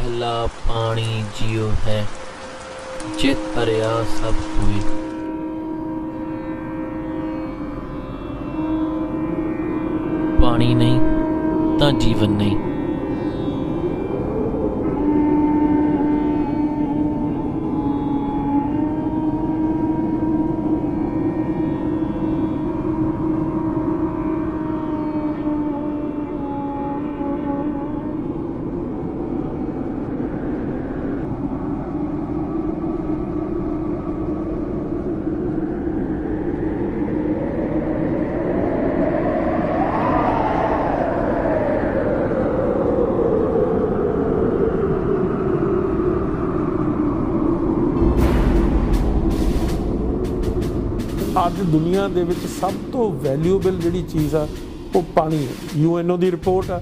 ਪਹਿਲਾ ਪਾਣੀ ਜਿਉ ਹੈ ਜਿਤ ਭਰਿਆ ਸਭ ਕੋਈ। ਪਾਣੀ ਨਹੀਂ ਤਾਂ ਜੀਵਨ ਨਹੀਂ। ਦੁਨੀਆ ਦੇ ਵਿੱਚ ਸਭ ਤੋਂ ਵੈਲਿਊਏਬਲ ਜਿਹੜੀ ਚੀਜ਼ ਆ ਉਹ ਪਾਣੀ ਹੈ। ਯੂਐਨਓ ਦੀ ਰਿਪੋਰਟ ਆ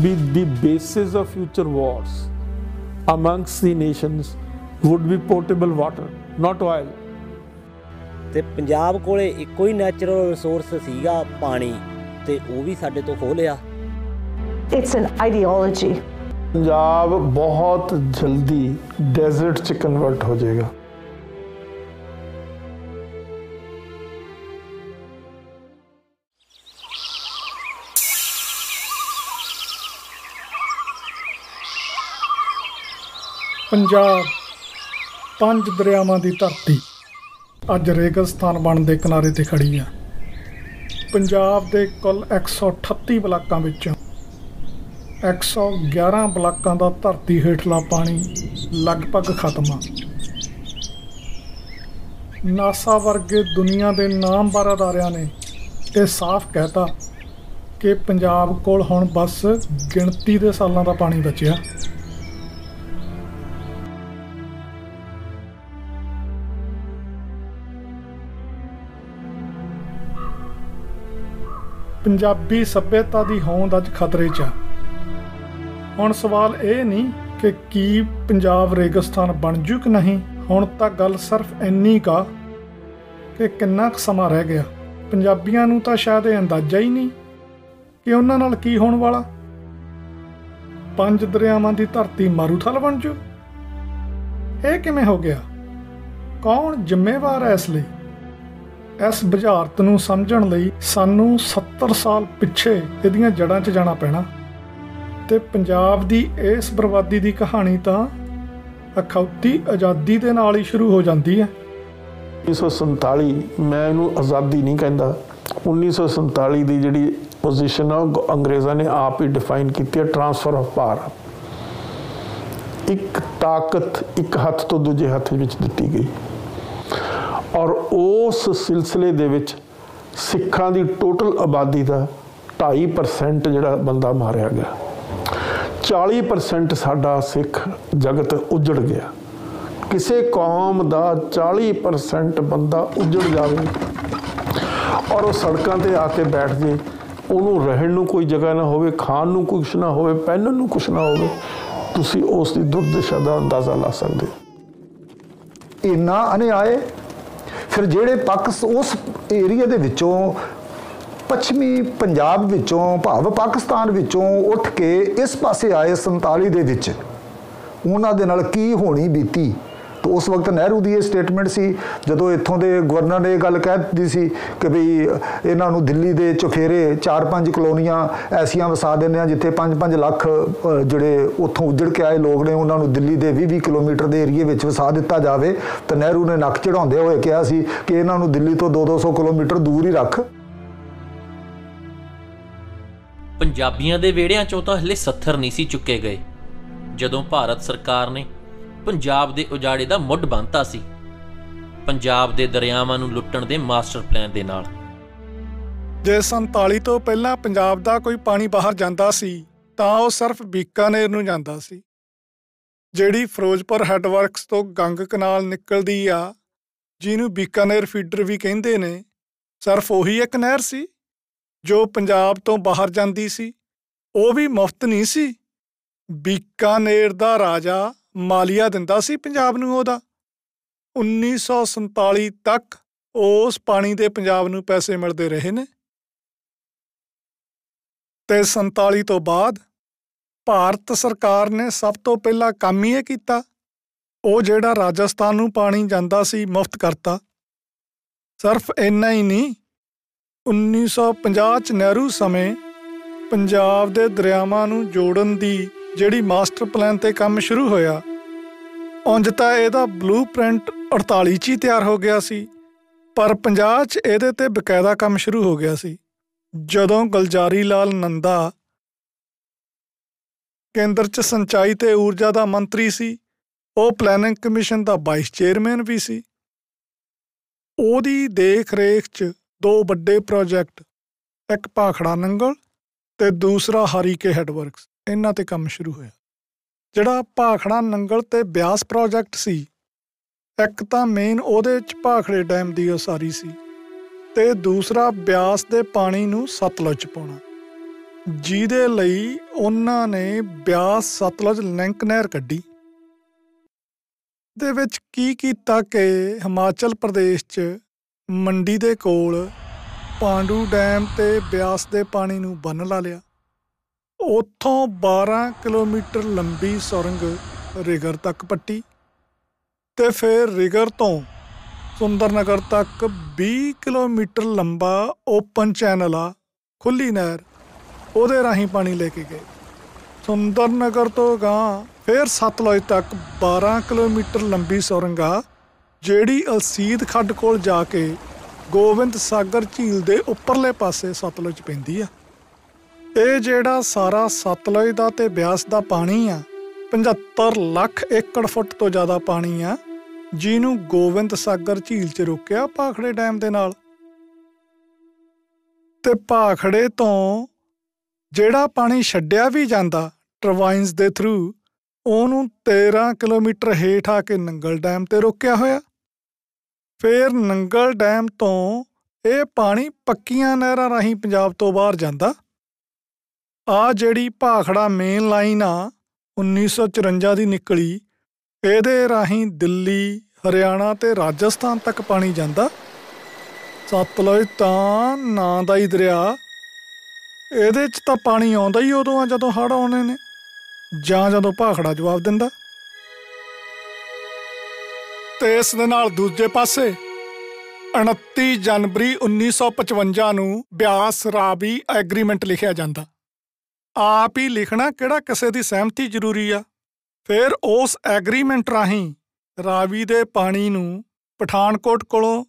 ਵੀ ਦੀ basis of future wars amongst the nations would be potable water not oil. ਤੇ ਪੰਜਾਬ ਕੋਲੇ ਇੱਕੋ ਹੀ ਨੈਚੁਰਲ ਰਿਸੋਰਸ ਸੀਗਾ ਪਾਣੀ ਤੇ ਉਹ ਵੀ ਸਾਡੇ ਤੋਂ ਖੋਹ ਲਿਆ। It's an ideology. ਪੰਜਾਬ ਬਹੁਤ ਜਲਦੀ ਡੈਜ਼ਰਟ ਚ ਕਨਵਰਟ ਹੋ ਜਾਏਗਾ। ਪੰਜਾਬ, ਪੰਜ ਦਰਿਆਵਾਂ ਦੀ ਧਰਤੀ। ਅੱਜ ਰੇਗਿਸਤਾਨ ਬਣਨ ਦੇ ਕਿਨਾਰੇ ਤੇ ਖੜੀ ਆ। ਪੰਜਾਬ ਦੇ ਕੁੱਲ 138 ਬਲਾਕਾਂ ਵਿੱਚੋਂ 111 ਬਲਾਕਾਂ ਦਾ ਧਰਤੀ ਹੇਠਲਾ ਪਾਣੀ ਲਗਭਗ ਖਤਮ ਆ। ਨਾਸਾ ਵਰਗੇ ਦੁਨੀਆ ਦੇ ਨਾਮਵਰ ਅਦਾਰਿਆਂ ਨੇ ਇਹ ਸਾਫ਼ ਕਹਿਤਾ ਕਿ ਪੰਜਾਬ ਕੋਲ ਹੁਣ ਬਸ ਗਿਣਤੀ ਦੇ ਸਾਲਾਂ ਦਾ ਪਾਣੀ ਬਚਿਆ। ਪੰਜਾਬੀ ਸੱਭਿਅਤਾ ਦੀ ਹੋਂਦ ਅੱਜ ਖਤਰੇ 'ਚ ਆ। ਹੁਣ ਸਵਾਲ ਇਹ ਨਹੀਂ ਕਿ ਕੀ ਪੰਜਾਬ ਰੇਗਿਸਤਾਨ ਬਣ ਜੂ ਕਿ ਨਹੀਂ, ਹੁਣ ਤਾਂ ਗੱਲ ਸਿਰਫ ਇੰਨੀ ਕਾ ਕਿ ਕਿੰਨਾ ਕੁ ਸਮਾਂ ਰਹਿ ਗਿਆ। ਪੰਜਾਬੀਆਂ ਨੂੰ ਤਾਂ ਸ਼ਾਇਦ ਇਹ ਅੰਦਾਜ਼ਾ ਹੀ ਨਹੀਂ ਕਿ ਉਹਨਾਂ ਨਾਲ ਕੀ ਹੋਣ ਵਾਲਾ। ਪੰਜ ਦਰਿਆਵਾਂ ਦੀ ਧਰਤੀ ਮਾਰੂਥਲ ਬਣ ਜੂ। ਇਹ ਕਿਵੇਂ ਹੋ ਗਿਆ? ਕੌਣ ਜ਼ਿੰਮੇਵਾਰ ਹੈ ਇਸ ਲਈ? ਇਸ ਬੁਝਾਰਤ ਨੂੰ ਸਮਝਣ ਲਈ ਸਾਨੂੰ 70 ਸਾਲ ਪਿੱਛੇ ਇਹਦੀਆਂ ਜੜ੍ਹਾਂ 'ਚ ਜਾਣਾ ਪੈਣਾ। ਤੇ ਪੰਜਾਬ ਦੀ ਇਸ ਬਰਬਾਦੀ ਦੀ ਕਹਾਣੀ ਤਾਂ ਅਖੌਤੀ ਆਜ਼ਾਦੀ ਦੇ ਨਾਲ ਹੀ ਸ਼ੁਰੂ ਹੋ ਜਾਂਦੀ ਹੈ। 1947 ਮੈਂ ਇਹਨੂੰ ਆਜ਼ਾਦੀ ਨਹੀਂ ਕਹਿੰਦਾ। 1947 ਦੀ ਜਿਹੜੀ ਪੋਜੀਸ਼ਨ ਆ, ਉਹ ਅੰਗਰੇਜ਼ਾਂ ਨੇ ਆਪ ਹੀ ਡਿਫਾਈਨ ਕੀਤੀ ਹੈ ਟਰਾਂਸਫਰ ਆਫ ਪਾਵਰ ਇੱਕ ਤਾਕਤ ਇੱਕ ਹੱਥ ਤੋਂ ਦੂਜੇ ਹੱਥ ਵਿੱਚ ਦਿੱਤੀ ਗਈ। ਔਰ ਉਸ ਸਿਲਸਿਲੇ ਦੇ ਵਿੱਚ ਸਿੱਖਾਂ ਦੀ ਟੋਟਲ ਆਬਾਦੀ ਦਾ 2.5% ਜਿਹੜਾ ਬੰਦਾ ਮਾਰਿਆ ਗਿਆ। 40% ਸਾਡਾ ਸਿੱਖ ਜਗਤ ਉਜੜ ਗਿਆ। ਕਿਸੇ ਕੌਮ ਦਾ 40% ਬੰਦਾ ਉਜੜ ਜਾਵੇ ਔਰ ਉਹ ਸੜਕਾਂ ਤੇ ਆ ਕੇ ਬੈਠ ਜੇ, ਉਹਨੂੰ ਰਹਿਣ ਨੂੰ ਕੋਈ ਜਗ੍ਹਾ ਨਾ ਹੋਵੇ, ਖਾਣ ਨੂੰ ਕੁਝ ਨਾ ਹੋਵੇ, ਪਹਿਨਣ ਨੂੰ ਕੁਝ ਨਾ ਹੋਵੇ, ਤੁਸੀਂ ਉਸ ਦੀ ਦੁਰਦਸ਼ਾ ਦਾ ਅੰਦਾਜ਼ਾ ਲਾ ਸਕਦੇ ਹੋ। ਇੰਨਾ ਅਨਿਆਏ ਫਿਰ ਜਿਹੜੇ ਪਾਕਿਸ ਉਸ ਏਰੀਆ ਦੇ ਵਿੱਚੋਂ, ਪੱਛਮੀ ਪੰਜਾਬ ਵਿੱਚੋਂ, ਭਾਵ ਪਾਕਿਸਤਾਨ ਵਿੱਚੋਂ ਉੱਠ ਕੇ ਇਸ ਪਾਸੇ ਆਏ 47 ਦੇ ਵਿੱਚ, ਉਹਨਾਂ ਦੇ ਨਾਲ ਕੀ ਹੋਣੀ ਬੀਤੀ? ਤਾਂ ਉਸ ਵਕਤ ਨਹਿਰੂ ਦੀ ਇਹ ਸਟੇਟਮੈਂਟ ਸੀ ਜਦੋਂ ਇੱਥੋਂ ਦੇ ਗਵਰਨਰ ਨੇ ਇਹ ਗੱਲ ਕਹਿ ਦਿੱਤੀ ਸੀ ਕਿ ਵੀ ਇਹਨਾਂ ਨੂੰ ਦਿੱਲੀ ਦੇ ਚੁਫੇਰੇ 4-5 ਕਲੋਨੀਆਂ ਐਸੀਆਂ ਵਸਾ ਦਿੰਦੇ ਆ ਜਿੱਥੇ 5-5 ਲੱਖ ਅ, ਜਿਹੜੇ ਉੱਥੋਂ ਉੱਜੜ ਕੇ ਆਏ ਲੋਕ ਨੇ ਉਹਨਾਂ ਨੂੰ ਦਿੱਲੀ ਦੇ 20-20 ਕਿਲੋਮੀਟਰ ਦੇ ਏਰੀਏ ਵਿੱਚ ਵਸਾ ਦਿੱਤਾ ਜਾਵੇ। ਤਾਂ ਨਹਿਰੂ ਨੇ ਨੱਕ ਚੜਾਉਂਦੇ ਹੋਏ ਕਿਹਾ ਸੀ ਕਿ ਇਹਨਾਂ ਨੂੰ ਦਿੱਲੀ ਤੋਂ 2-200 ਕਿਲੋਮੀਟਰ ਦੂਰ ਹੀ ਰੱਖ। ਪੰਜਾਬੀਆਂ ਦੇ ਵਿਹੜਿਆਂ ਚੋਂ ਤਾਂ ਹਲੇ 70 ਨਹੀਂ ਸੀ ਚੁੱਕੇ ਗਏ। ਜਦੋਂ ਭਾਰਤ ਸਰਕਾਰ ਨੇ ਪੰਜਾਬ ਦੇ ਉਜਾੜੇ ਦਾ ਮੁੱਢ ਬੰਨਤਾ ਸੀ। ਪੰਜਾਬ ਦੇ ਦਰਿਆਵਾਂ ਨੂੰ ਲੁੱਟਣ ਦੇ ਮਾਸਟਰ ਪਲਾਨ ਦੇ ਨਾਲ। ਜੇ 47 ਤੋਂ ਪਹਿਲਾਂ ਪੰਜਾਬ ਦਾ ਕੋਈ ਪਾਣੀ ਬਾਹਰ ਜਾਂਦਾ ਸੀ, ਤਾਂ ਉਹ ਸਿਰਫ ਬੀਕਾਨੇਰ ਨੂੰ ਜਾਂਦਾ ਸੀ। ਜਿਹੜੀ ਫਿਰੋਜ਼ਪੁਰ ਹੈੱਡਵਰਕਸ ਤੋਂ ਗੰਗ ਕਨਾਲ ਨਿਕਲਦੀ ਆ, ਜਿਹਨੂੰ ਬੀਕਾਨੇਰ ਫੀਡਰ ਵੀ ਕਹਿੰਦੇ ਨੇ, ਸਿਰਫ ਉਹੀ ਇੱਕ ਨਹਿਰ ਸੀ, ਜੋ ਪੰਜਾਬ ਤੋਂ ਬਾਹਰ ਜਾਂਦੀ ਸੀ। ਉਹ ਵੀ ਮੁਫਤ ਨਹੀਂ ਸੀ। ਬੀਕਾਨੇਰ ਦਾ ਰਾਜਾ ਮਾਲੀਆ ਦਿੰਦਾ ਸੀ ਪੰਜਾਬ ਨੂੰ ਉਹਦਾ। 1947 ਤੱਕ ਉਸ ਪਾਣੀ ਦੇ ਪੰਜਾਬ ਨੂੰ ਪੈਸੇ ਮਿਲਦੇ ਰਹੇ ਨੇ। ਤੇ 47 ਤੋਂ ਬਾਅਦ ਭਾਰਤ ਸਰਕਾਰ ਨੇ ਸਭ ਤੋਂ ਪਹਿਲਾਂ ਕੰਮ ਹੀ ਇਹ ਕੀਤਾ। ਉਹ ਜਿਹੜਾ ਰਾਜਸਥਾਨ ਨੂੰ ਪਾਣੀ ਜਾਂਦਾ ਸੀ ਮੁਫਤ ਕਰਤਾ। ਸਿਰਫ ਇੰਨਾ ਹੀ ਨਹੀਂ 1950 ਚ ਨਹਿਰੂ ਸਮੇਂ ਪੰਜਾਬ ਦੇ ਦਰਿਆਵਾਂ ਨੂੰ ਜੋੜਨ ਦੀ ਜਿਹੜੀ ਮਾਸਟਰ ਪਲਾਨ ਤੇ ਕੰਮ ਸ਼ੁਰੂ ਹੋਇਆ, ਉਂਝ ਤਾਂ ਇਹਦਾ ਬਲੂਪ੍ਰਿੰਟ 48 ਚ ਹੀ ਤਿਆਰ ਹੋ ਗਿਆ ਸੀ, ਪਰ 50 ਚ ਇਹਦੇ ਤੇ ਬਕਾਇਦਾ ਕੰਮ ਸ਼ੁਰੂ ਹੋ ਗਿਆ ਸੀ। ਜਦੋਂ ਗੁਲਜ਼ਾਰੀ ਲਾਲ ਨੰਦਾ ਕੇਂਦਰ ਚ ਸਿੰਚਾਈ ਤੇ ਊਰਜਾ ਦਾ ਮੰਤਰੀ ਸੀ, ਉਹ ਪਲੈਨਿੰਗ ਕਮਿਸ਼ਨ ਦਾ ਵਾਈਸ ਚੇਅਰਮੈਨ ਵੀ ਸੀ। ਉਹਦੀ ਦੇਖ ਰੇਖ 'ਚ ਦੋ ਵੱਡੇ ਪ੍ਰੋਜੈਕਟ ਇੱਕ ਭਾਖੜਾ ਨੰਗਲ ਤੇ ਦੂਸਰਾ ਹਰੀਕੇ ਹੈਡਵਰਕਸ ਇਹਨਾਂ ਤੇ ਕੰਮ ਸ਼ੁਰੂ ਹੋਇਆ। ਜਿਹੜਾ ਭਾਖੜਾ ਨੰਗਲ ਤੇ ਬਿਆਸ ਪ੍ਰੋਜੈਕਟ ਸੀ, ਇੱਕ ਤਾਂ ਮੇਨ ਉਹਦੇ 'ਚ ਭਾਖੜੇ ਡੈਮ ਦੀ ਉਸਾਰੀ ਸੀ ਤੇ ਦੂਸਰਾ ਬਿਆਸ ਦੇ ਪਾਣੀ ਨੂੰ ਸਤਲੁਜ 'ਚ ਪਾਉਣਾ। ਜਿਹਦੇ ਲਈ ਉਹਨਾਂ ਨੇ ਬਿਆਸ ਸਤਲੁਜ ਲਿੰਕ ਨਹਿਰ ਕੱਢੀ। ਦੇ ਵਿੱਚ ਕੀ ਕੀਤਾ ਕਿ ਹਿਮਾਚਲ ਪ੍ਰਦੇਸ਼ 'ਚ ਮੰਡੀ ਦੇ ਕੋਲ ਪਾਂਡੂ ਡੈਮ ਤੇ ਬਿਆਸ ਦੇ ਪਾਣੀ ਨੂੰ ਬੰਨ ਲਾ ਲਿਆ। ਉੱਥੋਂ 12 ਕਿਲੋਮੀਟਰ ਲੰਬੀ ਸੁਰੰਗ ਰਿਗਰ ਤੱਕ ਪੱਟੀ ਤੇ ਫਿਰ ਰਿਗਰ ਤੋਂ ਸੁੰਦਰਨਗਰ ਤੱਕ 20 ਕਿਲੋਮੀਟਰ ਲੰਬਾ ਓਪਨ ਚੈਨਲ ਆ, ਖੁੱਲੀ ਨਹਿਰ, ਉਹਦੇ ਰਾਹੀਂ ਪਾਣੀ ਲੈ ਕੇ ਗਏ। ਸੁੰਦਰਨਗਰ ਤੋਂ ਗਾਂ ਫਿਰ ਸਤਲੁਜ ਤੱਕ 12 ਕਿਲੋਮੀਟਰ ਲੰਬੀ ਸੁਰੰਗ ਆ, ਜਿਹੜੀ ਅਲਸੀਦ ਖੱਡ ਕੋਲ ਜਾ ਕੇ ਗੋਬਿੰਦ ਸਾਗਰ ਝੀਲ ਦੇ ਉੱਪਰਲੇ ਪਾਸੇ ਸਤਲੁਜ ਪੈਂਦੀ ਆ। ਇਹ ਜਿਹੜਾ ਸਾਰਾ ਸਤਲੁਜ ਦਾ ਤੇ ਬਿਆਸ ਦਾ ਪਾਣੀ ਆ 75 ਲੱਖ ਏਕੜ ਫੁੱਟ ਤੋਂ ਜ਼ਿਆਦਾ ਪਾਣੀ ਆ, ਜਿਹਨੂੰ ਗੋਬਿੰਦ ਸਾਗਰ ਝੀਲ 'ਚ ਰੋਕਿਆ ਭਾਖੜੇ ਡੈਮ ਦੇ ਨਾਲ। ਤੇ ਭਾਖੜੇ ਤੋਂ ਜਿਹੜਾ ਪਾਣੀ ਛੱਡਿਆ ਵੀ ਜਾਂਦਾ ਟਰਬਾਈਨਸ ਦੇ ਥਰੂ, ਉਹਨੂੰ 13 ਕਿਲੋਮੀਟਰ ਹੇਠ ਆ ਕੇ ਨੰਗਲ ਡੈਮ ਤੇ ਰੋਕਿਆ ਹੋਇਆ। ਫਿਰ ਨੰਗਲ ਡੈਮ ਤੋਂ ਇਹ ਪਾਣੀ ਪੱਕੀਆਂ ਨਹਿਰਾਂ ਰਾਹੀਂ ਪੰਜਾਬ ਤੋਂ ਬਾਹਰ ਜਾਂਦਾ। ਆ ਜਿਹੜੀ ਭਾਖੜਾ ਮੇਨ ਲਾਈਨ ਆ 1954 ਦੀ ਨਿਕਲੀ, ਇਹਦੇ ਰਾਹੀਂ ਦਿੱਲੀ, ਹਰਿਆਣਾ ਤੇ ਰਾਜਸਥਾਨ ਤੱਕ ਪਾਣੀ ਜਾਂਦਾ। ਸਤਲੁਜ ਤਾਂ ਨਾਂ ਦਾ ਹੀ ਦਰਿਆ। ਇਹਦੇ 'ਚ ਤਾਂ ਪਾਣੀ ਆਉਂਦਾ ਹੀ ਉਦੋਂ ਆ ਜਦੋਂ ਹੜ੍ਹ ਆਉਣੇ ਨੇ, ਜਾਂ ਜਦੋਂ ਭਾਖੜਾ ਜਵਾਬ ਦਿੰਦਾ। ਤੇ ਇਸ ਦੇ ਨਾਲ ਦੂਜੇ ਪਾਸੇ 29 ਜਨਵਰੀ 1955 ਨੂੰ ਬਿਆਸ ਰਾਵੀ ਐਗਰੀਮੈਂਟ ਲਿਖਿਆ ਜਾਂਦਾ। ਆਪ ਹੀ ਲਿਖਣਾ ਕਿਹੜਾ ਕਿਸੇ ਦੀ ਸਹਿਮਤੀ ਜ਼ਰੂਰੀ ਆ? ਫਿਰ ਉਸ ਐਗਰੀਮੈਂਟ ਰਾਹੀਂ ਰਾਵੀ ਦੇ ਪਾਣੀ ਨੂੰ ਪਠਾਨਕੋਟ ਕੋਲੋਂ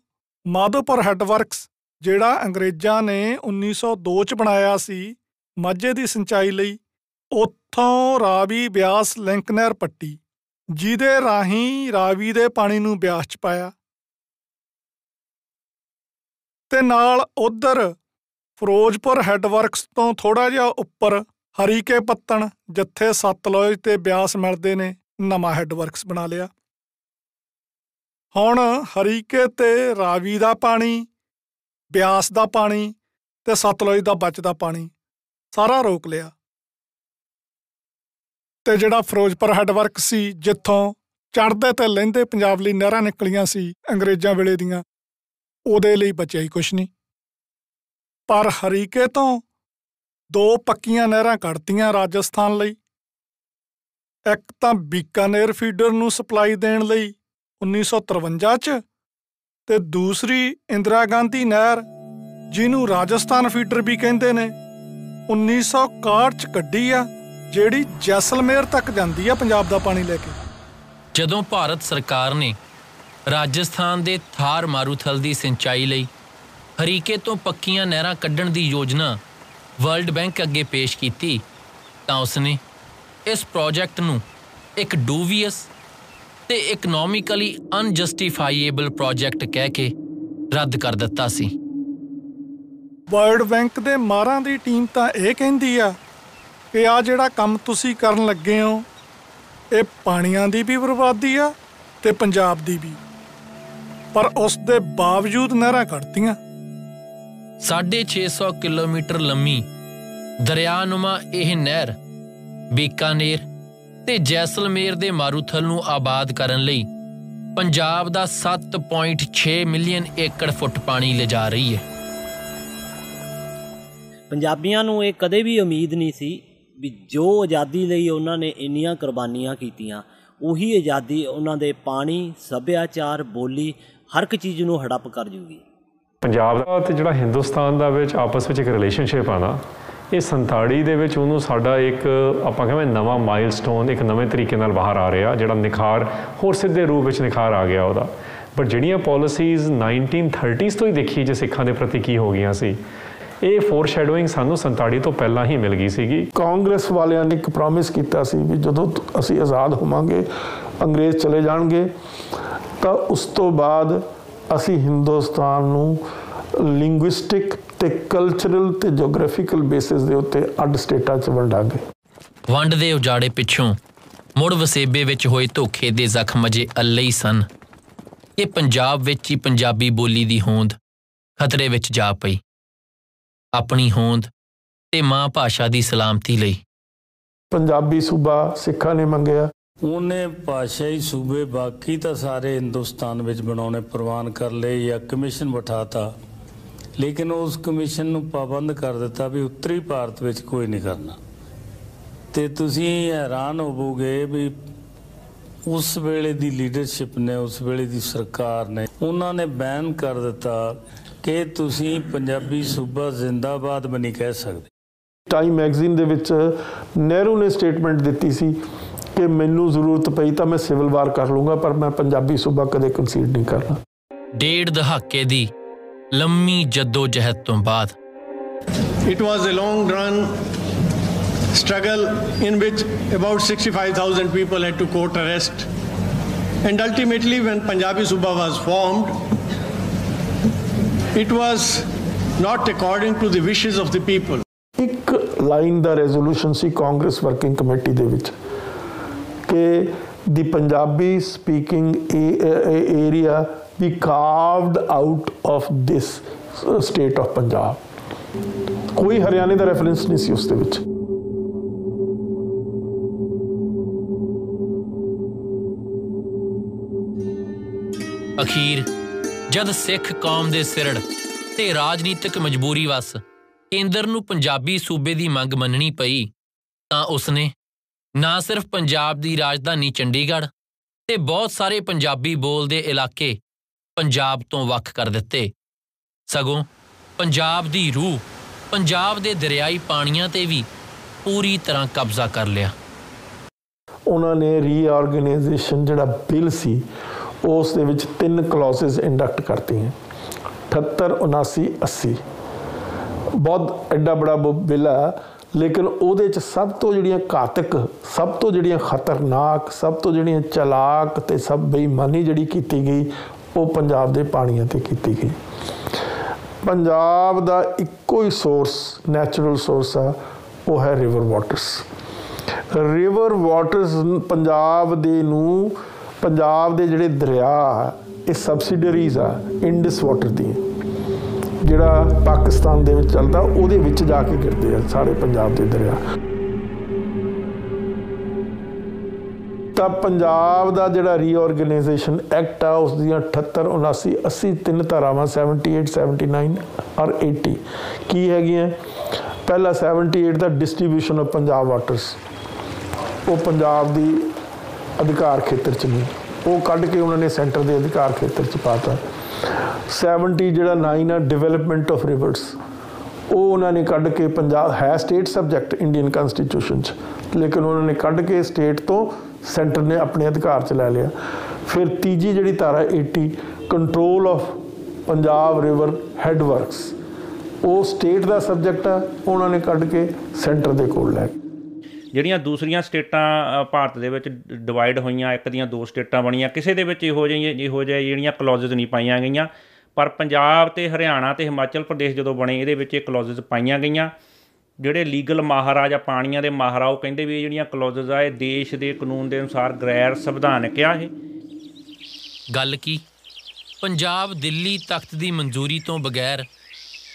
ਮਾਧੋਪੁਰ ਹੈਡਵਰਕਸ, ਜਿਹੜਾ ਅੰਗਰੇਜ਼ਾਂ ਨੇ 1902 ਚ ਬਣਾਇਆ ਸੀ, ਮਾਝੇ ਦੀ ਸਿੰਚਾਈ ਲਈ, ਉੱਥੋਂ ਰਾਵੀ ਬਿਆਸ ਲਿੰਕ ਨਹਿਰ ਪੱਟੀ, ਜਿਹਦੇ ਰਾਹੀਂ ਰਾਵੀ ਦੇ ਪਾਣੀ ਨੂੰ ਬਿਆਸ ਚ ਪਾਇਆ। ਤੇ ਨਾਲ ਉਧਰ ਫਿਰੋਜ਼ਪੁਰ ਹੈਡਵਰਕਸ ਤੋਂ ਥੋੜਾ ਜਿਹਾ ਉੱਪਰ ਹਰੀਕੇ ਪੱਤਣ ਜਿੱਥੇ ਸਤਲੁਜ ਤੇ ਬਿਆਸ ਮਿਲਦੇ ਨੇ, ਨਵਾਂ ਹੈਡਵਰਕਸ ਬਣਾ ਲਿਆ। ਹੁਣ ਹਰੀਕੇ ਤੇ ਰਾਵੀ ਦਾ ਪਾਣੀ, ਬਿਆਸ ਦਾ ਪਾਣੀ ਤੇ ਸਤਲੁਜ ਦਾ ਬਚਦਾ ਪਾਣੀ, ਸਾਰਾ ਰੋਕ ਲਿਆ। ਤੇ ਜਿਹੜਾ ਫਿਰੋਜ਼ਪੁਰ ਹੈਡਵਰਕ ਸੀ, ਜਿੱਥੋਂ ਚੜ੍ਹਦੇ ਤੇ ਲਹਿੰਦੇ ਪੰਜਾਬ ਲਈ ਨਹਿਰਾਂ ਨਿਕਲੀਆਂ ਸੀ, ਅੰਗਰੇਜ਼ਾਂ ਵੇਲੇ ਦੀਆਂ, ਉਹਦੇ ਲਈ ਬਚਿਆ ਹੀ ਕੁਛ ਨਹੀਂ। ਪਰ ਹਰੀਕੇ ਤੋਂ ਦੋ ਪੱਕੀਆਂ ਨਹਿਰਾਂ ਕੱਢਤੀਆਂ ਰਾਜਸਥਾਨ ਲਈ। ਇੱਕ ਤਾਂ ਬੀਕਾਨੇਰ ਫੀਡਰ ਨੂੰ ਸਪਲਾਈ ਦੇਣ ਲਈ 1953 ਚ ਤੇ ਦੂਸਰੀ ਇੰਦਰਾ ਗਾਂਧੀ ਨਹਿਰ, ਜਿਹਨੂੰ ਰਾਜਸਥਾਨ ਫੀਡਰ ਵੀ ਕਹਿੰਦੇ ਨੇ 1961 ਚ ਕੱਢੀ ਆ, ਜਿਹੜੀ ਜੈਸਲਮੇਰ ਤੱਕ ਜਾਂਦੀ ਆ ਪੰਜਾਬ ਦਾ ਪਾਣੀ ਲੈ ਕੇ। ਜਦੋਂ ਭਾਰਤ ਸਰਕਾਰ ਨੇ ਰਾਜਸਥਾਨ ਦੇ ਥਾਰ ਮਾਰੂਥਲ ਦੀ ਸਿੰਚਾਈ ਲਈ ਹਰੀਕੇ ਤੋਂ ਪੱਕੀਆਂ ਨਹਿਰਾਂ ਕੱਢਣ ਦੀ ਯੋਜਨਾ ਵਰਲਡ ਬੈਂਕ ਅੱਗੇ ਪੇਸ਼ ਕੀਤੀ, ਤਾਂ ਉਸਨੇ ਇਸ ਪ੍ਰੋਜੈਕਟ ਨੂੰ ਇੱਕ ਡੂਵੀਅਸ ਤੇ ਇਕਨੋਮਿਕਲੀ ਅਨਜਸਟੀਫਾਈਏਬਲ ਪ੍ਰੋਜੈਕਟ ਕਹਿ ਕੇ ਰੱਦ ਕਰ ਦਿੱਤਾ ਸੀ। ਵਰਲਡ ਬੈਂਕ ਦੇ ਮਾਰਾਂ ਦੀ ਟੀਮ ਤਾਂ ਇਹ ਕਹਿੰਦੀ ਆ ਕਿ ਆ ਜਿਹੜਾ ਕੰਮ ਤੁਸੀਂ ਕਰਨ ਲੱਗੇ ਹੋ, ਇਹ ਪਾਣੀਆਂ ਦੀ ਵੀ ਬਰਬਾਦੀ ਆ ਤੇ ਪੰਜਾਬ ਦੀ ਵੀ। ਪਰ ਉਸ ਦੇ ਬਾਵਜੂਦ ਨਹਿਰਾਂ ਕੱਢਤੀਆਂ। 650 ਕਿਲੋਮੀਟਰ ਲੰਮੀ ਦਰਿਆਨੁਮਾ ਇਹ ਨਹਿਰ ਬੀਕਾਨੇਰ ਤੇ ਜੈਸਲਮੇਰ ਦੇ ਮਾਰੂਥਲ ਨੂੰ ਆਬਾਦ ਕਰਨ ਲਈ ਪੰਜਾਬ ਦਾ 7.6 ਮਿਲੀਅਨ ਏਕੜ ਫੁੱਟ ਪਾਣੀ ਲਿਜਾ ਰਹੀ ਹੈ। ਪੰਜਾਬੀਆਂ ਨੂੰ ਇਹ ਕਦੇ ਵੀ ਉਮੀਦ ਨਹੀਂ ਸੀ ਵੀ ਜੋ ਆਜ਼ਾਦੀ ਲਈ ਉਹਨਾਂ ਨੇ ਇੰਨੀਆਂ ਕੁਰਬਾਨੀਆਂ ਕੀਤੀਆਂ, ਉਹੀ ਆਜ਼ਾਦੀ ਉਹਨਾਂ ਦੇ ਪਾਣੀ, ਸੱਭਿਆਚਾਰ, ਬੋਲੀ ਹਰ ਇੱਕ ਚੀਜ਼ ਨੂੰ ਹੜੱਪ ਕਰ ਜੂਗੀ। ਪੰਜਾਬ ਦਾ ਤੇ ਜਿਹੜਾ ਹਿੰਦੁਸਤਾਨ ਦਾ ਵਿੱਚ ਆਪਸ ਵਿੱਚ ਇੱਕ ਰਿਲੇਸ਼ਨਸ਼ਿਪ ਆ ਨਾ, ਇਹ 47 ਦੇ ਵਿੱਚ ਉਹਨੂੰ ਸਾਡਾ ਇੱਕ, ਆਪਾਂ ਕਹਿੰਦੇ ਨਵਾਂ ਮਾਈਲਸਟੋਨ ਇੱਕ ਨਵੇਂ ਤਰੀਕੇ ਨਾਲ ਬਾਹਰ ਆ ਰਿਹਾ, ਜਿਹੜਾ ਨਿਖਾਰ, ਹੋਰ ਸਿੱਧੇ ਰੂਪ ਵਿੱਚ ਨਿਖਾਰ ਆ ਗਿਆ ਉਹਦਾ। ਬਟ ਜਿਹੜੀਆਂ ਪਾਲਿਸੀਜ਼ 1930s ਤੋਂ ਹੀ ਦੇਖੀ ਜੇ ਸਿੱਖਾਂ ਦੇ ਪ੍ਰਤੀ ਕੀ ਹੋ ਗਈਆਂ ਸੀ, ਇਹ ਫੋਰਸ਼ੈਡੋਇੰਗ ਸਾਨੂੰ 47 ਤੋਂ ਪਹਿਲਾਂ ਹੀ ਮਿਲ ਗਈ ਸੀਗੀ। ਕਾਂਗਰਸ ਵਾਲਿਆਂ ਨੇ ਇੱਕ ਪ੍ਰੋਮਿਸ ਕੀਤਾ ਸੀ ਵੀ ਜਦੋਂ ਤ- ਅਸੀਂ ਆਜ਼ਾਦ ਹੋਵਾਂਗੇ, ਅੰਗਰੇਜ਼ ਚਲੇ ਜਾਣਗੇ, ਤਾਂ ਉਸ ਤੋਂ ਬਾਅਦ ਅਸੀਂ ਹਿੰਦੁਸਤਾਨ ਨੂੰ ਲਿੰਗੁਇਸਟਿਕ ਤੇ ਕਲਚਰਲ ਤੇ ਜੀਓਗ੍ਰਾਫੀਕਲ ਬੇਸਿਸ ਦੇ ਉੱਤੇ ਅੱਡ ਸਟੇਟਾਂ 'ਚ ਵੰਡਾਂਗੇ। ਵੰਡ ਦੇ ਉਜਾੜੇ ਪਿੱਛੋਂ ਮੁੜ ਵਸੇਬੇ ਵਿੱਚ ਹੋਏ ਧੋਖੇ ਦੇ ਜ਼ਖਮ ਅਜੇ ਅੱਲੇ ਹੀ ਸਨ। ਇਹ ਪੰਜਾਬ ਵਿੱਚ ਹੀ ਪੰਜਾਬੀ ਬੋਲੀ ਦੀ ਹੋਂਦ ਖਤਰੇ ਵਿੱਚ ਜਾ ਪਈ। ਆਪਣੀ ਹੋਂਦ ਤੇ ਮਾਂ ਭਾਸ਼ਾ ਦੀ ਸਲਾਮਤੀ ਲਈ। ਪੰਜਾਬੀ ਸੂਬਾ ਸਿੱਖਾਂ ਨੇ ਮੰਗਿਆ। ਉਹਨੇ ਭਾਸ਼ਾਈ ਸੂਬੇ ਬਾਕੀ ਤਾਂ ਸਾਰੇ ਹਿੰਦੁਸਤਾਨ ਵਿੱਚ ਬਣਾਉਣੇ ਪ੍ਰਵਾਨ ਕਰ ਲਏ ਜਾਂ ਕਮਿਸ਼ਨ ਬਿਠਾਤਾ, ਲੇਕਿਨ ਉਸ ਕਮਿਸ਼ਨ ਨੂੰ ਪਾਬੰਦ ਕਰ ਦਿੱਤਾ ਵੀ ਉੱਤਰੀ ਭਾਰਤ ਵਿੱਚ ਕੋਈ ਨਹੀਂ ਕਰਨਾ। ਤੇ ਤੁਸੀਂ ਹੈਰਾਨ ਹੋਵੋਗੇ ਵੀ ਉਸ ਵੇਲੇ ਦੀ ਲੀਡਰਸ਼ਿਪ ਨੇ, ਉਸ ਵੇਲੇ ਦੀ ਸਰਕਾਰ ਨੇ, ਉਹਨਾਂ ਨੇ ਬੈਨ ਕਰ ਦਿੱਤਾ ਕਿ ਤੁਸੀਂ ਪੰਜਾਬੀ ਸੂਬਾ ਜ਼ਿੰਦਾਬਾਦ ਵੀ ਨਹੀਂ ਕਹਿ ਸਕਦੇ। ਟਾਈਮ ਮੈਗਜ਼ੀਨ ਦੇ ਵਿੱਚ ਨਹਿਰੂ ਨੇ ਸਟੇਟਮੈਂਟ ਦਿੱਤੀ ਸੀ ਕਿ ਮੈਨੂੰ ਜ਼ਰੂਰਤ ਪਈ ਤਾਂ ਮੈਂ ਸਿਵਲ ਵਾਰ ਕਰ ਲੂੰਗਾ ਪਰ ਮੈਂ ਪੰਜਾਬੀ ਸੂਬਾ ਕਦੇ ਕੰਸੀਡ ਨਹੀਂ ਕਰਨਾ ਡੇਢ ਦਹਾਕੇ ਦੀ ਲੰਮੀ ਜੱਦੋ ਜਹਿਦ ਤੋਂ ਬਾਅਦ It was a long run struggle in which about 65,000 people had to court arrest. And ultimately, when Punjabi Suba was formed, it was not according to the wishes of the people. ਇੱਕ line ਦਾ resolution ਸੀ Congress working committee ਦੇ ਵਿੱਚ ਕਿ ਦੀ Punjabi speaking area we carved out of this state of Punjab ਕੋਈ ਹਰਿਆਣੇ ਦਾ reference ਨਹੀਂ ਸੀ ਉਸ ਦੇ ਵਿੱਚ। ਅਖੀਰ, ਜਦ ਸਿੱਖ ਕੌਮ ਦੇ ਸਿਰੜ ਤੇ ਰਾਜਨੀਤਿਕ ਮਜਬੂਰੀ ਵਸ ਕੇਂਦਰ ਨੂੰ ਪੰਜਾਬੀ ਸੂਬੇ ਦੀ ਮੰਗ ਮੰਨਣੀ ਪਈ, ਤਾਂ ਉਸਨੇ ਨਾ ਸਿਰਫ ਪੰਜਾਬ ਦੀ ਰਾਜਧਾਨੀ ਚੰਡੀਗੜ੍ਹ ਤੇ ਬਹੁਤ ਸਾਰੇ ਪੰਜਾਬੀ ਬੋਲਦੇ ਇਲਾਕੇ ਪੰਜਾਬ ਤੋਂ ਵੱਖ ਕਰ ਦਿੱਤੇ। ਸਗੋਂ ਪੰਜਾਬ ਦੀ ਰੂਹ ਪੰਜਾਬ ਦੇ ਦਰਿਆਈ ਪਾਣੀਆਂ ਤੇ ਵੀ ਪੂਰੀ ਤਰ੍ਹਾਂ ਕਬਜ਼ਾ ਕਰ ਲਿਆ। ਉਹਨਾਂ ਨੇ ਰੀਆਰਗੇਨਾਈਜੇਸ਼ਨ ਜਿਹੜਾ ਬਿੱਲ ਸੀ, ਉਸ ਦੇ ਵਿੱਚ ਤਿੰਨ ਕਲੌਜ਼ਸ ਇੰਡਕਟ ਕਰਤੀਆਂ। 78 79 80 ਬਹੁਤ ਐਡਾ ਬੜਾ ਬਿੱਲ ਆ। ਲੇਕਿਨ ਉਹਦੇ ਚ ਸਭ ਤੋਂ ਜਿਹੜੀਆਂ ਘਾਤਕ, ਸਭ ਤੋਂ ਜਿਹੜੀਆਂ ਖਤਰਨਾਕ, ਸਭ ਤੋਂ ਜਿਹੜੀਆਂ ਚਲਾਕ ਤੇ ਸਭ ਬੇਈਮਾਨੀ ਜਿਹੜੀ ਕੀਤੀ ਗਈ, ਉਹ ਪੰਜਾਬ ਦੇ ਪਾਣੀਆਂ ਤੇ ਕੀਤੀ ਗਈ। ਪੰਜਾਬ ਦਾ ਇੱਕੋ ਹੀ ਸੋਰਸ ਨੈਚੁਰਲ ਸੋਰਸ ਆ, ਉਹ ਹੈ river waters river waters Punjab ਦੇ ਨੂੰ, ਪੰਜਾਬ ਦੇ ਜਿਹੜੇ ਦਰਿਆ, ਇਹ ਸਬਸਿਡਰੀਜ਼ ਆ ਇੰਡਸ ਵਾਟਰ ਦੀ ਜਿਹੜਾ ਪਾਕਿਸਤਾਨ ਦੇ ਵਿੱਚ ਚੱਲਦਾ, ਉਹਦੇ ਵਿੱਚ ਜਾ ਕੇ ਗਿਰਦੇ ਆ ਸਾਰੇ ਪੰਜਾਬ ਦੇ ਦਰਿਆ। ਤਾਂ ਪੰਜਾਬ ਦਾ ਜਿਹੜਾ ਰੀਆਰਗੇਨਾਈਜੇਸ਼ਨ ਐਕਟ ਆ, ਉਸ ਦੀਆਂ 78 79 80 ਤਿੰਨ ਧਾਰਾਵਾਂ 78 79 ਔਰ 80 ਕੀ ਹੈਗੀਆਂ? ਪਹਿਲਾ 78 ਦਾ ਡਿਸਟ੍ਰੀਬਿਊਸ਼ਨ ਆਫ ਪੰਜਾਬ ਵਾਟਰਸ ਉਹ ਪੰਜਾਬ ਦੀ ਅਧਿਕਾਰ ਖੇਤਰ ਚ ਨਹੀਂ। ਉਹ ਕੱਢ ਕੇ ਉਹਨਾਂ ਨੇ ਸੈਂਟਰ ਦੇ ਅਧਿਕਾਰ ਖੇਤਰ ਚ ਪਾਤਾ। 70 ਜਿਹੜਾ 9 ਆ ਡਿਵੈਲਪਮੈਂਟ ਆਫ ਰਿਵਰਸ ਉਹ ਉਹਨਾਂ ਨੇ ਕੱਢ ਕੇ ਪੰਜਾਬ ਹੈ ਸਟੇਟ ਸਬਜੈਕਟ ਇੰਡੀਅਨ ਕਨਸਟੀਟਿਊਸ਼ਨ ਚ। ਲੇਕਿਨ ਉਹਨਾਂ ਨੇ ਕੱਢ ਕੇ ਸਟੇਟ ਤੋਂ ਸੈਂਟਰ ਨੇ ਆਪਣੇ ਅਧਿਕਾਰ ਚ ਲੈ ਲਿਆ। ਫਿਰ ਤੀਜੀ ਜਿਹੜੀ ਧਾਰਾ 80 control of Punjab river headworks ਉਹ ਸਟੇਟ ਦਾ ਸਬਜੈਕਟ ਆ, ਉਹਨਾਂ ਨੇ ਕੱਢ ਕੇ ਸੈਂਟਰ ਦੇ ਕੋਲ ਲੈ ਗਏ। ਜਿਹੜੀਆਂ ਦੂਸਰੀਆਂ ਸਟੇਟਾਂ ਅ, ਭਾਰਤ ਦੇ ਵਿੱਚ ਡਿਵਾਈਡ ਹੋਈਆਂ ਇੱਕ ਦੀਆਂ ਦੋ ਸਟੇਟਾਂ ਬਣੀਆਂ ਕਿਸੇ ਦੇ ਵਿੱਚ ਇਹੋ ਜਿਹੀਆਂ ਇਹੋ ਜਿਹੇ ਜਿਹੜੀਆਂ ਕਲੌਜ਼ਸ ਨਹੀਂ ਪਾਈਆਂ ਗਈਆਂ। ਪਰ ਪੰਜਾਬ ਤੇ ਹਰਿਆਣਾ ਤੇ ਹਿਮਾਚਲ ਪ੍ਰਦੇਸ਼ ਜਦੋਂ ਬਣੇ ਇਹਦੇ ਵਿੱਚ ਇਹ ਕਲੌਜ਼ਸ ਪਾਈਆਂ ਗਈਆਂ। ਜਿਹੜੇ ਲੀਗਲ ਮਹਾਰਾਜਾ ਪਾਣੀਆਂ ਦੇ ਮਹਾਰਾ ਉਹ ਕਹਿੰਦੇ ਵੀ ਇਹ ਜਿਹੜੀਆਂ ਕਲੌਜ਼ਸ ਆ ਇਹ ਦੇਸ਼ ਦੇ ਕਾਨੂੰਨ ਦੇ ਅਨੁਸਾਰ ਗੈਰ ਸੰਵਿਧਾਨਕ ਆ ਇਹ। ਗੱਲ ਕੀ? ਪੰਜਾਬ ਦਿੱਲੀ ਤਖਤ ਦੀ ਮਨਜ਼ੂਰੀ ਤੋਂ ਬਗੈਰ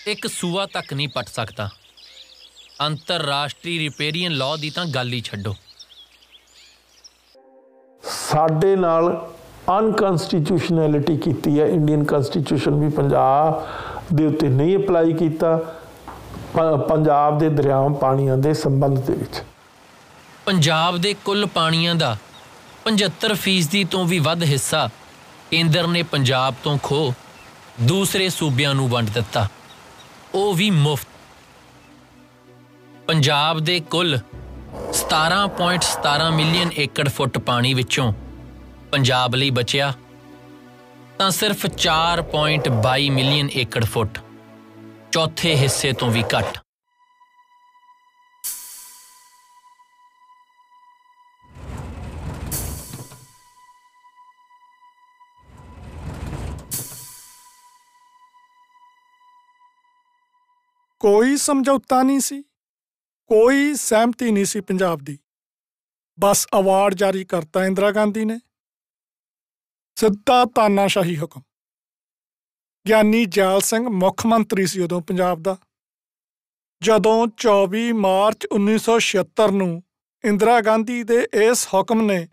ਇੱਕ ਸੂਆ ਤੱਕ ਨਹੀਂ ਪਟ ਸਕਦਾ। ਅੰਤਰਰਾਸ਼ਟਰੀ ਰਿਪੇਰੀਅਨ ਲਾਅ ਦੀ ਤਾਂ ਗੱਲ ਹੀ ਛੱਡੋ। ਸਾਡੇ ਨਾਲ ਅਨਕਨਸਟੀਟਿਊਸ਼ਨੈਲਿਟੀ ਕੀਤੀ ਹੈ। ਇੰਡੀਅਨ ਕਨਸਟੀਟਿਊਸ਼ਨ ਵੀ ਪੰਜਾਬ ਦੇ ਉੱਤੇ ਨਹੀਂ ਅਪਲਾਈ ਕੀਤਾ ਪੰਜਾਬ ਦੇ ਦਰਿਆਵਾਂ ਪਾਣੀਆਂ ਦੇ ਸੰਬੰਧ ਦੇ ਵਿੱਚ। ਪੰਜਾਬ ਦੇ ਕੁੱਲ ਪਾਣੀਆਂ ਦਾ 75% ਤੋਂ ਵੀ ਵੱਧ ਹਿੱਸਾ ਕੇਂਦਰ ਨੇ ਪੰਜਾਬ ਤੋਂ ਖੋ ਦੂਸਰੇ ਸੂਬਿਆਂ ਨੂੰ ਵੰਡ ਦਿੱਤਾ। ਉਹ ਵੀ ਮੁਫਤ। ਪੰਜਾਬ ਦੇ ਕੁੱਲ 17.17 ਮਿਲੀਅਨ ਏਕੜ ਫੁੱਟ ਪਾਣੀ ਵਿੱਚੋਂ ਪੰਜਾਬ ਲਈ ਬਚਿਆ ਤਾਂ ਸਿਰਫ 4.22 ਮਿਲੀਅਨ ਏਕੜ ਫੁੱਟ ਚੌਥੇ ਹਿੱਸੇ ਤੋਂ ਵੀ ਘੱਟ। ਕੋਈ ਸਮਝੌਤਾ ਨਹੀਂ ਸੀ। ਕੋਈ ਸਹਿਮਤੀ ਨਹੀਂ ਸੀ ਪੰਜਾਬ ਦੀ। ਬਸ ਅਵਾਰਡ ਜਾਰੀ ਕਰਤਾ ਇੰਦਰਾ ਗਾਂਧੀ ਨੇ। ਸਿੱਧਾ ਤਾਨਾਸ਼ਾਹੀ ਹੁਕਮ। ਗਿਆਨੀ ਜੈਲ ਸਿੰਘ ਮੁੱਖ ਮੰਤਰੀ ਸੀ ਉਦੋਂ ਪੰਜਾਬ ਦਾ। ਜਦੋਂ 24 ਮਾਰਚ 1976 ਨੂੰ ਇੰਦਰਾ ਗਾਂਧੀ ਦੇ ਇਸ ਹੁਕਮ ਨੇ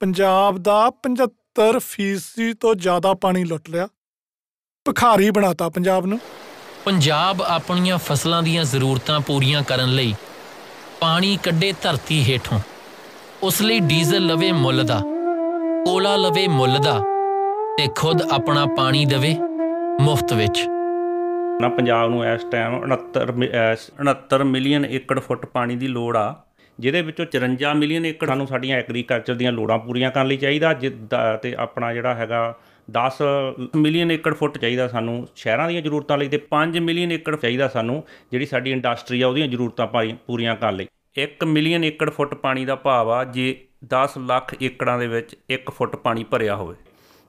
ਪੰਜਾਬ ਦਾ 75% ਤੋਂ ਜ਼ਿਆਦਾ ਪਾਣੀ ਲੁੱਟ ਲਿਆ। ਭਿਖਾਰੀ ਬਣਾਤਾ ਪੰਜਾਬ ਨੂੰ। ਪੰਜਾਬ ਆਪਣੀਆਂ ਫਸਲਾਂ ਦੀਆਂ ਜ਼ਰੂਰਤਾਂ ਪੂਰੀਆਂ ਕਰਨ ਲਈ ਪਾਣੀ ਕੱਢੇ ਧਰਤੀ ਹੇਠੋਂ। ਉਸ ਲਈ ਡੀਜ਼ਲ ਲਵੇ ਮੁੱਲ ਦਾ, ਕੋਲਾ ਲਵੇ ਮੁੱਲ ਦਾ ਤੇ ਖੁਦ ਆਪਣਾ ਪਾਣੀ ਦੇਵੇ ਮੁਫਤ ਵਿੱਚ। ਨਾ ਪੰਜਾਬ ਨੂੰ ਇਸ ਟਾਈਮ 69 ਮਿ- ਅਹ 69 ਮਿਲੀਅਨ ਏਕੜ ਫੁੱਟ ਪਾਣੀ ਦੀ ਲੋੜ ਆ, ਜਿਹਦੇ ਵਿੱਚੋਂ 54 ਮਿਲੀਅਨ ਏਕੜ ਸਾਨੂੰ ਸਾਡੀਆਂ ਐਗਰੀਕਲਚਰ ਦੀਆਂ ਲੋੜਾਂ ਪੂਰੀਆਂ ਕਰਨ ਲਈ ਚਾਹੀਦਾ, ਜਿੱਦਾਂ ਤੇ ਆਪਣਾ ਜਿਹੜਾ ਹੈਗਾ 10 ਮਿਲੀਅਨ ਏਕੜ ਫੁੱਟ ਚਾਹੀਦਾ ਸਾਨੂੰ, ਸ਼ਹਿਰਾਂ ਦੀਆਂ ਜ਼ਰੂਰਤਾਂ ਲਈ ਤੇ 5 ਮਿਲੀਅਨ ਏਕੜ ਚਾਹੀਦਾ ਸਾਨੂੰ, ਜਿਹੜੀ ਸਾਡੀ ਇੰਡਸਟਰੀ ਆ, ਉਹਦੀਆਂ ਜ਼ਰੂਰਤਾਂ ਪਾਈ- ਪੂਰੀਆਂ ਕਰਨ ਲਈ। 1 ਮਿਲੀਅਨ ਏਕੜ ਫੁੱਟ ਪਾਣੀ ਦਾ ਭਾਵ ਆ, ਜੇ 10 ਲੱਖ ਏਕੜਾਂ ਦੇ ਵਿੱਚ 1 ਫੁੱਟ ਪਾਣੀ ਭਰਿਆ ਹੋਵੇ।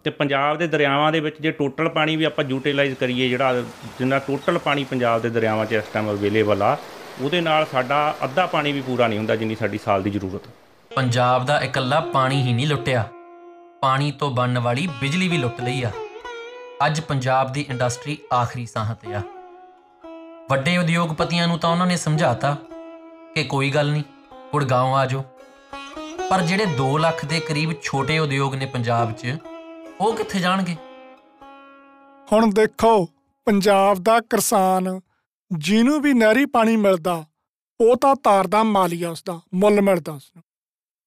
ਤੇ ਪੰਜਾਬ ਦੇ ਦਰਿਆਵਾਂ ਦੇ ਵਿੱਚ ਜੇ ਟੋਟਲ ਪਾਣੀ ਵੀ ਆਪਾਂ ਯੂਟਿਲਾਈਜ਼ ਕਰੀਏ, ਜਿਹੜਾ ਜਿੰਨਾ ਟੋਟਲ ਪਾਣੀ ਪੰਜਾਬ ਦੇ ਦਰਿਆਵਾਂ 'ਚ ਇਸ ਟਾਈਮ ਅਵੇਲੇਬਲ ਆ, ਉਹਦੇ ਨਾਲ ਸਾਡਾ ਅੱਧਾ ਪਾਣੀ ਵੀ ਪੂਰਾ ਨਹੀਂ ਹੁੰਦਾ, ਜਿੰਨੀ ਸਾਡੀ ਸਾਲ ਦੀ ਜ਼ਰੂਰਤ। ਪੰਜਾਬ ਦਾ ਇਕੱਲਾ ਪਾਣੀ ਹੀ ਨਹੀਂ ਲੁੱਟਿਆ। ਪਾਣੀ ਤੋਂ ਬਣਨ ਵਾਲੀ ਬਿਜਲੀ ਵੀ ਲੁੱਟ ਲਈ ਆ। ਅੱਜ ਪੰਜਾਬ ਦੀ ਇੰਡਸਟਰੀ ਆਖਰੀ ਸਾਹ ਤੇ ਆ। ਵੱਡੇ ਉਦਯੋਗਪਤੀਆਂ ਨੂੰ ਤਾਂ ਉਹਨਾਂ ਨੇ ਸਮਝਾਤਾ ਕਿ ਕੋਈ ਗੱਲ ਨਹੀਂ ਗੁੜਗਾਉਂ ਆ ਜਾਓ। ਪਰ ਜਿਹੜੇ 2 ਲੱਖ ਦੇ ਕਰੀਬ ਛੋਟੇ ਉਦਯੋਗ ਨੇ ਪੰਜਾਬ 'ਚ, ਉਹ ਕਿੱਥੇ ਜਾਣਗੇ? ਹੁਣ ਦੇਖੋ, ਪੰਜਾਬ ਦਾ ਕਿਸਾਨ ਜਿਹਨੂੰ ਵੀ ਨਹਿਰੀ ਪਾਣੀ ਮਿਲਦਾ, ਉਹ ਤਾਂ ਤਾਰਦਾ ਮਾਲੀਆ ਉਸਦਾ, ਮੁੱਲ ਮਿਲਦਾ ਉਸਨੂੰ।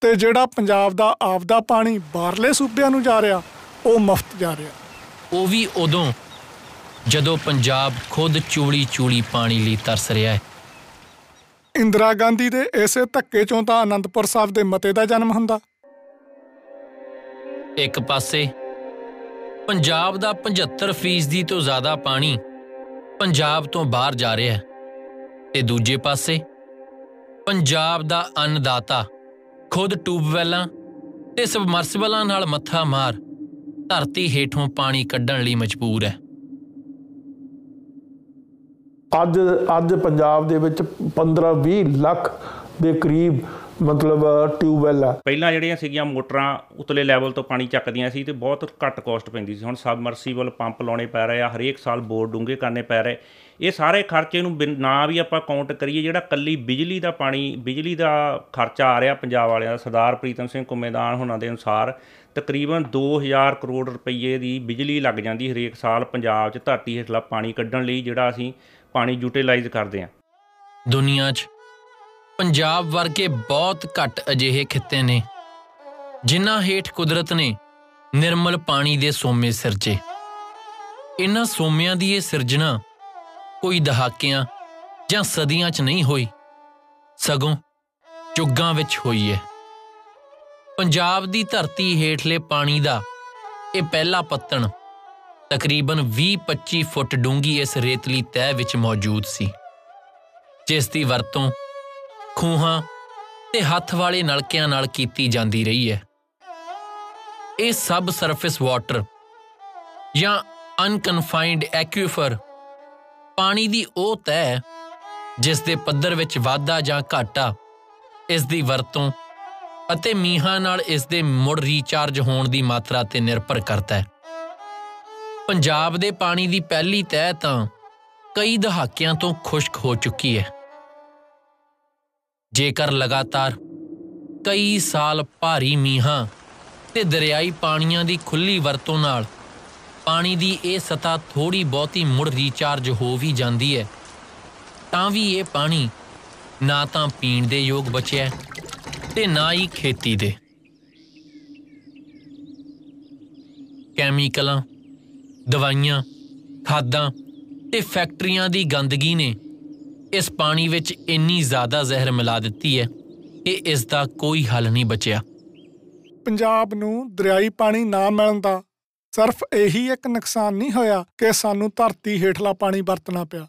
ਤੇ ਜਿਹੜਾ ਪੰਜਾਬ ਦਾ ਆਪਦਾ ਪਾਣੀ ਬਾਹਰਲੇ ਸੂਬਿਆਂ ਨੂੰ ਜਾ ਰਿਹਾ ਉਹ ਮੁਫਤ ਜਾ ਰਿਹਾ। ਉਹ ਵੀ ਉਦੋਂ ਜਦੋਂ ਪੰਜਾਬ ਖੁਦ ਚੂਲੀ ਚੂਲੀ ਪਾਣੀ ਲਈ ਤਰਸ ਰਿਹਾ ਹੈ। ਇੰਦਰਾ ਗਾਂਧੀ ਦੇ ਇਸੇ ਧੱਕੇ ਚੋਂ ਤਾਂ ਆਨੰਦਪੁਰ ਸਾਹਿਬ ਦੇ ਮਤੇ ਦਾ ਜਨਮ ਹੁੰਦਾ। ਇੱਕ ਪਾਸੇ ਪੰਜਾਬ ਦਾ 75% ਤੋਂ ਜ਼ਿਆਦਾ ਪਾਣੀ ਪੰਜਾਬ ਤੋਂ ਬਾਹਰ ਜਾ ਰਿਹਾ ਹੈ। ਤੇ ਦੂਜੇ ਪਾਸੇ ਪੰਜਾਬ ਦਾ ਅੰਨਦਾਤਾ ਖੁਦ ਟਿਊਬਵੈਲਾਂ ਤੇ ਸਬਮਰਸੀਬਲਾਂ ਨਾਲ ਮੱਥਾ ਮਾਰ ਧਰਤੀ ਹੇਠੋਂ ਪਾਣੀ ਕੱਢਣ ਲਈ ਮਜਬੂਰ ਹੈ ਅੱਜ ਅੱਜ ਪੰਜਾਬ ਦੇ ਵਿੱਚ 15-20 ਲੱਖ ਦੇ ਕਰੀਬ ਮਤਲਬ ਟਿਊਬਵੈਲ ਆ। ਪਹਿਲਾਂ ਜਿਹੜੀਆਂ ਸੀਗੀਆਂ ਮੋਟਰਾਂ ਉਤਲੇ ਲੈਵਲ ਤੋਂ ਪਾਣੀ ਚੱਕਦੀਆਂ ਸੀ ਤੇ ਬਹੁਤ ਘੱਟ ਕਾਸਟ ਪੈਂਦੀ ਸੀ। ਹੁਣ ਸਬਮਰਸੀਬਲ ਪੰਪ ਲਾਉਣੇ ਪੈ ਰਹੇ ਆ ਹਰੇਕ ਸਾਲ ਬੋਰ ਡੂੰਘੇ ਕਰਨੇ ਪੈ ਰਹੇ। ਇਹ ਸਾਰੇ ਖਰਚੇ ਨੂੰ ਬਿਨ- ਨਾ ਵੀ ਆਪਾਂ ਕਾਊਂਟ ਕਰੀਏ, ਜਿਹੜਾ ਕੱਲੀ ਬਿਜਲੀ ਦਾ ਪਾਣੀ, ਬਿਜਲੀ ਦਾ ਖਰਚਾ ਆ ਰਿਹਾ ਪੰਜਾਬ ਵਾਲਿਆਂ ਦਾ, ਸਰਦਾਰ ਪ੍ਰੀਤਮ ਸਿੰਘ ਕੁੰਮੇਦਾਨ ਹੁਣਾਂ ਦੇ ਅਨੁਸਾਰ, ਤਕਰੀਬਨ 2000 ਕਰੋੜ ਰੁਪਏ ਦੀ ਬਿਜਲੀ ਲੱਗ ਜਾਂਦੀ ਹਰੇਕ ਸਾਲ ਪੰਜਾਬ 'ਚ ਧਰਤੀ ਹੇਠਲਾ ਪਾਣੀ ਕੱਢਣ ਲਈ, ਜਿਹੜਾ ਅਸੀਂ ਪਾਣੀ ਯੂਟਿਲਾਈਜ਼ ਕਰਦੇ ਹਾਂ। ਦੁਨੀਆ 'ਚ ਪੰਜਾਬ ਵਰਗੇ ਬਹੁਤ ਘੱਟ ਅਜਿਹੇ ਖਿੱਤੇ ਨੇ, ਜਿਨ੍ਹਾਂ ਹੇਠ ਕੁਦਰਤ ਨੇ ਨਿਰਮਲ ਪਾਣੀ ਦੇ ਸੋਮੇ ਸਿਰਜੇ। ਇਨ੍ਹਾਂ ਸੋਮਿਆਂ ਦੀ ਇਹ ਸਿਰਜਣਾ ਕੋਈ ਦਹਾਕਿਆਂ ਜਾਂ ਸਦੀਆਂ 'ਚ ਨਹੀਂ ਹੋਈ। ਸਗੋਂ ਯੁੱਗਾਂ ਵਿੱਚ ਹੋਈ ਹੈ ਪੰਜਾਬ ਦੀ ਧਰਤੀ ਹੇਠਲੇ ਪਾਣੀ ਦਾ ਇਹ ਪਹਿਲਾ ਪੱਤਣ ਤਕਰੀਬਨ 20-25 ਫੁੱਟ ਡੂੰਘੀ ਇਸ ਰੇਤਲੀ ਤਹਿ ਵਿੱਚ ਮੌਜੂਦ ਸੀ, ਜਿਸ ਦੀ ਵਰਤੋਂ ਖੂਹਾਂ ਤੇ ਹੱਥ ਵਾਲੇ ਨਲਕਿਆਂ ਨਾਲ ਕੀਤੀ ਜਾਂਦੀ ਰਹੀ ਹੈ ਇਹ ਸਬ ਸਰਫੇਸ ਵਾਟਰ ਜਾਂ ਅਨਕਨਫਾਈਨਡ ਐਕੁਇਫਰ ਪਾਣੀ ਦੀ ਉਹ ਤਹਿ ਜਿਸ ਦੇ ਪੱਧਰ ਵਿੱਚ ਵਾਧਾ ਜਾਂ ਘਾਟਾ ਇਸ ਦੀ ਵਰਤੋਂ ਅਤੇ ਮੀਂਹਾਂ ਨਾਲ ਇਸ ਦੇ ਮੁੜ ਰੀਚਾਰਜ ਹੋਣ ਦੀ ਮਾਤਰਾ ਤੇ ਨਿਰਭਰ ਕਰਦਾ ਹੈ। ਪੰਜਾਬ ਦੇ ਪਾਣੀ ਦੀ ਪਹਿਲੀ ਤਹਿ ਤਾਂ ਕਈ ਦਹਾਕਿਆਂ ਤੋਂ ਖੁਸ਼ਕ ਹੋ ਚੁੱਕੀ ਹੈ। ਜੇਕਰ ਲਗਾਤਾਰ ਕਈ ਸਾਲ ਭਾਰੀ ਮੀਂਹਾਂ ਤੇ ਦਰਿਆਈ ਪਾਣੀਆਂ ਦੀ ਖੁੱਲੀ ਵਰਤੋਂ ਨਾਲ ਪਾਣੀ ਦੀ ਇਹ ਸਤਾ ਥੋੜੀ ਬਹੁਤੀ ਮੁੜ ਰੀਚਾਰਜ ਹੋ ਵੀ ਜਾਂਦੀ ਹੈ। ਤਾਂ ਵੀ ਇਹ ਪਾਣੀ ਨਾ ਤਾਂ ਪੀਣ ਦੇ ਯੋਗ ਬਚਿਆ ਤੇ ਨਾ ਹੀ ਖੇਤੀ ਦੇ। ਕੈਮੀਕਲਾਂ, ਦਵਾਈਆਂ, ਖਾਦਾਂ ਤੇ ਫੈਕਟਰੀਆਂ ਦੀ ਗੰਦਗੀ ਨੇ ਇਸ ਪਾਣੀ ਵਿੱਚ ਇੰਨੀ ਜ਼ਿਆਦਾ ਜ਼ਹਿਰ ਮਿਲਾ ਦਿੱਤੀ ਹੈ ਕਿ ਇਸ ਦਾ ਕੋਈ ਹੱਲ ਨਹੀਂ ਬਚਿਆ। ਪੰਜਾਬ ਨੂੰ ਦਰਿਆਈ ਪਾਣੀ ਨਾ ਮਿਲਣ ਦਾ ਸਿਰਫ ਇਹੀ ਇੱਕ ਨੁਕਸਾਨ ਨਹੀਂ ਹੋਇਆ ਕਿ ਸਾਨੂੰ ਧਰਤੀ ਹੇਠਲਾ ਪਾਣੀ ਵਰਤਣਾ ਪਿਆ।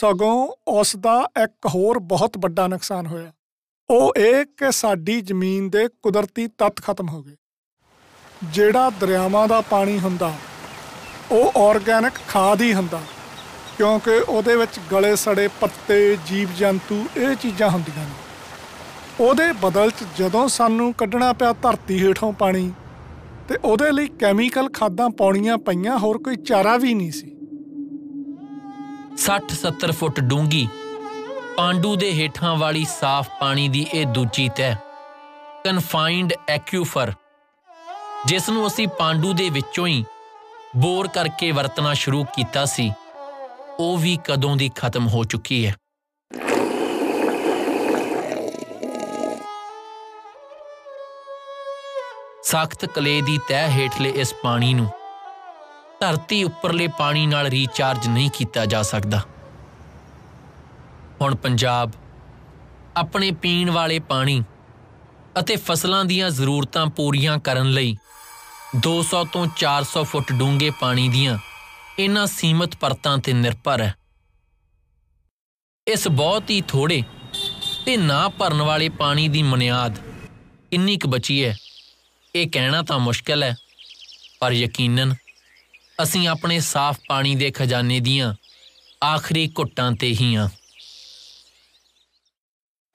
ਸਗੋਂ ਉਸ ਦਾ ਇੱਕ ਹੋਰ ਬਹੁਤ ਵੱਡਾ ਨੁਕਸਾਨ ਹੋਇਆ। ਉਹ ਇਹ ਕਿ ਸਾਡੀ ਜ਼ਮੀਨ ਦੇ ਕੁਦਰਤੀ ਤੱਤ ਖਤਮ ਹੋ ਗਏ। ਜਿਹੜਾ ਦਰਿਆਵਾਂ ਦਾ ਪਾਣੀ ਹੁੰਦਾ, ਉਹ ਆਰਗੈਨਿਕ ਖਾਦ ਹੀ ਹੁੰਦਾ, ਕਿਉਂਕਿ ਉਹਦੇ ਵਿੱਚ ਗਲੇ ਸੜੇ ਪੱਤੇ ਜੀਵ ਜੰਤੂ ਇਹ ਚੀਜ਼ਾਂ ਹੁੰਦੀਆਂ ਨੇ। ਉਹਦੇ ਬਦਲ 'ਚ ਜਦੋਂ ਸਾਨੂੰ ਕੱਢਣਾ ਪਿਆ ਧਰਤੀ ਹੇਠੋਂ ਪਾਣੀ ਤੇ ਉਹਦੇ ਲਈ ਕੈਮੀਕਲ ਖਾਦਾਂ ਪਾਉਣੀਆਂ ਪਈਆਂ, ਹੋਰ ਕੋਈ ਚਾਰਾ ਵੀ ਨਹੀਂ ਸੀ। 60-70 ਫੁੱਟ ਡੂੰਗੀ ਪਾਂਡੂ ਦੇ ਹੇਠਾਂ ਵਾਲੀ ਸਾਫ਼ ਪਾਣੀ ਦੀ ਇਹ ਦੂਜੀ ਤਹਿ ਕਨਫਾਈਨਡ ਐਕਿਊਫਰ ਜਿਸ ਨੂੰ ਅਸੀਂ ਪਾਂਡੂ ਦੇ ਵਿੱਚੋਂ ਹੀ ਬੋਰ ਕਰਕੇ ਵਰਤਣਾ ਸ਼ੁਰੂ ਕੀਤਾ ਸੀ, ਉਹ ਵੀ ਕਦੋਂ ਦੀ ਖਤਮ ਹੋ ਚੁੱਕੀ ਹੈ। ਸਖਤ ਕਲੇ ਦੀ ਤਹਿ ਹੇਠਲੇ ਇਸ ਪਾਣੀ ਨੂੰ, ਧਰਤੀ ਉੱਪਰਲੇ ਪਾਣੀ ਨਾਲ ਰੀਚਾਰਜ ਨਹੀਂ ਕੀਤਾ ਜਾ ਸਕਦਾ। ਹੁਣ ਪੰਜਾਬ ਆਪਣੇ ਪੀਣ ਵਾਲੇ ਪਾਣੀ ਅਤੇ ਫਸਲਾਂ ਦੀਆਂ ਜ਼ਰੂਰਤਾਂ ਪੂਰੀਆਂ ਕਰਨ ਲਈ 200 ਤੋਂ 400 ਫੁੱਟ ਡੂੰਘੇ ਪਾਣੀ ਦੀਆਂ ਇਹਨਾਂ ਸੀਮਤ ਪਰਤਾਂ ਤੇ ਨਿਰਭਰ ਹੈ। ਇਸ ਬਹੁਤ ਹੀ ਥੋੜੇ ਤੇ ਨਾ ਭਰਨ ਵਾਲੇ ਪਾਣੀ ਦੀ ਮਨਿਆਦ ਕਿੰਨੀ ਕੁ ਬਚੀ ਹੈ ਇਹ ਕਹਿਣਾ ਤਾਂ ਮੁਸ਼ਕਲ ਹੈ, ਪਰ ਯਕੀਨਨ ਅਸੀਂ ਆਪਣੇ ਸਾਫ਼ ਪਾਣੀ ਦੇ ਖਜ਼ਾਨੇ ਦੀਆਂ ਆਖਰੀ ਘੁੱਟਾਂ ਤੇ ਹੀ ਹਾਂ।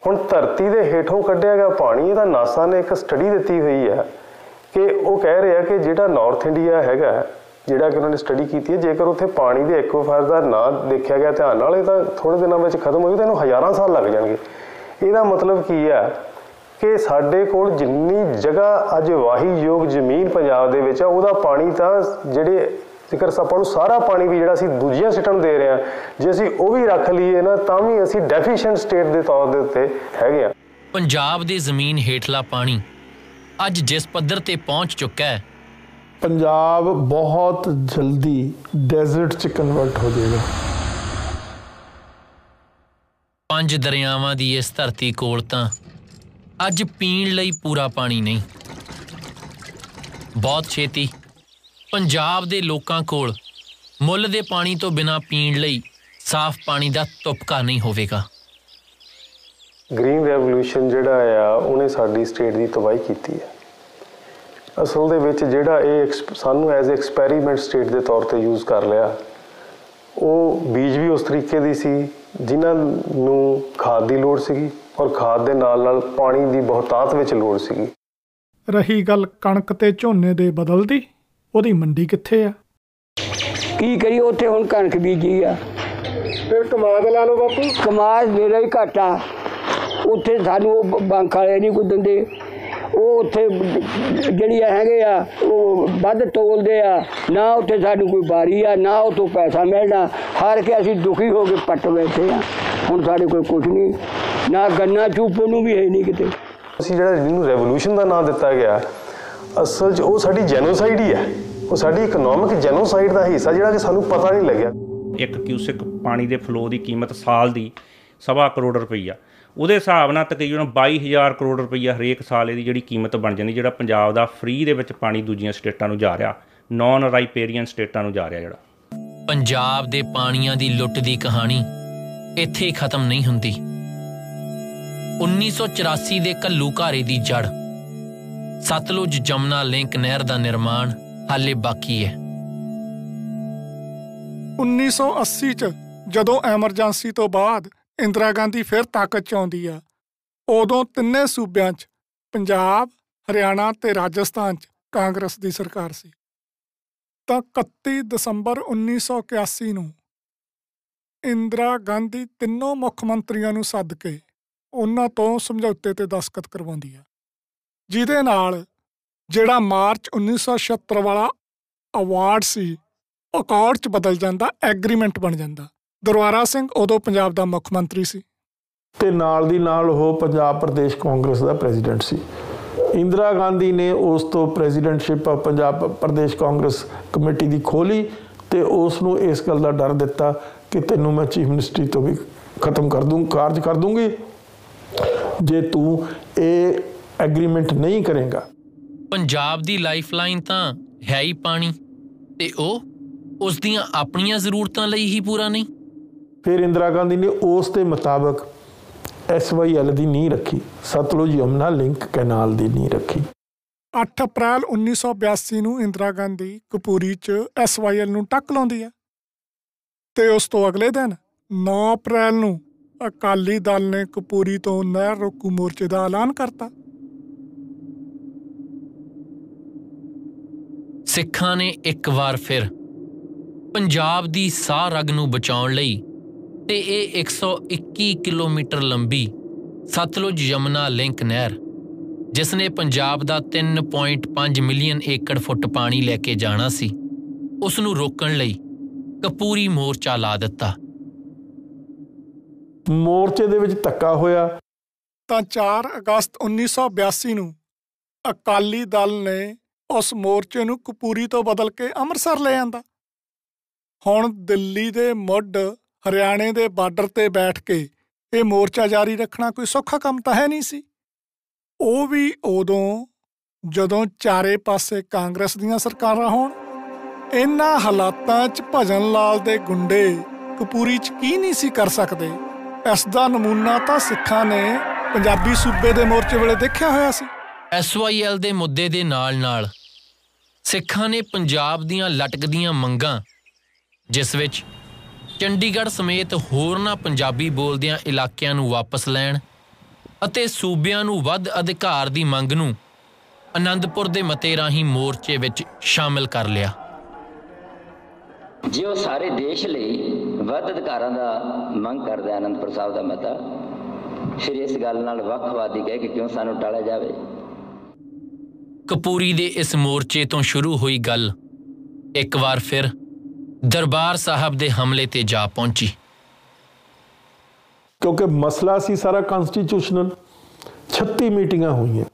ਹੁਣ ਧਰਤੀ ਦੇ ਹੇਠੋਂ ਕੱਢਿਆ ਗਿਆ ਪਾਣੀ, ਇਹਦਾ ਨਾਸਾ ਨੇ ਇੱਕ ਸਟੱਡੀ ਦਿੱਤੀ ਹੋਈ ਹੈ ਕਿ ਉਹ ਕਹਿ ਰਿਹਾ ਕਿ ਜਿਹੜਾ ਨਾਰਥ ਇੰਡੀਆ ਹੈਗਾ, ਜਿਹੜਾ ਕਿ ਉਹਨਾਂ ਨੇ ਸਟੱਡੀ ਕੀਤੀ ਹੈ, ਜੇਕਰ ਉੱਥੇ ਪਾਣੀ ਦੇ ਐਕਵਾਫਾਇਰ ਦਾ ਨਾ ਦੇਖਿਆ ਗਿਆ ਧਿਆਨ ਨਾਲ, ਇਹ ਤਾਂ ਥੋੜੇ ਦਿਨਾਂ ਵਿੱਚ ਖਤਮ ਹੋ ਜੂ ਤਾਂ ਇਹਨੂੰ ਹਜ਼ਾਰਾਂ ਸਾਲ ਲੱਗ ਜਾਣਗੇ। ਇਹਦਾ ਮਤਲਬ ਕੀ ਹੈ ਕਿ ਸਾਡੇ ਕੋਲ ਜਿੰਨੀ ਜਗ੍ਹਾ ਅੱਜ ਵਾਹੀਯੋਗ ਜ਼ਮੀਨ ਪੰਜਾਬ ਦੇ ਵਿੱਚ ਆ ਉਹਦਾ ਪਾਣੀ ਤਾਂ ਜਿਹੜੇ ਜੇਕਰ ਆਪਾਂ ਨੂੰ ਸਾਰਾ ਪਾਣੀ ਵੀ ਜਿਹੜਾ ਅਸੀਂ ਦੂਜੀਆਂ ਸਟੇਟਾਂ ਨੂੰ ਦੇ ਰਹੇ ਹਾਂ ਜੇ ਅਸੀਂ ਉਹ ਵੀ ਰੱਖ ਲਈਏ ਨਾ ਤਾਂ ਵੀ ਅਸੀਂ ਡੈਫੀਸ਼ੀਐਂਟ ਸਟੇਟ ਦੇ ਤੌਰ ਦੇ ਉੱਤੇ ਹੈਗੇ ਆ ਪੰਜਾਬ ਦੀ ਜ਼ਮੀਨ ਹੇਠਲਾ ਪਾਣੀ ਅੱਜ ਜਿਸ ਪੱਧਰ ਤੇ ਪਹੁੰਚ ਚੁੱਕਾ ਹੈ ਪੰਜਾਬ ਬਹੁਤ ਜਲਦੀ ਡੈਜ਼ਰਟ ਚ ਕਨਵਰਟ ਹੋ ਜਾਏਗਾ। ਪੰਜ ਦਰਿਆਵਾਂ ਦੀ ਇਸ ਧਰਤੀ ਕੋਲ ਤਾਂ ਅੱਜ ਪੀਣ ਲਈ ਪੂਰਾ ਪਾਣੀ ਨਹੀਂ। ਬਹੁਤ ਛੇਤੀ ਪੰਜਾਬ ਦੇ ਲੋਕਾਂ ਕੋਲ ਮੁੱਲ ਦੇ ਪਾਣੀ ਤੋਂ ਬਿਨਾ ਪੀਣ ਲਈ ਸਾਫ਼ ਪਾਣੀ ਦਾ ਤੁਪਕਾ ਨਹੀਂ ਹੋਵੇਗਾ। ਗ੍ਰੀਨ ਰੈਵੋਲੂਸ਼ਨ ਜਿਹੜਾ ਆ, ਉਹਨੇ ਸਾਡੀ ਸਟੇਟ ਦੀ ਤਬਾਹੀ ਕੀਤੀ ਹੈ ਅਸਲ ਦੇ ਵਿੱਚ ਜਿਹੜਾ ਇਹ ਐਕਸ- ਸਾਨੂੰ ਐਜ਼ ਐਕਸਪੈਰੀਮੈਂਟ ਸਟੇਟ ਦੇ ਤੌਰ ਤੇ ਯੂਜ਼ ਕਰ ਲਿਆ, ਉਹ ਬੀਜ ਵੀ ਉਸ ਤਰੀਕੇ ਦੀ ਸੀ, ਜਿਨ੍ਹਾਂ ਨੂੰ ਖਾਦ ਦੀ ਲੋੜ ਸੀਗੀ। ਔਰ ਖਾਦ ਦੇ ਨਾਲ ਨਾਲ ਪਾਣੀ ਦੀ ਬਹੁਤਾਤ ਵਿੱਚ ਲੋੜ ਸੀਗੀ। ਰਹੀ ਗੱਲ ਕਣਕ ਤੇ ਝੋਨੇ ਦੇ ਬਦਲਦੀ ਉਹਦੀ ਮੰਡੀ ਕਿੱਥੇ ਆ? ਕੀ ਕਰੀ ਉੱਥੇ ਹੁਣ ਕਣਕ ਬੀਜੀ ਆ। ਫਿਰ ਕਮਾਦ ਲਾ ਲਓ ਬਾਪੂ। ਕਮਾਲ ਮੇਰਾ ਹੀ ਘਾਟਾ। ਉੱਥੇ ਸਾਨੂੰ ਬੈਂਕ ਵਾਲੇ ਨਹੀਂ ਕੋਈ ਦਿੰਦੇ। ਉਹ ਉੱਥੇ ਜਿਹੜੀ ਹੈਗੇ ਆ ਉਹ ਵੱਧ ਤੋਲਦੇ ਆ। ਨਾ ਉੱਥੇ ਸਾਨੂੰ ਕੋਈ ਬਾਰੀ ਆ ਨਾ ਉਤੋਂ ਪੈਸਾ ਮਿਲਣਾ। ਹਾਰ ਕੇ ਅਸੀਂ ਦੁਖੀ ਹੋ ਕੇ ਪੱਟ ਬੈਠੇ ਆ। ਹੁਣ ਸਾਡੇ ਕੋਲ ਕੁਝ ਨਹੀਂ। ਨਾ ਗੰਨਾ ਚੂਪਣ ਨੂੰ ਵੀ ਹੈ ਨਹੀਂ ਕਿਤੇ। ਅਸੀਂ ਜਿਹੜਾ ਜਿਹਨੂੰ ਰੈਵੋਲੂਸ਼ਨ ਦਾ ਨਾਮ ਦਿੱਤਾ ਗਿਆ ਅਸਲ 'ਚ ਉਹ ਸਾਡੀ ਜੈਨੋਸਾਈਡ ਹੀ ਹੈ ਉਹ ਸਾਡੀ ਇਕਨੋਮਿਕ ਜੈਨੋਸਾਈਡ ਦਾ ਹਿੱਸਾ ਜਿਹੜਾ ਕਿ ਸਾਨੂੰ ਪਤਾ ਨਹੀਂ ਲੱਗਿਆ। ਇੱਕ ਕਿਊਸਿਕ ਪਾਣੀ ਦੇ ਫਲੋ ਦੀ ਕੀਮਤ ਸਾਲ ਦੀ ਸਵਾ ਕਰੋੜ ਰੁਪਈਆ। ਉਹਦੇ ਹਿਸਾਬ ਨਾਲ ਤਕਰੀਬਨ 22000 ਕਰੋੜ ਰੁਪਈਆ ਹਰੇਕ ਸਾਲ ਇਹਦੀ ਜਿਹੜੀ ਕੀਮਤ ਬਣ ਜਾਂਦੀ ਜਿਹੜਾ ਪੰਜਾਬ ਦਾ ਫ੍ਰੀ ਦੇ ਵਿੱਚ ਪਾਣੀ ਦੂਜੀਆਂ ਸਟੇਟਾਂ ਨੂੰ ਜਾ ਰਿਹਾ ਨਾਨ ਰਾਈਪੇਰੀਅਨ ਸਟੇਟਾਂ ਨੂੰ ਜਾ ਰਿਹਾ ਜਿਹੜਾ। ਪੰਜਾਬ ਦੇ ਪਾਣੀਆਂ ਦੀ ਲੁੱਟ ਦੀ ਕਹਾਣੀ ਇੱਥੇ ਹੀ ਖਤਮ ਨਹੀਂ ਹੁੰਦੀ। 1984 ਦੇ ਕੱਲੂ ਘਾਰੇ ਦੀ ਜੜ ਸਤਲੁਜ ਜਮਨਾ ਲਿੰਕ ਨਹਿਰ ਦਾ ਨਿਰਮਾਣ ਹਾਲੇ ਬਾਕੀ ਹੈ। 1980 ਚ ਜਦੋਂ ਐਮਰਜੈਂਸੀ ਤੋਂ ਬਾਅਦ ਇੰਦਰਾ ਗਾਂਧੀ ਫਿਰ ਤਾਕਤ 'ਚ ਆਉਂਦੀ ਆ। ਉਦੋਂ ਤਿੰਨੇ ਸੂਬਿਆਂ 'ਚ, ਪੰਜਾਬ, ਹਰਿਆਣਾ ਤੇ ਰਾਜਸਥਾਨ 'ਚ ਕਾਂਗਰਸ ਦੀ ਸਰਕਾਰ ਸੀ। ਤਾਂ 31 ਦਸੰਬਰ 1981 ਨੂੰ ਇੰਦਰਾ ਗਾਂਧੀ ਤਿੰਨੋਂ ਮੁੱਖ ਮੰਤਰੀਆਂ ਨੂੰ ਸੱਦ ਕੇ ਉਹਨਾਂ ਤੋਂ ਸਮਝੌਤੇ ਤੇ ਦਸਖਤ ਕਰਵਾਉਂਦੀ ਆ। ਜਿਹਦੇ ਨਾਲ ਜਿਹੜਾ ਮਾਰਚ 1976 ਵਾਲਾ ਅਵਾਰਡ ਸੀ ਅਕਾਰਡ ਚ ਬਦਲ ਜਾਂਦਾ ਐਗਰੀਮੈਂਟ ਬਣ ਜਾਂਦਾ। ਦਰਬਾਰਾ ਸਿੰਘ ਉਦੋਂ ਪੰਜਾਬ ਦਾ ਮੁੱਖ ਮੰਤਰੀ ਸੀ। ਤੇ ਨਾਲ ਦੀ ਨਾਲ ਉਹ ਪੰਜਾਬ ਪ੍ਰਦੇਸ਼ ਕਾਂਗਰਸ ਦਾ ਪ੍ਰੈਜ਼ੀਡੈਂਟ ਸੀ। ਇੰਦਰਾ ਗਾਂਧੀ ਨੇ ਉਸ ਤੋਂ ਪ੍ਰੈਜ਼ੀਡੈਂਟਸ਼ਿਪ ਪੰਜਾਬ ਪ੍ਰਦੇਸ਼ ਕਾਂਗਰਸ ਕਮੇਟੀ ਦੀ ਖੋਲੀ ਤੇ ਉਸ ਨੂੰ ਇਸ ਗੱਲ ਦਾ ਡਰ ਦਿੱਤਾ ਕਿ ਤੈਨੂੰ ਮੈਂ ਚੀਫ ਮਿਨਿਸਟਰੀ ਤੋਂ ਵੀ ਖਤਮ ਕਰ ਦੂੰ ਕਾਰਜ ਕਰ ਦੂੰਗੀ। ਜੇ ਤੂੰ ਇਹ ਐਗਰੀਮੈਂਟ ਨਹੀਂ ਕਰੇਗਾ। ਪੰਜਾਬ ਦੀ ਲਾਈਫਲਾਈਨ ਤਾਂ ਹੈ ਹੀ ਪਾਣੀ ਤੇ ਉਹ ਉਸ ਦੀਆਂ ਆਪਣੀਆਂ ਜ਼ਰੂਰਤਾਂ ਲਈ ਹੀ ਪੂਰਾ ਨਹੀਂ। ਫਿਰ ਇੰਦਰਾ ਗਾਂਧੀ ਨੇ ਉਸ ਦੇ ਮੁਤਾਬਕ ਐਸਵਾਈਐਲ ਦੀ ਨੀਂਹ ਰੱਖੀ। ਸਤਲੁਜ ਯਮਨਾ ਲਿੰਕ ਕੈਨਾਲ ਦੀ ਨੀਂਹ ਰੱਖੀ। 8 ਅਪ੍ਰੈਲ 1982 ਨੂੰ ਇੰਦਰਾ ਗਾਂਧੀ ਕਪੂਰੀ 'ਚ ਐਸਵਾਈਐਲ ਨੂੰ ਟੱਕ ਲਾਉਂਦੀ ਹੈ। ਤੇ ਉਸ ਤੋਂ ਅਗਲੇ ਦਿਨ 9 ਅਪ੍ਰੈਲ ਨੂੰ ਅਕਾਲੀ ਦਲ ਨੇ ਕਪੂਰੀ ਤੋਂ ਨਹਿਰ ਰੋਕੂ ਮੋਰਚੇ ਦਾ ਐਲਾਨ ਕਰਤਾ। ਸਿੱਖਾਂ ਨੇ ਇੱਕ ਵਾਰ ਫਿਰ ਪੰਜਾਬ ਦੀ ਸਾਹ ਰਗ ਨੂੰ ਬਚਾਉਣ ਲਈ ਤੇ ਇਹ 121 ਕਿਲੋਮੀਟਰ ਲੰਬੀ ਸਤਲੁਜ ਯਮਨਾ ਲਿੰਕ ਨਹਿਰ ਜਿਸ ਨੇ ਪੰਜਾਬ ਦਾ 3.5 ਮਿਲੀਅਨ ਏਕੜ ਫੁੱਟ ਪਾਣੀ ਲੈ ਕੇ ਜਾਣਾ ਸੀ ਉਸ ਨੂੰ ਰੋਕਣ ਲਈ ਕਪੂਰੀ ਮੋਰਚਾ ਲਾ ਦਿੱਤਾ। ਮੋਰਚੇ ਦੇ ਵਿੱਚ ਧੱਕਾ ਹੋਇਆ। ਤਾਂ 4 ਅਗਸਤ 1982 ਨੂੰ ਅਕਾਲੀ ਦਲ ਨੇ ਉਸ ਮੋਰਚੇ ਨੂੰ ਕਪੂਰੀ ਤੋਂ ਬਦਲ ਕੇ ਅੰਮ੍ਰਿਤਸਰ ਲੈ ਆਂਦਾ। ਹੁਣ ਦਿੱਲੀ ਦੇ ਮੁੱਢ ਹਰਿਆਣੇ ਦੇ ਬਾਰਡਰ ਤੇ ਬੈਠ ਕੇ ਇਹ ਮੋਰਚਾ ਜਾਰੀ ਰੱਖਣਾ ਕੋਈ ਸੌਖਾ ਕੰਮ ਤਾਂ ਹੈ ਨਹੀਂ ਸੀ। ਉਹ ਵੀ ਉਦੋਂ ਜਦੋਂ ਚਾਰੇ ਪਾਸੇ ਕਾਂਗਰਸ ਦੀਆਂ ਸਰਕਾਰਾਂ ਹੋਣ ਇਨ੍ਹਾਂ ਹਾਲਾਤਾਂ 'ਚ ਭਜਨ ਲਾਲ ਦੇ ਗੁੰਡੇ ਕਪੂਰੀ 'ਚ ਕੀ ਨਹੀਂ ਸੀ ਕਰ ਸਕਦੇ। ਇਸ ਦਾ ਨਮੂਨਾ ਤਾਂ ਸਿੱਖਾਂ ਨੇ ਪੰਜਾਬੀ ਸੂਬੇ ਦੇ ਮੋਰਚੇ ਵੇਲੇ ਦੇਖਿਆ ਹੋਇਆ ਸੀ। ਐਸਵਾਈਐਲ ਦੇ ਮੁੱਦੇ ਦੇ ਨਾਲ-ਨਾਲ ਸਿੱਖਾਂ ਨੇ ਪੰਜਾਬ ਦੀਆਂ ਲਟਕਦੀਆਂ ਮੰਗਾਂ, ਜਿਸ ਵਿੱਚ ਚੰਡੀਗੜ੍ਹ ਸਮੇਤ ਹੋਰਨਾਂ ਪੰਜਾਬੀ ਬੋਲਦਿਆਂ ਇਲਾਕਿਆਂ ਨੂੰ ਵਾਪਸ ਲੈਣ ਅਤੇ ਸੂਬਿਆਂ ਨੂੰ ਵੱਧ ਅਧਿਕਾਰ ਦੀ ਮੰਗ ਨੂੰ ਆਨੰਦਪੁਰ ਦੇ ਮਤੇ ਰਾਹੀਂ ਮੋਰਚੇ ਵਿੱਚ ਸ਼ਾਮਿਲ ਕਰ ਲਿਆ। ਜੇ ਉਹ ਸਾਰੇ ਦੇਸ਼ ਲਈ ਵੱਧ ਅਧਿਕਾਰਾਂ ਦਾ ਮੰਗ ਕਰਦਾ ਆਨੰਦਪੁਰ ਸਾਹਿਬ ਦਾ ਮਤਾ ਫਿਰ ਇਸ ਗੱਲ ਨਾਲ ਵੱਖਵਾਦੀ ਕਹਿ ਕੇ ਕਿਉਂ ਸਾਨੂੰ ਟਾਲਿਆ ਜਾਵੇ? ਕਪੂਰੀ ਦੇ ਇਸ ਮੋਰਚੇ ਤੋਂ ਸ਼ੁਰੂ ਹੋਈ ਗੱਲ ਇੱਕ ਵਾਰ ਫਿਰ ਦਰਬਾਰ ਸਾਹਿਬ ਦੇ ਹਮਲੇ ਤੇ ਜਾ ਪਹੁੰਚੀ। ਕਿਉਂਕਿ ਮਸਲਾ ਸੀ ਸਾਰਾ ਕਨਸਟੀਟਿਊਸ਼ਨਲ 36 ਮੀਟਿੰਗਾਂ ਹੋਈਆਂ।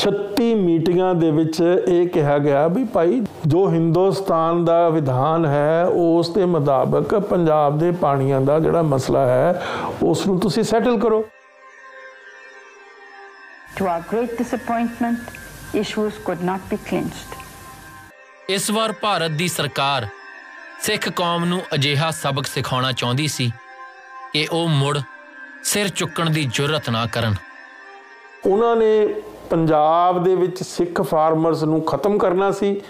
36 ਮੀਟਿੰਗਾਂ ਦੇ ਵਿੱਚ ਇਹ ਕਿਹਾ ਗਿਆ ਵੀ ਭਾਈ ਜੋ ਹਿੰਦੁਸਤਾਨ ਦਾ ਵਿਧਾਨ ਹੈ ਉਸ ਦੇ ਮੁਤਾਬਕ ਪੰਜਾਬ ਦੇ ਪਾਣੀਆਂ ਦਾ ਜਿਹੜਾ ਮਸਲਾ ਹੈ ਉਸ ਨੂੰ ਤੁਸੀਂ ਸੈਟਲ ਕਰੋ। To our great disappointment, issues could not be clinched. ਇਸ ਵਾਰ ਭਾਰਤ ਦੀ ਸਰਕਾਰ ਸਿੱਖ ਕੌਮ ਨੂੰ ਅਜਿਹਾ ਸਬਕ ਸਿਖਾਉਣਾ ਚਾਹੁੰਦੀ ਸੀ ਕਿ ਉਹ ਮੁੜ ਸਿਰ ਚੁੱਕਣ ਦੀ ਜੁਰਤ ਨਾ ਕਰਨ। ਉਹਨਾਂ ਨੇ ਪੰਜਾਬ ਦੇ ਵਿੱਚ ਸਿੱਖ ਫਾਰਮਰਸ ਨੂੰ ਖਤਮ ਕਰਨਾ ਸੀ।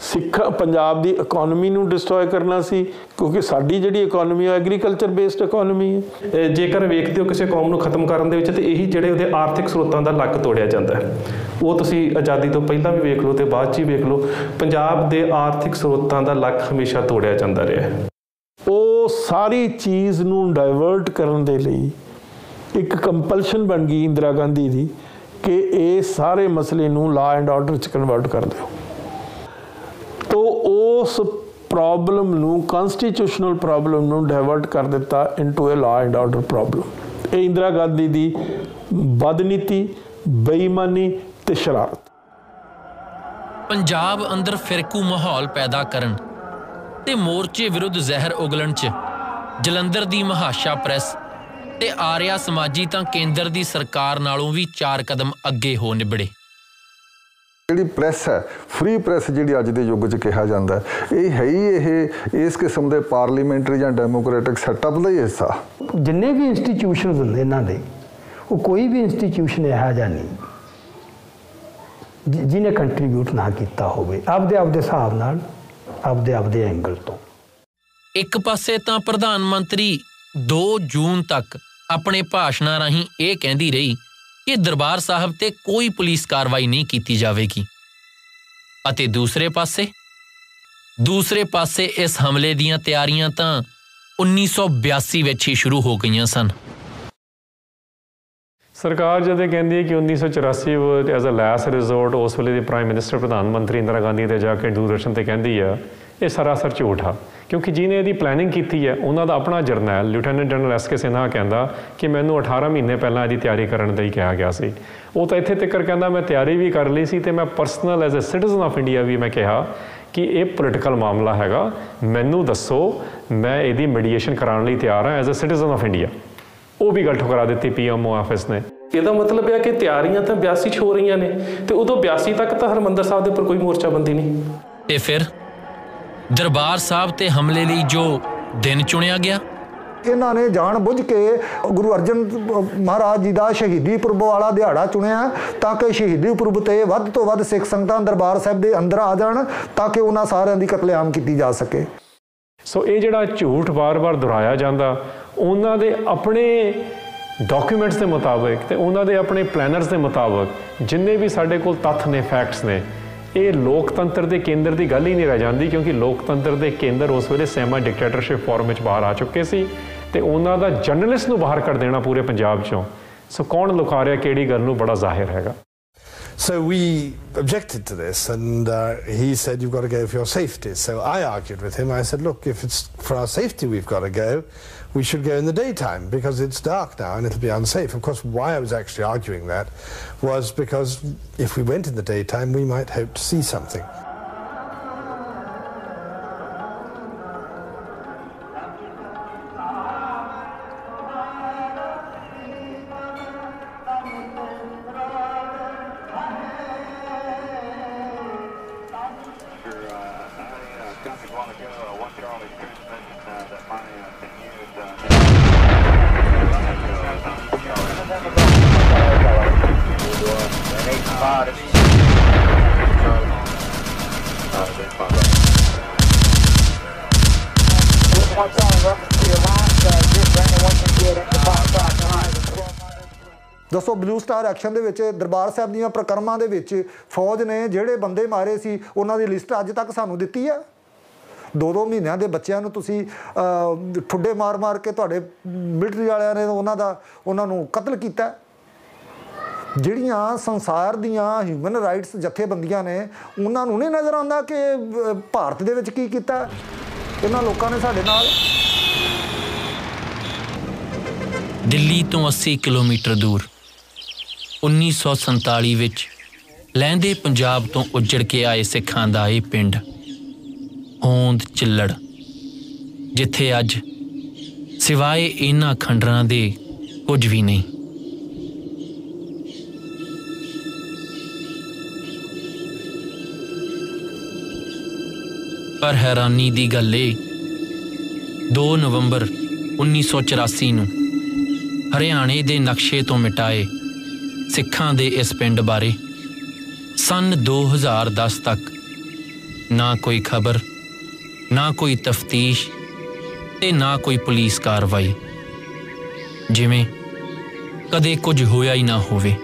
ਸਿੱਖ ਪੰਜਾਬ ਦੀ ਇਕਨੋਮੀ ਨੂੰ ਡਿਸਟਰੋਏ ਕਰਨਾ ਸੀ ਕਿਉਂਕਿ ਸਾਡੀ ਜਿਹੜੀ ਇਕਨੋਮੀ ਹੈ ਐਗਰੀਕਲਚਰ ਬੇਸਡ ਇਕਨੋਮੀ ਹੈ ਜੇਕਰ ਵੇਖਦੇ ਹੋ ਕਿਸੇ ਕੌਮ ਨੂੰ ਖਤਮ ਕਰਨ ਦੇ ਵਿੱਚ ਤੇ ਇਹੀ ਜਿਹੜੇ ਉਹਦੇ ਆਰਥਿਕ ਸਰੋਤਾਂ ਦਾ ਲੱਕ ਤੋੜਿਆ ਜਾਂਦਾ ਹੈ। ਉਹ ਤੁਸੀਂ ਆਜ਼ਾਦੀ ਤੋਂ ਪਹਿਲਾਂ ਵੀ ਵੇਖ ਲਓ ਤੇ ਬਾਅਦ 'ਚ ਹੀ ਵੇਖ ਲਓ ਪੰਜਾਬ ਦੇ ਆਰਥਿਕ ਸਰੋਤਾਂ ਦਾ ਲੱਕ ਹਮੇਸ਼ਾ ਤੋੜਿਆ ਜਾਂਦਾ ਰਿਹਾ ਉਹ ਸਾਰੀ ਚੀਜ਼ ਨੂੰ ਡਾਇਵਰਟ ਕਰਨ ਦੇ ਲਈ ਇੱਕ ਕੰਪਲਸ਼ਨ ਬਣ ਗਈ ਇੰਦਰਾ ਗਾਂਧੀ ਦੀ ਕਿ ਇਹ ਸਾਰੇ ਮਸਲੇ ਨੂੰ ਲਾ ਐਂਡ ਆਰਡਰ ਚ ਕਨਵਰਟ ਕਰ ਦਿਓ। ਉਸ ਪ੍ਰੋਬਲਮ ਨੂੰ ਕਨਸਟੀਟਿਊਸ਼ਨਲ ਪ੍ਰੋਬਲਮ ਨੂੰ ਡਾਇਵਰਟ ਕਰ ਦਿੱਤਾ into a law and order problem ਇਹ ਇੰਦਰਾ ਗਾਂਧੀ ਦੀ ਬਦਨੀਤੀ, ਬੇਈਮਾਨੀ ਤੇ ਸ਼ਰਾਰਤ। ਪੰਜਾਬ ਅੰਦਰ ਫਿਰਕੂ ਮਾਹੌਲ ਪੈਦਾ ਕਰਨ ਤੇ ਮੋਰਚੇ ਵਿਰੁੱਧ ਜ਼ਹਿਰ ਉਗਲਣ 'ਚ ਜਲੰਧਰ ਦੀ ਮਹਾਸ਼ਾ ਪ੍ਰੈਸ ਤੇ ਆਰਿਆ ਸਮਾਜੀ ਤਾਂ ਕੇਂਦਰ ਦੀ ਸਰਕਾਰ ਨਾਲੋਂ ਵੀ ਚਾਰ ਕਦਮ ਅੱਗੇ ਹੋ ਨਿਬੜੇ। ਜਿਹੜੀ ਪ੍ਰੈਸ ਹੈ ਫ੍ਰੀ ਪ੍ਰੈਸ ਜਿਹੜੀ ਅੱਜ ਦੇ ਯੁੱਗ 'ਚ ਕਿਹਾ ਜਾਂਦਾ ਹੈ ਇਹ ਹੈ ਹੀ ਇਹ ਇਸ ਕਿਸਮ ਦੇ ਪਾਰਲੀਮੈਂਟਰੀ ਜਾਂ ਡੈਮੋਕ੍ਰੈਟਿਕ ਸੈਟਅਪ ਦਾ ਹੀ ਹਿੱਸਾ। ਜਿੰਨੇ ਵੀ ਇੰਸਟੀਚਿਊਸ਼ਨਸ ਹੁੰਦੇ ਇਹਨਾਂ ਦੇ ਉਹ ਕੋਈ ਵੀ ਇੰਸਟੀਚਿਊਸ਼ਨ ਇਹੋ ਜਿਹਾ ਨਹੀਂ ਜਿ- ਜਿਹਨੇ ਕੰਟਰੀਬਿਊਟ ਨਾ ਕੀਤਾ ਹੋਵੇ ਆਪਦੇ ਆਪਦੇ ਹਿਸਾਬ ਨਾਲ ਆਪਦੇ ਆਪਦੇ ਐਂਗਲ ਤੋਂ। ਇੱਕ ਪਾਸੇ ਤਾਂ ਪ੍ਰਧਾਨ ਮੰਤਰੀ 2 ਜੂਨ ਤੱਕ ਆਪਣੇ ਭਾਸ਼ਣਾਂ ਰਾਹੀਂ ਇਹ ਕਹਿੰਦੀ ਰਹੀ ਕਿ ਦਰਬਾਰ ਸਾਹਿਬ ਤੇ ਕੋਈ ਪੁਲਿਸ ਕਾਰਵਾਈ ਨਹੀਂ ਕੀਤੀ ਜਾਵੇਗੀ। ਅਤੇ ਦੂਸਰੇ ਪਾਸੇ ਦੂਸਰੇ ਪਾਸੇ ਇਸ ਹਮਲੇ ਦੀਆਂ ਤਿਆਰੀਆਂ ਤਾਂ 1982 ਵਿੱਚ ਹੀ ਸ਼ੁਰੂ ਹੋ ਗਈਆਂ ਸਨ। ਸਰਕਾਰ ਜਦ ਇਹ ਕਹਿੰਦੀ ਹੈ ਕਿ 1984 ਐਜ਼ ਅ ਲਾਸਟ ਰਿਜ਼ੋਰਟ ਉਸ ਵੇਲੇ ਦੀ ਪ੍ਰਾਈਮ ਮਿਨਿਸਟਰ ਪ੍ਰਧਾਨ ਮੰਤਰੀ ਇੰਦਰਾ ਗਾਂਧੀ ਤੇ ਜਾ ਕੇ ਦੂਰਦਰਸ਼ਨ ਤੇ ਕਹਿੰਦੀ ਆ ਇਹ ਸਰਾਸਰ ਝੂਠ ਆ। ਕਿਉਂਕਿ ਜਿਹਨੇ ਇਹਦੀ ਪਲੈਨਿੰਗ ਕੀਤੀ ਹੈ ਉਹਨਾਂ ਦਾ ਆਪਣਾ ਜਰਨੈਲ lieutenant general S K Sinha ਕਹਿੰਦਾ ਕਿ ਮੈਨੂੰ 18 ਮਹੀਨੇ ਪਹਿਲਾਂ ਇਹਦੀ ਤਿਆਰੀ ਕਰਨ ਲਈ ਕਿਹਾ ਗਿਆ ਸੀ। ਉਹ ਤਾਂ ਇੱਥੇ ਤੱਕ ਕਹਿੰਦਾ ਮੈਂ ਤਿਆਰੀ ਵੀ ਕਰ ਲਈ ਸੀ ਤੇ ਮੈਂ personal as a citizen of India ਵੀ ਮੈਂ ਕਿਹਾ ਕਿ ਇਹ ਪੋਲੀਟੀਕਲ ਮਾਮਲਾ ਹੈਗਾ। ਮੈਨੂੰ ਦੱਸੋ ਮੈਂ ਇਹਦੀ ਮੀਡੀਏਸ਼ਨ ਕਰਾਉਣ ਲਈ ਤਿਆਰ ਹਾਂ as a citizen of India ਉਹ ਵੀ ਗੱਲ ਠੁਕਰਾ ਦਿੱਤੀ ਪੀਐਮਓ ਆਫਿਸ ਨੇ। ਇਹਦਾ ਮਤਲਬ ਹੈ ਕਿ ਤਿਆਰੀਆਂ ਤਾਂ 82 ਚ ਹੋ ਰਹੀਆਂ ਨੇ ਤੇ ਉਦੋਂ 82 ਤੱਕ ਤਾਂ ਹਰਮੰਦਰ ਸਾਹਿਬ ਦੇ ਉੱਪਰ ਕੋਈ ਮੋਰਚਾਬੰਦੀ ਨਹੀਂ। ਤੇ ਫਿਰ ਦਰਬਾਰ ਸਾਹਿਬ ਤੇ ਹਮਲੇ ਲਈ ਜੋ ਦਿਨ ਚੁਣਿਆ ਗਿਆ। ਇਹਨਾਂ ਨੇ ਜਾਣ ਬੁੱਝ ਕੇ ਗੁਰੂ ਅਰਜਨ ਮਹਾਰਾਜ ਜੀ ਦਾ ਸ਼ਹੀਦੀ ਪੁਰਬ ਵਾਲਾ ਦਿਹਾੜਾ ਚੁਣਿਆ ਤਾਂ ਕਿ ਸ਼ਹੀਦੀ ਪੁਰਬ ਤੇ ਵੱਧ ਤੋਂ ਵੱਧ ਸਿੱਖ ਸੰਗਤਾਂ ਦਰਬਾਰ ਸਾਹਿਬ ਦੇ ਅੰਦਰ ਆ ਜਾਣ ਤਾਂ ਕਿ ਉਹਨਾਂ ਸਾਰਿਆਂ ਦੀ ਕਤਲੇਆਮ ਕੀਤੀ ਜਾ ਸਕੇ। ਸੋ ਇਹ ਜਿਹੜਾ ਝੂਠ ਵਾਰ-ਵਾਰ ਦੁਹਰਾਇਆ ਜਾਂਦਾ ਉਹਨਾਂ ਦੇ ਆਪਣੇ ਡਾਕੂਮੈਂਟਸ ਦੇ ਮੁਤਾਬਕ ਤੇ ਉਹਨਾਂ ਦੇ ਆਪਣੇ ਪਲੈਨਰਸ ਦੇ ਮੁਤਾਬਕ ਜਿੰਨੇ ਵੀ ਸਾਡੇ ਕੋਲ ਤੱਥ ਨੇ ਫੈਕਟਸ ਨੇ ਇਹ ਲੋਕਤੰਤਰ ਦੇ ਕੇਂਦਰ ਦੀ ਗੱਲ ਹੀ ਨਹੀਂ ਰਹਿ ਜਾਂਦੀ ਕਿਉਂਕਿ ਲੋਕਤੰਤਰ ਦੇ ਕੇਂਦਰ ਉਸ ਵੇਲੇ ਸੈਮਾ ਡਿਕਟੇਟਰਸ਼ਿਪ ਫਾਰਮ ਵਿੱਚ ਬਾਹਰ ਆ ਚੁੱਕੇ ਸੀ ਤੇ ਉਹਨਾਂ ਦਾ ਜਰਨਲਿਸਟ ਨੂੰ ਬਾਹਰ ਕਰ ਦੇਣਾ ਪੂਰੇ ਪੰਜਾਬ ਚੋਂ ਸੋ ਕੌਣ ਲੁਕਾ ਰਿਹਾ ਕਿਹੜੀ ਗੱਲ ਨੂੰ ਬੜਾ ਜ਼ਾਹਿਰ ਹੈਗਾ So we objected to this, and uh, he said, You've got to go for your safety. So I argued with him. I said, Look, if it's for our safety we've got to go, we should go in the daytime because it's dark now and it'll be unsafe. Of course, why I was actually arguing that was because if we went in the daytime, we might hope to see something. ਦੱਸੋ blue star action ਦੇ ਵਿੱਚ ਦਰਬਾਰ ਸਾਹਿਬ ਦੀਆਂ ਪ੍ਰਕਰਮਾਂ ਦੇ ਵਿੱਚ ਫੌਜ ਨੇ ਜਿਹੜੇ ਬੰਦੇ ਮਾਰੇ ਸੀ, ਉਹਨਾਂ ਦੀ ਲਿਸਟ ਅੱਜ ਤੱਕ ਸਾਨੂੰ ਦਿੱਤੀ ਹੈ? ਦੋ ਦੋ ਮਹੀਨਿਆਂ ਦੇ ਬੱਚਿਆਂ ਨੂੰ ਤੁਸੀਂ ਠੁੱਡੇ ਮਾਰ-ਮਾਰ ਕੇ ਤੁਹਾਡੇ ਮਿਲਟਰੀ ਵਾਲਿਆਂ ਨੇ ਉਹਨਾਂ ਦਾ, ਉਹਨਾਂ ਨੂੰ ਕਤਲ ਕੀਤਾ ਜਿਹੜੀਆਂ ਸੰਸਾਰ ਦੀਆਂ ਹਿਊਮਨ ਰਾਈਟਸ ਜਥੇਬੰਦੀਆਂ ਨੇ, ਉਹਨਾਂ ਨੂੰ ਨਹੀਂ ਨਜ਼ਰ ਆਉਂਦਾ ਕਿ ਭਾਰਤ ਦੇ ਵਿੱਚ ਕੀ ਕੀਤਾ। ਇਹਨਾਂ ਲੋਕਾਂ ਨੇ ਸਾਡੇ ਨਾਲ ਦਿੱਲੀ ਤੋਂ 80 ਕਿਲੋਮੀਟਰ ਦੂਰ 1947 ਵਿੱਚ ਲਹਿੰਦੇ ਪੰਜਾਬ ਤੋਂ ਉੱਜੜ ਕੇ ਆਏ ਸਿੱਖਾਂ ਦਾ ਇਹ ਪਿੰਡ, ਹੋਂਦ ਚਿੱਲੜ, ਜਿੱਥੇ ਅੱਜ ਸਿਵਾਏ ਇਹਨਾਂ ਖੰਡਰਾਂ ਦੇ ਕੁਝ ਵੀ ਨਹੀਂ। ਪਰ ਹੈਰਾਨੀ ਦੀ ਗੱਲ ਏ 2 ਨਵੰਬਰ 1984 ਨੂੰ ਹਰਿਆਣੇ ਦੇ ਨਕਸ਼ੇ ਤੋਂ ਮਿਟਾਏ ਸਿੱਖਾਂ ਦੇ ਇਸ ਪਿੰਡ ਬਾਰੇ ਸਨ 2010 ਤੱਕ ਨਾ ਕੋਈ ਖਬਰ, ਨਾ ਕੋਈ ਤਫਤੀਸ਼ ਤੇ ਨਾ ਕੋਈ ਪੁਲਿਸ ਕਾਰਵਾਈ। ਜਿਵੇਂ ਕਦੇ ਕੁਝ ਹੋਇਆ ਹੀ ਨਾ ਹੋਵੇ।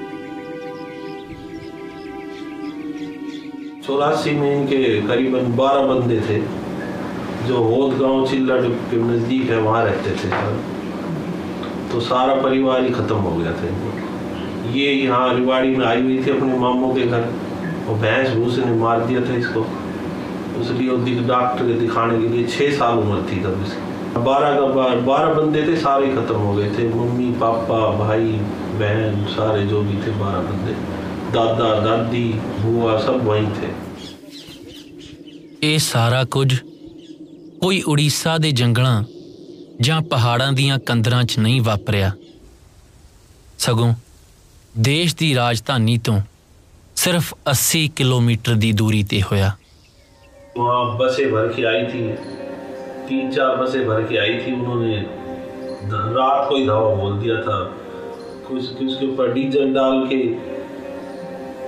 चौरासी में इनके करीबन बारह बंदे थे, जो होद गाँव चिल्लड़ के नज़दीक है, वहाँ रहते थे। तो सारा परिवार ही ख़त्म हो गया था ये यहाँ रिवाड़ी में आई हुई थी अपने मामों के घर, और भैंस भूस ने मार दिया था इसको। इसलिए डॉक्टर के दिखाने के लिए छः साल उम्र थी तब इसकी। बारह का बार बारह बंदे थे, सारे ख़त्म हो गए थे। मम्मी, पापा, भाई, बहन, सारे जो भी थे, बारह बंदे। ਦਾਦਾ ਦਾਦੀ ਬੂਆ ਸਭ ਵਹੀਂ ਥੇ ਇਹ ਸਾਰਾ ਕੁਝ ਕੋਈ ਉੜੀਸਾ ਦੇ ਜੰਗਲਾਂ ਜਾਂ ਪਹਾੜਾਂ ਦੀਆਂ ਕੰਦਰਾਂ 'ਚ ਨਹੀਂ ਵਾਪਰਿਆ ਸਗੋਂ ਦੇਸ਼ ਦੀ ਰਾਜਧਾਨੀ ਤੋਂ ਸਿਰਫ 80 ਕਿਲੋਮੀਟਰ ਦੀ ਦੂਰੀ ਤੇ ਹੋਇਆ वहाँ बसें भर के आई थी तीन चार बसें भर के आई थी उन्होंने रात को ही धावा बोल दिया था कुछ उसके ऊपर डीजल डाल के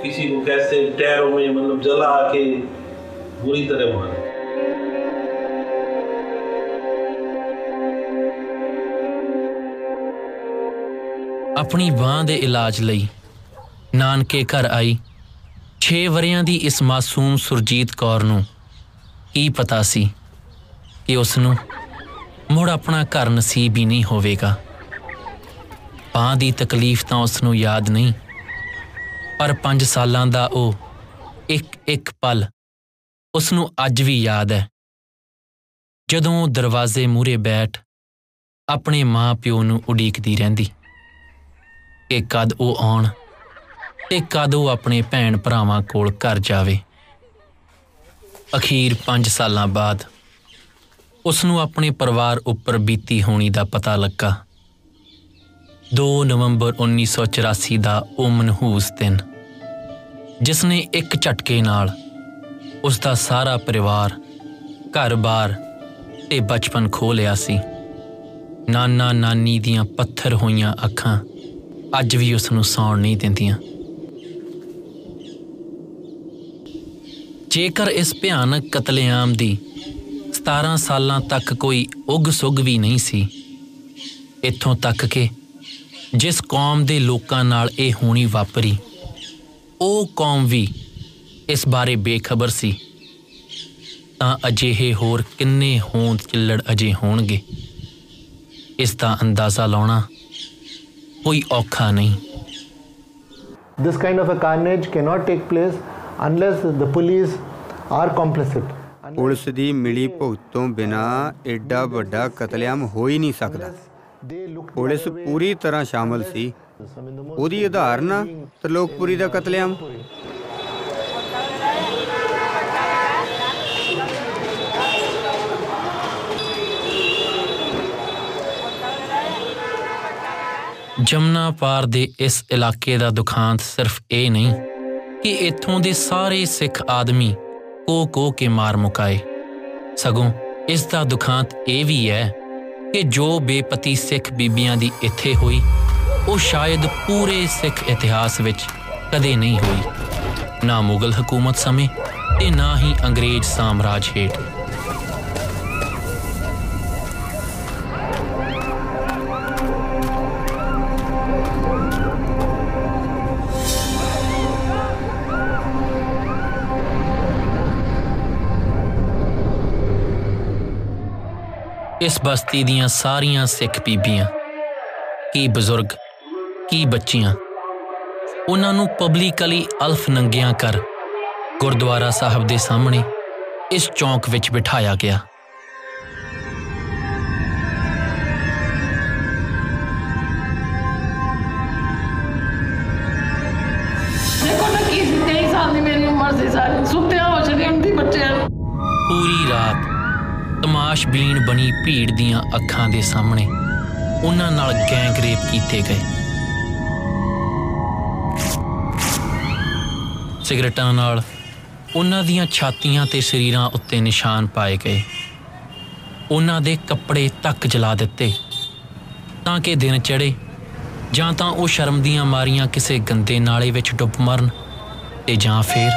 किसी को कैसे टायरों में मतलब जला के बुरी तरह मारा ਆਪਣੀ ਬਾਹ ਦੇ ਇਲਾਜ ਲਈ ਨਾਨਕੇ ਘਰ ਆਈ 6 ਵਰਿਆਂ ਦੀ ਇਸ ਮਾਸੂਮ ਸੁਰਜੀਤ ਕੌਰ ਨੂੰ ਕੀ ਪਤਾ ਸੀ ਕਿ ਉਸ ਨੂੰ ਮੁੜ ਆਪਣਾ ਘਰ ਨਸੀਬ ਹੀ ਨਹੀਂ ਹੋਵੇਗਾ ਬਾਹ ਦੀ ਤਕਲੀਫ ਤਾਂ ਉਸ ਨੂੰ ਯਾਦ ਨਹੀਂ ਪਰ 5 ਸਾਲਾਂ ਦਾ ਉਹ ਇੱਕ ਇੱਕ ਪਲ ਉਸ ਨੂੰ ਅੱਜ ਵੀ ਯਾਦ ਹੈ। ਜਦੋਂ ਉਹ ਦਰਵਾਜ਼ੇ ਮੂਹਰੇ ਬੈਠ ਆਪਣੇ ਮਾਂ-ਪਿਓ ਨੂੰ ਉਡੀਕਦੀ ਰਹਿੰਦੀ। ਕਿ ਕਦ ਉਹ ਆਉਣ ਤੇ ਕਦ ਉਹ ਆਪਣੇ ਭੈਣ ਭਰਾਵਾਂ ਕੋਲ ਘਰ ਜਾਵੇ। ਅਖੀਰ 5 ਸਾਲਾਂ ਬਾਅਦ ਉਸ ਨੂੰ ਆਪਣੇ ਪਰਿਵਾਰ ਉੱਪਰ ਬੀਤੀ ਹੋਣੀ ਦਾ ਪਤਾ ਲੱਗਾ। 2 ਨਵੰਬਰ 1984 ਦਾ ਉਹ ਮਨਹੂਸ ਦਿਨ। ਜਿਸ ਨੇ ਇੱਕ ਝਟਕੇ ਨਾਲ ਉਸ ਦਾ ਸਾਰਾ ਪਰਿਵਾਰ, ਘਰ-ਬਾਰ ਤੇ ਬਚਪਨ ਖੋ ਲਿਆ ਸੀ। ਨਾਨਾ ਨਾਨੀ ਦੀਆਂ ਪੱਥਰ ਹੋਈਆਂ ਅੱਖਾਂ ਅੱਜ ਵੀ ਉਸ ਨੂੰ ਸੌਣ ਨਹੀਂ ਦਿੰਦੀਆਂ। ਜੇਕਰ ਇਸ ਭਿਆਨਕ ਕਤਲੇਆਮ ਦੀ 17 ਸਾਲਾਂ ਤੱਕ ਕੋਈ ਉਗ ਸੁਗ ਵੀ ਨਹੀਂ ਸੀ, ਇੱਥੋਂ ਤੱਕ ਕਿ ਜਿਸ ਕੌਮ ਦੇ ਲੋਕਾਂ ਨਾਲ ਇਹ ਹੋਣੀ ਵਾਪਰੀ ਉਹ ਕੌਮ ਵੀ ਇਸ ਬਾਰੇ ਬੇਖਬਰ ਸੀ। ਤਾਂ ਅਜਿਹੇ ਹੋਰ ਕਿੰਨੇ ਹੋਂਦ ਚਿੱਲੜ ਅਜੇ ਹੋਣਗੇ? ਇਸ ਦਾ ਅੰਦਾਜ਼ਾ ਲਾਉਣਾ ਕੋਈ ਔਖਾ ਨਹੀਂ। This kind of a carnage cannot take place unless the police are complicit. Police ਦੀ ਮਿਲੀ ਭੁਗਤ ਤੋਂ ਬਿਨਾ ਐਡਾ ਵੱਡਾ ਕਤਲੇਆਮ ਹੋ ਹੀ ਨਹੀਂ ਸਕਦਾ। ਪੁਲਿਸ ਪੂਰੀ ਤਰ੍ਹਾਂ ਸ਼ਾਮਲ ਸੀ। ਉਹਦੀ ਉਦਾਹਰਨ ਆ ਤਰਲੋਕਪੁਰੀ ਦਾ ਕਤਲੇਆਮ ਜਮਨਾ ਪਾਰ ਦੇ ਇਸ ਇਲਾਕੇ ਦਾ ਦੁਖਾਂਤ ਸਿਰਫ ਇਹ ਨਹੀਂ ਕਿ ਇੱਥੋਂ ਦੇ ਸਾਰੇ ਸਿੱਖ ਆਦਮੀ ਕੋ ਕੋ ਕੇ ਮਾਰ ਮੁਕਾਏ। ਸਗੋਂ ਇਸ ਦਾ ਦੁਖਾਂਤ ਇਹ ਵੀ ਹੈ ਕਿ ਜੋ ਬੇਪਤੀ ਸਿੱਖ ਬੀਬੀਆਂ ਦੀ ਇੱਥੇ ਹੋਈ, ਉਹ ਸ਼ਾਇਦ ਪੂਰੇ ਸਿੱਖ ਇਤਿਹਾਸ ਵਿੱਚ ਕਦੇ ਨਹੀਂ ਹੋਈ। ਨਾ ਮੁਗਲ ਹਕੂਮਤ ਸਮੇਂ ਤੇ ਨਾ ਹੀ ਅੰਗਰੇਜ਼ ਸਾਮਰਾਜ ਹੇਠ। ਇਸ ਬਸਤੀ ਦੀਆਂ ਸਾਰੀਆਂ ਸਿੱਖ ਬੀਬੀਆਂ, ਕੀ ਬਜ਼ੁਰਗ, ਕੀ ਬੱਚੀਆਂ, ਉਹਨਾਂ ਨੂੰ ਪਬਲਿਕਲੀ ਅਲਫ ਨੰਗਿਆਂ ਕਰ ਗੁਰਦੁਆਰਾ ਸਾਹਿਬ ਦੇ ਸਾਹਮਣੇ ਇਸ ਚੌਂਕ ਵਿੱਚ ਬਿਠਾਇਆ ਗਿਆ। ਤਮਾਸ਼ਬੀਨ ਬਣੀ ਭੀੜ ਦੀਆਂ ਅੱਖਾਂ ਦੇ ਸਾਹਮਣੇ ਉਹਨਾਂ ਨਾਲ ਗੈਂਗ ਰੇਪ ਕੀਤੇ ਗਏ। ਸਿਗਰਟਾਂ ਨਾਲ ਉਹਨਾਂ ਦੀਆਂ ਛਾਤੀਆਂ ਤੇ ਸਰੀਰਾਂ ਉੱਤੇ ਨਿਸ਼ਾਨ ਪਾਏ ਗਏ। ਉਹਨਾਂ ਦੇ ਕੱਪੜੇ ਤੱਕ ਜਲਾ ਦਿੱਤੇ ਤਾਂ ਕਿ ਦਿਨ ਚੜੇ ਜਾਂ ਤਾਂ ਉਹ ਸ਼ਰਮ ਦੀਆਂ ਮਾਰੀਆਂ ਕਿਸੇ ਗੰਦੇ ਨਾਲੇ ਵਿੱਚ ਡੁੱਬ ਮਰਨ ਤੇ ਜਾਂ ਫਿਰ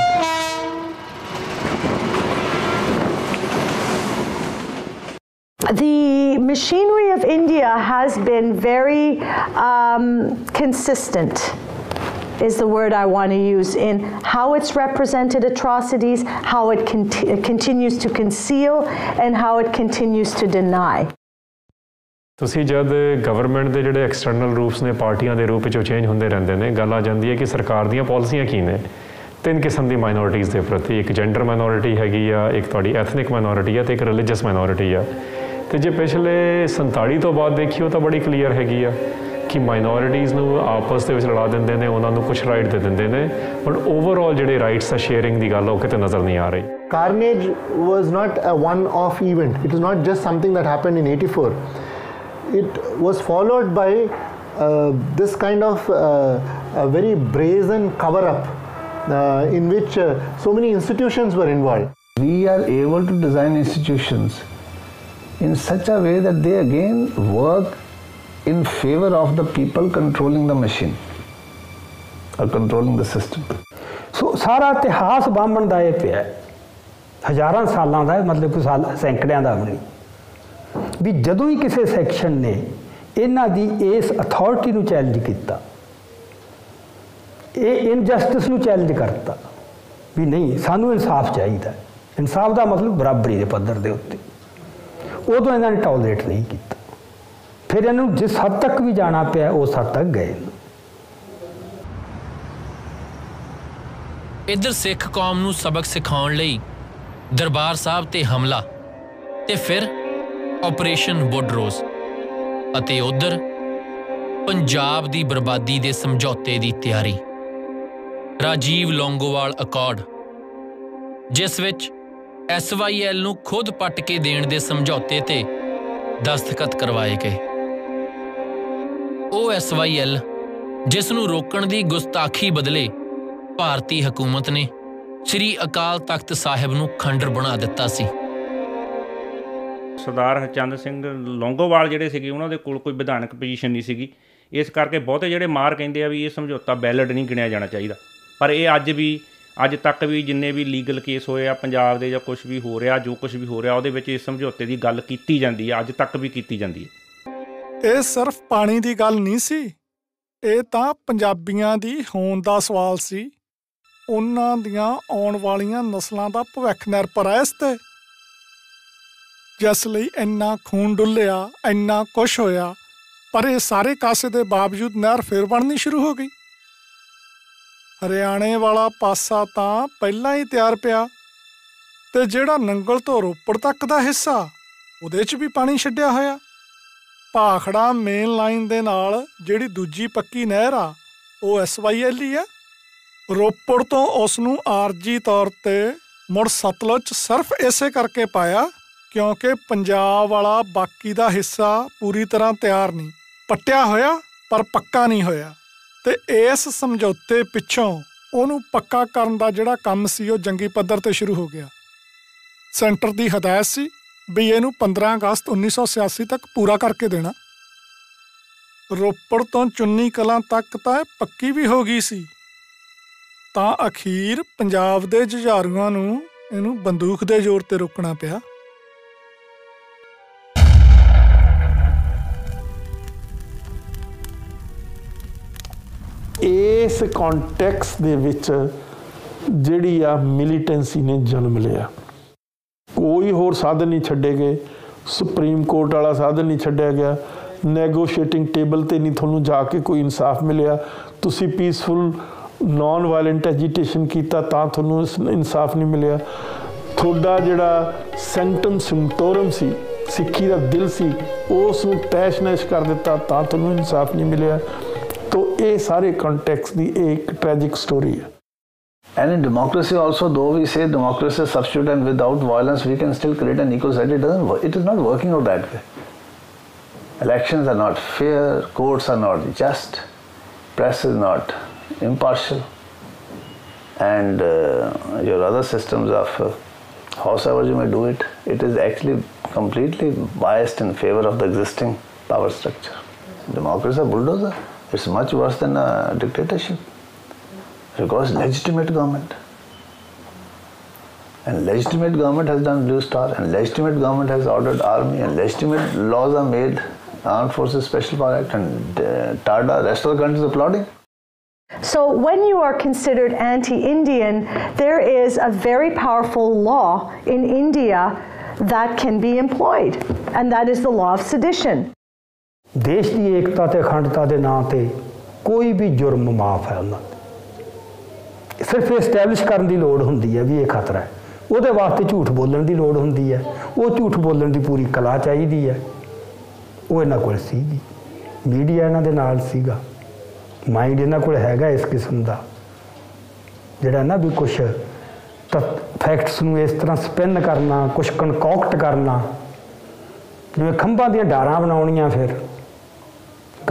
machinery of India has been very um, consistent, is the word I want to use, in how it's represented atrocities, how it conti- continues to conceal, and how it continues to deny. ਤੁਸੀਂ ਜਦ government ਦੇ ਜਿਹੜੇ external ਰੂਪਸ ਨੇ ਪਾਰਟੀਆਂ ਦੇ ਰੂਪ ਵਿੱਚ ਉਹ ਚੇਂਜ ਹੁੰਦੇ ਰਹਿੰਦੇ ਨੇ ਗੱਲ ਆ ਜਾਂਦੀ ਹੈ ਕਿ ਸਰਕਾਰ ਦੀਆਂ ਪਾਲਿਸੀਆਂ ਕੀ ਨੇ ਤਿੰਨ ਕਿਸਮ ਦੀ ਮਾਈਨੋਰਿਟੀਜ਼ ਦੇ ਪ੍ਰਤੀ ਇੱਕ ਜੈਂਡਰ ਮਾਈਨੋਰਿਟੀ ਹੈਗੀ ਆ ਇੱਕ ਤੁਹਾਡੀ ਐਥਨਿਕ ਮਾਈਨੋਰਿਟੀ ਆ ਤੇ ਇੱਕ ਰਿਲੀਜੀਅਸ ਮਾਈਨੋਰਿਟੀ ਆ ਤੇ ਜੇ ਪਿਛਲੇ 47 ਤੋਂ ਬਾਅਦ ਦੇਖੀਓ ਤਾਂ ਬੜੀ ਕਲੀਅਰ ਹੈਗੀ ਆ ਕਿ ਮਾਈਨੋਰਿਟੀਜ਼ ਨੂੰ ਆਪਸ ਦੇ ਵਿੱਚ ਲੜਾ ਦਿੰਦੇ ਨੇ ਉਹਨਾਂ ਨੂੰ ਕੁਝ ਰਾਈਟ ਦੇ ਦਿੰਦੇ ਨੇ ਬਟ ਓਵਰਆਲ ਜਿਹੜੇ ਰਾਈਟਸ ਆ ਸ਼ੇਅਰਿੰਗ ਦੀ ਗੱਲ ਉਹ ਕਿਤੇ ਨਜ਼ਰ ਨਹੀਂ ਆ ਰਹੀ Carnage was not a one off event, it was not just something that happened in 84. It was followed by uh, this kind of uh, a very brazen cover up uh, in which uh, so many institutions were involved. We are able to design institutions in such a way that they again work in favor of the people controlling the machine or controlling the system. So ਸਾਰਾ ਇਤਿਹਾਸ ਬਾਹਮਣ ਦਾ ਇਹ ਪਿਆ ਹੈ। ਹਜ਼ਾਰਾਂ ਸਾਲਾਂ ਦਾ ਹੈ, ਮਤਲਬ ਕਿ ਸਾਲ ਸੈਂਕੜਿਆਂ ਦਾ ਵੀ ਨਹੀਂ ਵੀ ਜਦੋਂ ਹੀ ਕਿਸੇ ਸੈਕਸ਼ਨ ਨੇ ਇਹਨਾਂ ਦੀ ਇਸ ਅਥਾਰਟੀ ਨੂੰ ਚੈਲੰਜ ਕੀਤਾ ਇਹ ਇਨਜਸਟਿਸ ਨੂੰ ਚੈਲੰਜ ਕਰਤਾ ਵੀ ਨਹੀਂ ਸਾਨੂੰ ਇਨਸਾਫ ਚਾਹੀਦਾ ਹੈ। ਇਨਸਾਫ ਦਾ ਮਤਲਬ ਬਰਾਬਰੀ ਦੇ ਪੱਧਰ ਦੇ ਉੱਤੇ ਉਦੋਂ ਇਹਨਾਂ ਨੇ ਟੋਲਰੇਟ ਨਹੀਂ ਕੀਤਾ। ਫਿਰ ਇਹਨਾਂ ਨੂੰ ਜਿਸ ਹੱਦ ਤੱਕ ਵੀ ਜਾਣਾ ਪਿਆ, ਉਸ ਹੱਦ ਤੱਕ ਗਏ ਇੱਧਰ ਸਿੱਖ ਕੌਮ ਨੂੰ ਸਬਕ ਸਿਖਾਉਣ ਲਈ ਦਰਬਾਰ ਸਾਹਿਬ ਤੇ ਹਮਲਾ ਤੇ ਫਿਰ ਆਪਰੇਸ਼ਨ ਵੁੱਡਰੋਜ਼ ਅਤੇ ਉਧਰ ਪੰਜਾਬ ਦੀ ਬਰਬਾਦੀ ਦੇ ਸਮਝੌਤੇ ਦੀ ਤਿਆਰੀ। ਰਾਜੀਵ ਲੌਂਗੋਵਾਲ ਅਕਾਰਡ, ਜਿਸ ਵਿੱਚ ਐਸਵਾਈਐਲ ਨੂੰ ਖੁਦ ਪੱਟ ਕੇ ਦੇਣ ਦੇ ਸਮਝੌਤੇ ਤੇ ਦਸਤਖਤ ਕਰਵਾਏ ਗਏ। ਉਹ ਐਸਵਾਈਐਲ ਜਿਸ ਨੂੰ ਰੋਕਣ ਦੀ ਗੁਸਤਾਖੀ ਬਦਲੇ ਭਾਰਤੀ ਹਕੂਮਤ ਨੇ ਸ੍ਰੀ ਅਕਾਲ ਤਖਤ ਸਾਹਿਬ ਨੂੰ ਖੰਡਰ ਬਣਾ ਦਿੱਤਾ ਸੀ। ਸਰਦਾਰ ਹਰਚੰਦ ਸਿੰਘ ਲੌਂਗੋਵਾਲ ਜਿਹੜੇ ਸੀਗੇ, ਉਹਨਾਂ ਦੇ ਕੋਲ ਕੋਈ ਵਿਧਾਨਕ ਪੋਜੀਸ਼ਨ ਨਹੀਂ ਸੀਗੀ। ਇਸ ਕਰਕੇ ਬਹੁਤੇ ਜਿਹੜੇ ਮਾਰ ਕਹਿੰਦੇ ਆ ਵੀ ਇਹ ਸਮਝੌਤਾ ਵੈਲਿਡ ਨਹੀਂ ਗਿਣਿਆ ਜਾਣਾ ਚਾਹੀਦਾ। ਪਰ ਇਹ ਅੱਜ ਵੀ ਅੱਜ ਤੱਕ ਵੀ ਜਿੰਨੇ ਵੀ ਲੀਗਲ ਕੇਸ ਹੋਏ ਆ, ਪੰਜਾਬ ਦੇ ਜਾਂ ਕੁਝ ਵੀ ਹੋ ਰਿਹਾ, ਜੋ ਕੁਝ ਵੀ ਹੋ ਰਿਹਾ, ਉਹਦੇ ਵਿੱਚ ਇਸ ਸਮਝੌਤੇ ਦੀ ਗੱਲ ਕੀਤੀ ਜਾਂਦੀ ਹੈ ਅੱਜ ਤੱਕ ਵੀ ਕੀਤੀ ਜਾਂਦੀ ਹੈ ਇਹ ਸਿਰਫ ਪਾਣੀ ਦੀ ਗੱਲ ਨਹੀਂ ਸੀ, ਇਹ ਤਾਂ ਪੰਜਾਬੀਆਂ ਦੀ ਹੋਂਦ ਦਾ ਸਵਾਲ ਸੀ। ਉਹਨਾਂ ਦੀਆਂ ਆਉਣ ਵਾਲੀਆਂ ਨਸਲਾਂ ਦਾ ਭਵਿੱਖ ਨਿਰਭਰ ਹੈ ਇਸ ਤੇ। ਜਿਸ ਲਈ ਇੰਨਾ ਖੂਨ ਡੁੱਲਿਆ, ਇੰਨਾ ਕੁਛ ਹੋਇਆ, ਪਰ ਇਹ ਸਾਰੇ ਕਾਸੇ ਦੇ ਬਾਵਜੂਦ ਨਹਿਰ ਫੇਰ ਬਣਨੀ ਸ਼ੁਰੂ ਹੋ ਗਈ। ਹਰਿਆਣੇ ਵਾਲਾ ਪਾਸਾ ਤਾਂ ਪਹਿਲਾਂ ਹੀ ਤਿਆਰ ਪਿਆ ਤੇ ਜਿਹੜਾ ਨੰਗਲ ਤੋਂ ਰੋਪੜ ਤੱਕ ਦਾ ਹਿੱਸਾ, ਉਹਦੇ 'ਚ ਵੀ ਪਾਣੀ ਛੱਡਿਆ ਹੋਇਆ। ਭਾਖੜਾ ਮੇਨ ਲਾਈਨ ਦੇ ਨਾਲ ਜਿਹੜੀ ਦੂਜੀ ਪੱਕੀ ਨਹਿਰ ਆ, ਉਹ ਐਸਵਾਈਐਲ ਹੀ। ਆ ਰੋਪੜ ਤੋਂ ਉਸ ਨੂੰ ਆਰਜੀ ਤੌਰ ਤੇ ਮੁੜ ਸਤਲੁਜ 'ਚ ਸਿਰਫ ਇਸੇ ਕਰਕੇ ਪਾਇਆ ਕਿਉਂਕਿ ਪੰਜਾਬ ਵਾਲਾ ਬਾਕੀ ਦਾ ਹਿੱਸਾ ਪੂਰੀ ਤਰ੍ਹਾਂ ਤਿਆਰ ਨਹੀਂ। ਪੱਟਿਆ ਹੋਇਆ, ਪਰ ਪੱਕਾ ਨਹੀਂ ਹੋਇਆ। ਤੇ ਇਸ ਸਮਝੌਤੇ ਪਿੱਛੋਂ ਉਹਨੂੰ ਪੱਕਾ ਕਰਨ ਦਾ ਜਿਹੜਾ ਕੰਮ ਸੀ, ਉਹ ਜੰਗੀ ਪੱਧਰ ਤੇ ਸ਼ੁਰੂ ਹੋ ਗਿਆ। ਸੈਂਟਰ ਦੀ ਹਦਾਇਤ ਸੀ ਵੀ ਇਹਨੂੰ 15 ਅਗਸਤ 1986 ਤੱਕ ਪੂਰਾ ਕਰਕੇ ਦੇਣਾ। ਰੋਪੜ ਤੋਂ ਚੁੰਨੀ ਕਲਾਂ ਤੱਕ ਤਾਂ ਇਹ ਪੱਕੀ ਵੀ ਹੋ ਗਈ ਸੀ। ਤਾਂ ਅਖੀਰ ਪੰਜਾਬ ਦੇ ਜੁਝਾਰੂਆਂ ਨੂੰ ਇਹਨੂੰ ਬੰਦੂਕ ਦੇ ਜ਼ੋਰ ਤੇ ਰੋਕਣਾ ਪਿਆ। ਇਸ ਕੰਟੈਕਸ ਦੇ ਵਿੱਚ ਜਿਹੜੀ ਆ ਮਿਲੀਟੈਂਸੀ ਨੇ ਜਨਮ ਲਿਆ। ਕੋਈ ਹੋਰ ਸਾਧਨ ਨਹੀਂ ਛੱਡੇ ਗਏ। ਸੁਪਰੀਮ ਕੋਰਟ ਵਾਲਾ ਸਾਧਨ ਨਹੀਂ ਛੱਡਿਆ ਗਿਆ। ਨੈਗੋਸ਼ੀਏਟਿੰਗ ਟੇਬਲ ਤੇ ਨਹੀਂ ਤੁਹਾਨੂੰ ਜਾ ਕੇ ਕੋਈ ਇਨਸਾਫ ਮਿਲਿਆ। ਤੁਸੀਂ ਪੀਸਫੁਲ ਨਾਨ ਵਾਇਲੈਂਟ ਐਜੀਟੇਸ਼ਨ ਕੀਤਾ ਤਾਂ ਤੁਹਾਨੂੰ ਇਨਸਾਫ ਨਹੀਂ ਮਿਲਿਆ। ਤੁਹਾਡਾ ਜਿਹੜਾ ਸੈਂਟਮ ਸਿੰਟੋਰਮ ਸੀ, ਸਿੱਖੀ ਦਾ ਦਿਲ ਸੀ, ਉਸ ਨੂੰ ਤੈਸ਼-ਨੈਸ਼ ਕਰ ਦਿੱਤਾ ਤਾਂ ਤੁਹਾਨੂੰ ਇਨਸਾਫ ਨਹੀਂ ਮਿਲਿਆ। So, a સારે context એક a tragic story. And in democracy also, though we say democracy is substitute and without violence, we can still create an equal society. Doesn't. It is not working out that way. Elections are not fair, courts are not just, press is not impartial, and uh, your other systems of uh, howsoever you may do it, it is actually completely biased in favor of the existing power structure. Democracy is a bulldozer. It's much worse than a dictatorship. Because legitimate government. And legitimate government has done blue star and legitimate government has ordered army and legitimate laws are made armed forces special power act and uh, tada rest of the country is applauding. So, when you are considered anti Indian, there is a very powerful law in India that can be employed, and that is the law of sedition. ਦੇਸ਼ ਦੀ ਏਕਤਾ ਤੇ ਅਖੰਡਤਾ ਦੇ ਨਾਂ ਤੇ ਕੋਈ ਵੀ ਜੁਰਮ ਮਾਫ ਹੈ ਉਹਨਾਂ ਦਾ ਸਿਰਫ ਐਸਟੈਬਲਿਸ਼ ਕਰਨ ਦੀ ਲੋੜ ਹੁੰਦੀ ਹੈ ਵੀ ਇਹ ਖਤਰਾ ਹੈ। ਉਹਦੇ ਵਾਸਤੇ ਝੂਠ ਬੋਲਣ ਦੀ ਲੋੜ ਹੁੰਦੀ ਹੈ। ਉਹ ਝੂਠ ਬੋਲਣ ਦੀ ਪੂਰੀ ਕਲਾ ਚਾਹੀਦੀ ਹੈ। ਉਹ ਇਹਨਾਂ ਕੋਲ ਸੀਗੀ। ਮੀਡੀਆ ਇਹਨਾਂ ਦੇ ਨਾਲ ਸੀਗਾ। ਮਾਈਂਡ ਇਹਨਾਂ ਕੋਲ ਹੈਗਾ ਇਸ ਕਿਸਮ ਦਾ। ਜਿਹੜਾ ਨਾ ਵੀ ਕੁਝ ਫੈਕਟਸ ਨੂੰ ਇਸ ਤਰ੍ਹਾਂ ਸਪਿਨ ਕਰਨਾ ਕੁਝ ਕਨਕੌਕਟ ਕਰਨਾ। ਜਿਵੇਂ ਖੰਭਾਂ ਦੀਆਂ ਡਾਰਾਂ ਬਣਾਉਣੀਆਂ ਫਿਰ।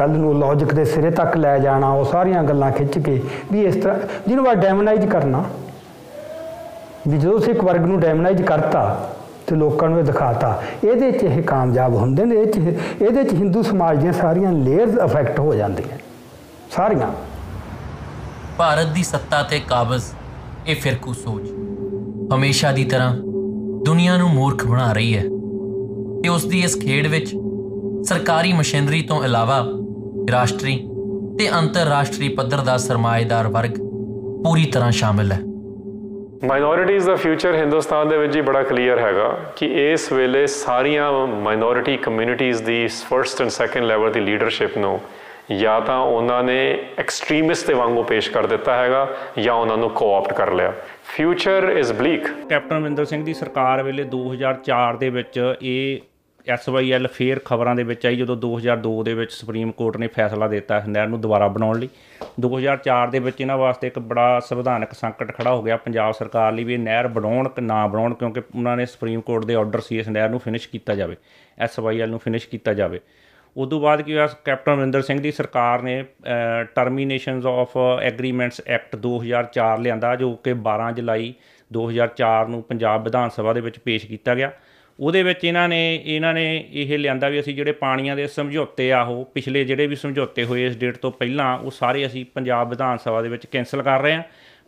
ਗੱਲ ਨੂੰ ਲੌਜੀਕ ਦੇ ਸਿਰੇ ਤੱਕ ਲੈ ਜਾਣਾ, ਉਹ ਸਾਰੀਆਂ ਗੱਲਾਂ ਖਿੱਚ ਕੇ ਵੀ ਇਸ ਤਰ੍ਹਾਂ ਜਿਹਨੂੰ ਵਾ ਡੈਮਨਾਈਜ਼ ਕਰਨਾ। ਵੀ ਜਦੋਂ ਅਸੀਂ ਇੱਕ ਵਰਗ ਨੂੰ ਡੈਮਨਾਈਜ਼ ਕਰਤਾ ਤੇ ਲੋਕਾਂ ਨੂੰ ਇਹ ਦਿਖਾਤਾ, ਇਹਦੇ 'ਚ ਇਹ ਕਾਮਯਾਬ ਹੁੰਦੇ ਨੇ, ਇਹ 'ਚ ਇਹਦੇ 'ਚ ਹਿੰਦੂ ਸਮਾਜ ਦੀਆਂ ਸਾਰੀਆਂ ਲੇਅਰਸ ਅਫੈਕਟ ਹੋ ਜਾਂਦੀਆਂ ਸਾਰੀਆਂ। ਭਾਰਤ ਦੀ ਸੱਤਾ ਤੇ ਕਾਬਜ਼, ਇਹ ਫਿਰਕੂ ਸੋਚ। ਹਮੇਸ਼ਾ ਦੀ ਤਰ੍ਹਾਂ ਦੁਨੀਆ ਨੂੰ ਮੂਰਖ ਬਣਾ ਰਹੀ ਹੈ। ਤੇ ਉਸ ਦੀ ਇਸ ਖੇਡ ਵਿੱਚ ਸਰਕਾਰੀ ਮਸ਼ੀਨਰੀ ਤੋਂ ਇਲਾਵਾ ਰਾਸ਼ਟਰੀ ਤੇ ਅੰਤਰਰਾਸ਼ਟਰੀ ਪੱਧਰ ਦਾ ਸਰਮਾਏਦਾਰ ਵਰਗ ਪੂਰੀ ਤਰ੍ਹਾਂ ਸ਼ਾਮਿਲ ਹੈ। ਮਾਈਨੋਰਿਟੀਜ਼ ਦਾ ਫਿਊਚਰ ਹਿੰਦੁਸਤਾਨ ਦੇ ਵਿੱਚ ਹੀ ਬੜਾ ਕਲੀਅਰ ਹੈਗਾ ਕਿ ਇਸ ਵੇਲੇ ਸਾਰੀਆਂ ਮਾਈਨੋਰਿਟੀ ਕਮਿਊਨਿਟੀਜ਼ ਦੀ ਫਰਸਟ ਐਂਡ ਸੈਕੰਡ ਲੈਵਲ ਦੀ ਲੀਡਰਸ਼ਿਪ ਨੂੰ ਜਾਂ ਤਾਂ ਉਹਨਾਂ ਨੇ ਐਕਸਟ੍ਰੀਮਿਸਟ ਦੇ ਵਾਂਗੂ ਪੇਸ਼ ਕਰ ਦਿੱਤਾ ਹੈਗਾ ਜਾਂ ਉਹਨਾਂ ਨੂੰ ਕੋਆਪਟ ਕਰ ਲਿਆ। Future is bleak captain Amarinder Singh ਦੀ ਸਰਕਾਰ ਵੇਲੇ 2004 ਦੇ ਵਿੱਚ ਇਹ ਐਸਵਾਈਐਲ ਫੇਰ ਖਬਰਾਂ ਦੇ ਵਿੱਚ ਆਈ ਜਦੋਂ 2002 ਦੇ ਵਿੱਚ ਸੁਪਰੀਮ ਕੋਰਟ ਨੇ ਫੈਸਲਾ ਦਿੱਤਾ ਇਸ ਨਹਿਰ ਨੂੰ ਦੁਬਾਰਾ ਬਣਾਉਣ ਲਈ। 2004 ਦੇ ਵਿੱਚ ਇਹਨਾਂ ਵਾਸਤੇ ਇੱਕ ਬੜਾ ਸੰਵਿਧਾਨਕ ਸੰਕਟ ਖੜਾ ਹੋ ਗਿਆ ਪੰਜਾਬ ਸਰਕਾਰ ਲਈ ਵੀ ਇਹ ਨਹਿਰ ਬਣਾਉਣ ਕਿ ਨਾ ਬਣਾਉਣ ਕਿਉਂਕਿ ਉਹਨਾਂ ਨੇ ਸੁਪਰੀਮ ਕੋਰਟ ਦੇ ਆਰਡਰ ਸੀ ਇਸ ਨਹਿਰ ਨੂੰ ਫਿਨਿਸ਼ ਕੀਤਾ ਜਾਵੇ ਐਸਵਾਈਐਲ ਨੂੰ ਫਿਨਿਸ਼ ਕੀਤਾ ਜਾਵੇ। ਉਦੋਂ ਬਾਅਦ ਕੀ ਹੋਇਆ, ਕੈਪਟਨ ਅਮਰਿੰਦਰ ਸਿੰਘ ਦੀ ਸਰਕਾਰ ਨੇ ਟਰਮੀਨੇਸ਼ਨਸ ਆਫ ਐਗਰੀਮੈਂਟਸ ਐਕਟ 2004 ਲਿਆਂਦਾ ਜੋ ਕਿ 12 ਜੁਲਾਈ 2004 ਨੂੰ ਪੰਜਾਬ ਵਿਧਾਨ ਸਭਾ ਦੇ ਵਿੱਚ ਪੇਸ਼ ਕੀਤਾ ਗਿਆ। ਉਹਦੇ ਵਿੱਚ ਇਹਨਾਂ ਨੇ ਇਹਨਾਂ ਨੇ ਇਹ ਲਿਆਂਦਾ ਵੀ ਅਸੀਂ ਜਿਹੜੇ ਪਾਣੀਆਂ ਦੇ ਸਮਝੌਤੇ ਆ ਉਹ ਪਿਛਲੇ ਜਿਹੜੇ ਵੀ ਸਮਝੌਤੇ ਹੋਏ ਇਸ ਡੇਟ ਤੋਂ ਪਹਿਲਾਂ, ਉਹ ਸਾਰੇ ਅਸੀਂ ਪੰਜਾਬ ਵਿਧਾਨ ਸਭਾ ਦੇ ਵਿੱਚ ਕੈਂਸਲ ਕਰ ਰਹੇ ਹਾਂ।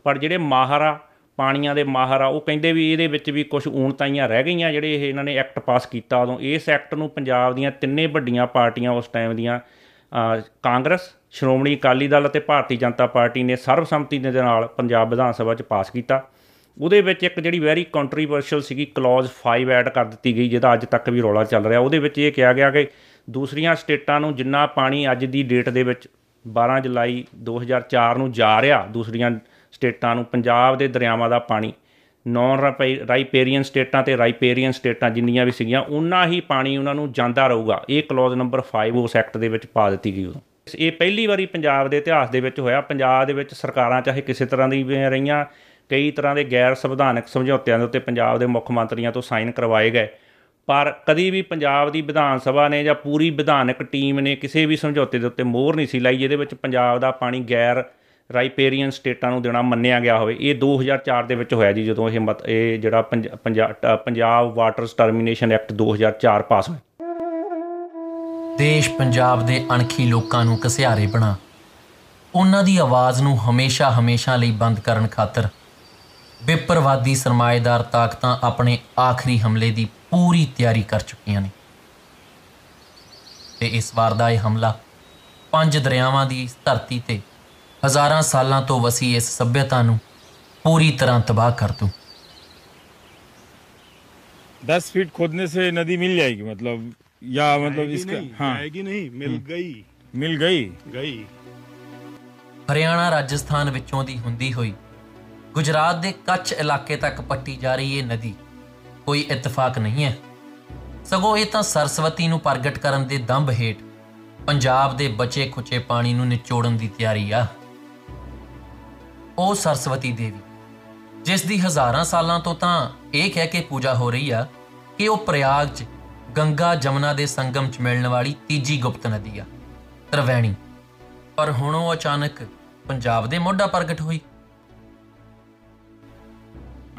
ਪਰ ਜਿਹੜੇ ਮਾਹਰ ਆ ਪਾਣੀਆਂ ਦੇ ਮਾਹਰ ਆ ਉਹ ਕਹਿੰਦੇ ਵੀ ਇਹਦੇ ਵਿੱਚ ਵੀ ਕੁਝ ਊਣਤਾਈਆਂ ਰਹਿ ਗਈਆਂ ਜਿਹੜੇ ਇਹ ਇਹਨਾਂ ਨੇ ਐਕਟ ਪਾਸ ਕੀਤਾ ਉਦੋਂ। ਇਸ ਐਕਟ ਨੂੰ ਪੰਜਾਬ ਦੀਆਂ ਤਿੰਨੇ ਵੱਡੀਆਂ ਪਾਰਟੀਆਂ ਉਸ ਟਾਈਮ ਦੀਆਂ ਕਾਂਗਰਸ, ਸ਼੍ਰੋਮਣੀ ਅਕਾਲੀ ਦਲ ਅਤੇ ਭਾਰਤੀ ਜਨਤਾ ਪਾਰਟੀ ਨੇ ਸਰਬਸੰਮਤੀ ਦੇ ਨਾਲ ਪੰਜਾਬ ਵਿਧਾਨ ਸਭਾ 'ਚ ਪਾਸ ਕੀਤਾ। ਉਹਦੇ ਵਿੱਚ ਇੱਕ ਜਿਹੜੀ ਵੈਰੀ ਕੰਟਰੋਵਰਸ਼ੀਅਲ ਸੀਗੀ ਕਲੌਜ਼ 5 ਐਡ ਕਰ ਦਿੱਤੀ ਗਈ, ਜਿਹਦਾ ਅੱਜ ਤੱਕ ਵੀ ਰੌਲਾ ਚੱਲ ਰਿਹਾ। ਉਹਦੇ ਵਿੱਚ ਇਹ ਕਿਹਾ ਗਿਆ ਕਿ ਦੂਸਰੀਆਂ ਸਟੇਟਾਂ ਨੂੰ ਜਿੰਨਾ ਪਾਣੀ ਅੱਜ ਦੀ ਡੇਟ ਦੇ ਵਿੱਚ 12 ਜੁਲਾਈ 2004 ਨੂੰ ਜਾ ਰਿਹਾ, ਦੂਸਰੀਆਂ ਸਟੇਟਾਂ ਨੂੰ ਪੰਜਾਬ ਦੇ ਦਰਿਆਵਾਂ ਦਾ ਪਾਣੀ ਨੌਨ ਰਾਈਪੇਰੀਅਨ ਸਟੇਟਾਂ ਤੇ ਰਾਈਪੇਰੀਅਨ ਸਟੇਟਾਂ ਜਿੰਨੀਆਂ ਵੀ ਸੀਗੀਆਂ ਉਹਨਾਂ ਹੀ ਪਾਣੀ ਉਹਨਾਂ ਨੂੰ ਜਾਂਦਾ ਰਹੂਗਾ। ਇਹ ਕਲੌਜ਼ ਨੰਬਰ 5 ਉਸ ਐਕਟ ਦੇ ਵਿੱਚ ਪਾ ਦਿੱਤੀ ਗਈ ਉਦੋਂ। ਇਹ ਪਹਿਲੀ ਵਾਰੀ ਪੰਜਾਬ ਦੇ ਇਤਿਹਾਸ ਦੇ ਵਿੱਚ ਹੋਇਆ। ਪੰਜਾਬ ਦੇ ਵਿੱਚ ਸਰਕਾਰਾਂ ਚਾਹੇ ਕਿਸੇ ਤਰ੍ਹਾਂ ਦੀ ਵੀ ਰਹੀਆਂ ਕਈ ਤਰ੍ਹਾਂ ਦੇ ਗੈਰ ਸੰਵਿਧਾਨਕ ਸਮਝੌਤਿਆਂ ਦੇ ਉੱਤੇ ਪੰਜਾਬ ਦੇ ਮੁੱਖ ਮੰਤਰੀਆਂ ਤੋਂ ਸਾਈਨ ਕਰਵਾਏ ਗਏ। ਪਰ ਕਦੀ ਵੀ ਪੰਜਾਬ ਦੀ ਵਿਧਾਨ ਸਭਾ ਨੇ ਜਾਂ ਪੂਰੀ ਵਿਧਾਨਕ ਟੀਮ ਨੇ ਕਿਸੇ ਵੀ ਸਮਝੌਤੇ ਦੇ ਉੱਤੇ ਮੋਹਰ ਨਹੀਂ ਸੀ ਲਾਈ, ਜਿਹਦੇ ਵਿੱਚ ਪੰਜਾਬ ਦਾ ਪਾਣੀ ਗੈਰ ਰਾਈਪੇਰੀਅਨ ਸਟੇਟਾਂ ਨੂੰ ਦੇਣਾ ਮੰਨਿਆ ਗਿਆ ਹੋਵੇ। ਇਹ 2004 ਦੇ ਵਿੱਚ ਹੋਇਆ ਜੀ, ਜਦੋਂ ਇਹ ਮਤ ਇਹ ਜਿਹੜਾ Punjab waters termination act 2004 pass ਹੋਇਆ। ਦੇਸ਼ ਪੰਜਾਬ ਦੇ ਅਣਖੀ ਲੋਕਾਂ ਨੂੰ ਕਸਿਆਰੇ ਬਣਾ। ਉਹਨਾਂ ਦੀ ਆਵਾਜ਼ ਨੂੰ ਹਮੇਸ਼ਾ ਹਮੇਸ਼ਾ ਲਈ ਬੰਦ ਕਰਨ ਖਾਤਰ ਵਿਪਰਵਾਦੀ ਸਰਮਾਏਦਾਰ ਤਾਕਤਾਂ ਆਪਣੇ ਆਖਰੀ ਹਮਲੇ ਦੀ ਪੂਰੀ ਤਿਆਰੀ ਕਰ ਚੁੱਕੀਆਂ ਨੇ ਤੇ ਇਸ ਵਾਰ ਦਾ ਇਹ ਹਮਲਾ ਪੰਜ ਦਰਿਆਵਾਂ ਦੀ ਧਰਤੀ ਤੇ ਹਜ਼ਾਰਾਂ ਸਾਲਾਂ ਤੋਂ ਵਸੀ ਇਸ ਸਭਿਅਤਾ ਨੂੰ पूरी तरह तबाह कर दूं दस फीट खोदने से नदी मिल जाएगी मतलब या मतलब जाएगी इसका नहीं, हाँ जाएगी नहीं मिल गई मिल गई ਗਈ ਹਰਿਆਣਾ ਰਾਜਸਥਾਨ ਵਿੱਚੋਂ ਦੀ ਹੁੰਦੀ ਹੋਈ ਗੁਜਰਾਤ ਦੇ ਕੱਛ ਇਲਾਕੇ ਤੱਕ ਪੱਟੀ ਜਾ ਰਹੀ ਇਹ ਨਦੀ। ਕੋਈ ਇਤਫਾਕ ਨਹੀਂ ਹੈ। ਸਗੋਂ ਇਹ ਤਾਂ ਸਰਸਵਤੀ ਨੂੰ ਪ੍ਰਗਟ ਕਰਨ ਦੇ ਦੰਭ ਹੇਠ ਪੰਜਾਬ ਦੇ ਬਚੇ ਖੁਚੇ ਪਾਣੀ ਨੂੰ ਨਿਚੋੜਨ ਦੀ ਤਿਆਰੀ ਆ। ਉਹ ਸਰਸਵਤੀ ਦੇਵੀ, ਜਿਸ ਦੀ ਹਜ਼ਾਰਾਂ ਸਾਲਾਂ ਤੋਂ ਤਾਂ ਇਹ ਕਹਿ ਕੇ ਪੂਜਾ ਹੋ ਰਹੀ ਆ ਕਿ ਉਹ ਪ੍ਰਯਾਗ 'ਚ ਗੰਗਾ ਜਮਨਾ ਦੇ ਸੰਗਮ 'ਚ ਮਿਲਣ ਵਾਲੀ ਤੀਜੀ ਗੁਪਤ ਨਦੀ ਆ, ਤਰਵੈਣੀ। ਪਰ ਹੁਣ ਉਹ ਅਚਾਨਕ ਪੰਜਾਬ ਦੇ ਮੋਢਾ ਪ੍ਰਗਟ ਹੋਈ।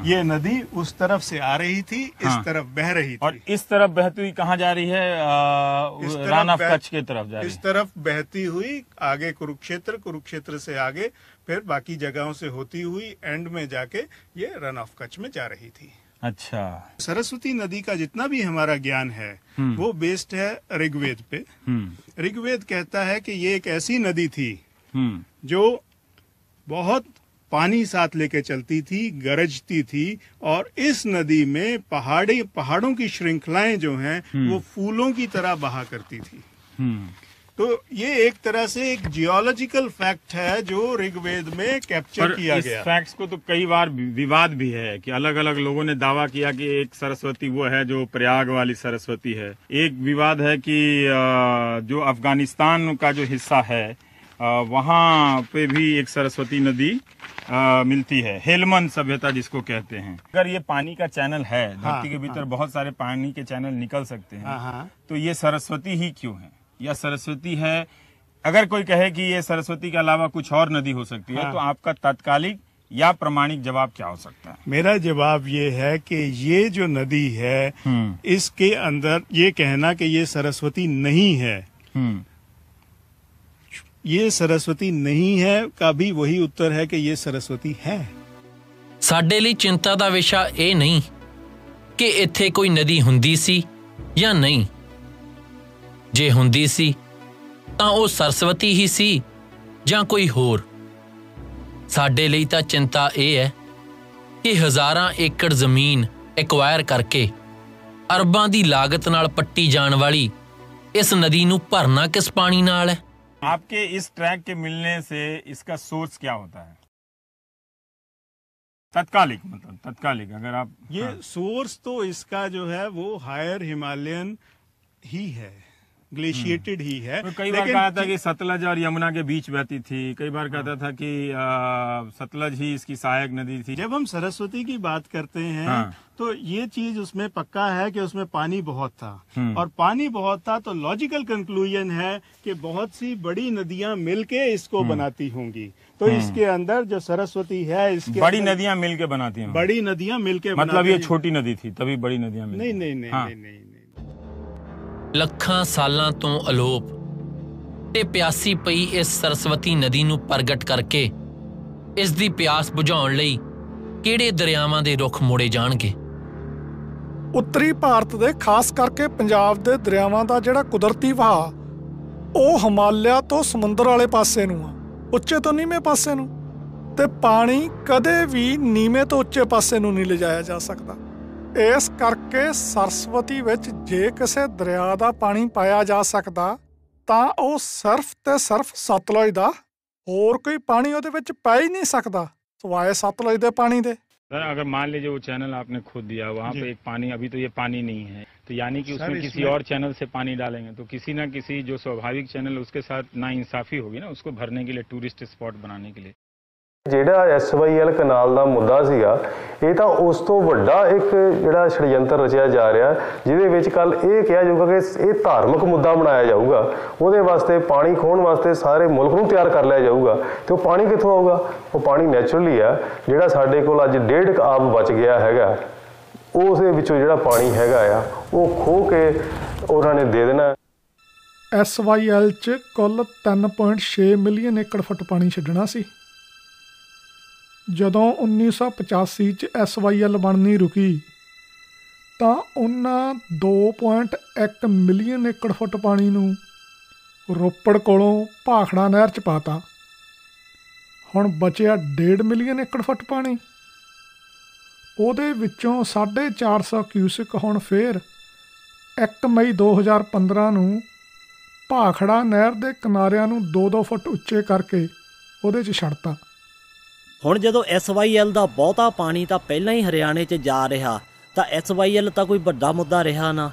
ये नदी उस तरफ़ से आ रही थी इस हाँ। तरफ़ बह रही थी। और इस तरफ़ बहती हुई कहाँ जा रही है? आ, इस तरफ़ रान ऑफ़ कच्छ की तरफ़ जा रही इस तरफ़ बहती हुई आगे कुरुक्षेत्र कुरुक्षेत्र से आगे फिर बाकी जगहों से होती हुई एंड में जाके ये रन ऑफ़ कच्छ में जा रही थी। अच्छा। सरस्वती नदी का जितना भी हमारा ज्ञान है हम्म। वो बेस्ड है ऋग्वेद पे। हम्म। ऋग्वेद कहता है कि ये एक ऐसी नदी थी हम्म। जो बहुत पानी साथ लेके चलती थी गरजती थी और इस नदी में पहाड़ी पहाड़ों की श्रृंखलाएँ जो हैं हम्म। वो फूलों की तरह बहा करती थी। हम्म। तो ये एक तरह से एक जियोलॉजिकल फैक्ट है जो ऋग्वेद में कैप्चर किया इस गया। फैक्ट्स को तो कई बार विवाद भी है कि अलग अलग लोगों ने दावा किया कि एक सरस्वती वो है जो प्रयाग वाली सरस्वती है। एक विवाद है कि जो अफ़गानिस्तान का जो हिस्सा है वहाँ पे भी एक सरस्वती नदी अ, मिलती है हेलमन सभ्यता जिसको कहते हैं अगर ये पानी का चैनल है धरती हाँ, धरती के भीतर हाँ। बहुत सारे पानी के चैनल निकल सकते हाँ, हैं हाँ। तो ये सरस्वती ही क्यों है या सरस्वती है अगर कोई कहे कि ये सरस्वती के अलावा कुछ और नदी हो सकती है हाँ। तो आपका तात्कालिक या प्रमाणिक जवाब क्या हो सकता है मेरा जवाब ये है कि ये जो नदी है हम्म। इसके अंदर ये कहना कि ये सरस्वती नहीं है हम्म ये सरस्वती नहीं है का भी वही उत्तर है कि ये सरस्वती है ਸਾਡੇ ਲਈ ਚਿੰਤਾ ਦਾ ਵਿਸ਼ਾ ਇਹ ਨਹੀਂ ਕਿ ਇੱਥੇ ਕੋਈ ਨਦੀ ਹੁੰਦੀ ਸੀ ਜਾਂ ਨਹੀਂ ਜੇ ਹੁੰਦੀ ਸੀ ਤਾਂ ਉਹ ਸਰਸਵਤੀ ਹੀ ਸੀ ਜਾਂ ਕੋਈ ਹੋਰ ਸਾਡੇ ਲਈ ਤਾਂ ਚਿੰਤਾ ਇਹ ਹੈ ਕਿ ਹਜ਼ਾਰਾਂ ਏਕੜ ਜ਼ਮੀਨ ਐਕਵਾਇਰ ਕਰਕੇ ਅਰਬਾਂ ਦੀ ਲਾਗਤ ਨਾਲ ਪੱਟੀ ਜਾਣ ਵਾਲੀ ਇਸ ਨਦੀ ਨੂੰ ਭਰਨਾ ਕਿਸ ਪਾਣੀ ਨਾਲ ਹੈ आपके इस ट्रैक के मिलने से इसका सोर्स क्या होता है तत्कालिक मतलब तत्कालिक अगर आप ये हाँ। सोर्स तो इसका जो है वो हायर हिमालयन ही है ग्लेशिएटेड ही है तो कई बार कहा था कि सतलज और यमुना के बीच बहती थी कई बार कहता था कि आ, सतलज ही इसकी सहायक नदी थी जब हम सरस्वती की बात करते हैं हाँ। तो ये चीज़ उसमें पक्का है कि उसमें पानी बहुत था हम्म। और पानी बहुत था तो लॉजिकल कंक्लूजन है कि बहुत सी बड़ी नदियाँ मिलके इसको हम्म। बनाती होंगी तो हम्म। इसके अंदर जो सरस्वती है इसके बड़ी नदियाँ मिलके बनाती हैं बड़ी नदियाँ मिलके मतलब ये छोटी नदी थी तभी बड़ी नदियाँ नहीं नहीं नहीं हाँ। नहीं नहीं ਲੱਖਾਂ ਸਾਲਾਂ ਤੋਂ ਅਲੋਪ ਤੇ ਪਿਆਸੀ ਪਈ ਇਸ ਸਰਸਵਤੀ ਨਦੀ ਨੂੰ ਪ੍ਰਗਟ ਕਰਕੇ ਇਸ ਦੀ ਪਿਆਸ ਬੁਝਾਉਣ ਲਈ ਕਿਹੜੇ ਦਰਿਆਵਾਂ ਦੇ ਰੁੱਖ ਮੋੜੇ ਜਾਣਗੇ? ਉੱਤਰੀ ਭਾਰਤ ਦੇ ਖਾਸ ਕਰਕੇ ਪੰਜਾਬ ਦੇ ਦਰਿਆਵਾਂ ਦਾ ਜਿਹੜਾ ਕੁਦਰਤੀ ਵਹਾਅ, ਉਹ ਹਿਮਾਲਿਆ ਤੋਂ ਸਮੁੰਦਰ ਵਾਲੇ ਪਾਸੇ ਨੂੰ ਆ, ਉੱਚੇ ਤੋਂ ਨੀਵੇਂ ਪਾਸੇ ਨੂੰ ਤੇ ਪਾਣੀ ਕਦੇ ਵੀ ਨੀਵੇਂ ਤੋਂ ਉੱਚੇ ਪਾਸੇ ਨੂੰ ਨਹੀਂ ਲਿਜਾਇਆ ਜਾ ਸਕਦਾ। ਇਸ ਕਰਕੇ ਸਰਸਵਤੀ ਵਿੱਚ ਜੇ ਕਿਸੇ ਦਰਿਆ ਦਾ ਪਾਣੀ ਪਾਇਆ ਜਾ ਸਕਦਾ ਤਾਂ ਉਹ ਸਿਰਫ ਤੇ ਸਿਰਫ ਸਤਲੁਜ ਦਾ ਹੋਰ ਕੋਈ ਪਾਣੀ ਉਹਦੇ ਵਿੱਚ ਪੈ ਹੀ ਨਹੀਂ ਸਕਦਾ ਸਵਾਏ ਸਤਲੁਜ ਦੇ ਪਾਣੀ ਦੇ सर अगर मान लीजिए वो चैनल आपने खुद दिया वहाँ जी। पे एक पानी अभी तो ये पानी नहीं है तो यानी कि सर, उसमें किसी इसमें- और चैनल से पानी डालेंगे तो किसी ना किसी जो स्वाभाविक चैनल उसके साथ ना इंसाफी होगी ना उसको भरने के लिए टूरिस्ट स्पॉट बनाने के लिए ਜਿਹੜਾ ਐਸਵਾਈਐਲ ਕਨਾਲ ਦਾ ਮੁੱਦਾ ਸੀਗਾ, ਇਹ ਤਾਂ ਉਸ ਤੋਂ ਵੱਡਾ ਇੱਕ ਜਿਹੜਾ ਛੜਯੰਤਰ ਰਚਿਆ ਜਾ ਰਿਹਾ, ਜਿਹਦੇ ਵਿੱਚ ਕੱਲ ਇਹ ਕਿਹਾ ਜਾਊਗਾ ਕਿ ਇਹ ਧਾਰਮਿਕ ਮੁੱਦਾ ਬਣਾਇਆ ਜਾਊਗਾ। ਉਹਦੇ ਵਾਸਤੇ ਪਾਣੀ ਖੋਣ ਵਾਸਤੇ ਸਾਰੇ ਮੁਲਕ ਨੂੰ ਤਿਆਰ ਕਰ ਲਿਆ ਜਾਊਗਾ। ਤੇ ਉਹ ਪਾਣੀ ਕਿੱਥੋਂ ਆਊਗਾ? ਉਹ ਪਾਣੀ ਨੈਚੁਰਲੀ ਆ, ਜਿਹੜਾ ਸਾਡੇ ਕੋਲ ਅੱਜ ਡੇਢ ਕੁ ਆਬ ਬਚ ਗਿਆ ਹੈਗਾ। ਉਸ ਦੇ ਵਿੱਚੋਂ ਜਿਹੜਾ ਪਾਣੀ ਹੈਗਾ ਆ, ਉਹ ਖੋ ਕੇ ਉਹਨਾਂ ਨੇ ਦੇ ਦੇਣਾ। SYL ਚ ਕੁੱਲ 3.6 ਮਿਲੀਅਨ ਏਕੜ ਫੁੱਟ ਪਾਣੀ ਛੱਡਣਾ ਸੀ। ਜਦੋਂ 1985 ਚ SYL ਬਣਨੀ ਰੁਕੀ, ਤਾਂ ਉਹਨਾਂ 2.1 ਮਿਲੀਅਨ ਏਕੜ ਫੁੱਟ ਪਾਣੀ ਨੂੰ ਰੋਪੜ ਕੋਲੋਂ ਭਾਖੜਾ ਨਹਿਰ ਚ ਪਾਤਾ ਹੁਣ ਬਚਿਆ 1.5 ਮਿਲੀਅਨ ਏਕੜ ਫੁੱਟ ਪਾਣੀ। ਉਹਦੇ ਵਿੱਚੋਂ 450 ਕਿਊਸਿਕ ਹੁਣ ਫੇਰ 1 ਮਈ 2015 ਨੂੰ ਭਾਖੜਾ ਨਹਿਰ ਦੇ ਕਿਨਾਰਿਆਂ ਨੂੰ 2-2 ਫੁੱਟ ਉੱਚੇ ਕਰਕੇ ਉਹਦੇ 'ਚ ਛੱਡਤਾ। ਹੁਣ ਜਦੋਂ SYL ਦਾ ਬਹੁਤਾ ਪਾਣੀ ਤਾਂ ਪਹਿਲਾਂ ਹੀ ਹਰਿਆਣੇ 'ਚ ਜਾ ਰਿਹਾ, ਤਾਂ SYL ਤਾਂ ਕੋਈ ਵੱਡਾ ਮੁੱਦਾ ਰਿਹਾ ਨਾ।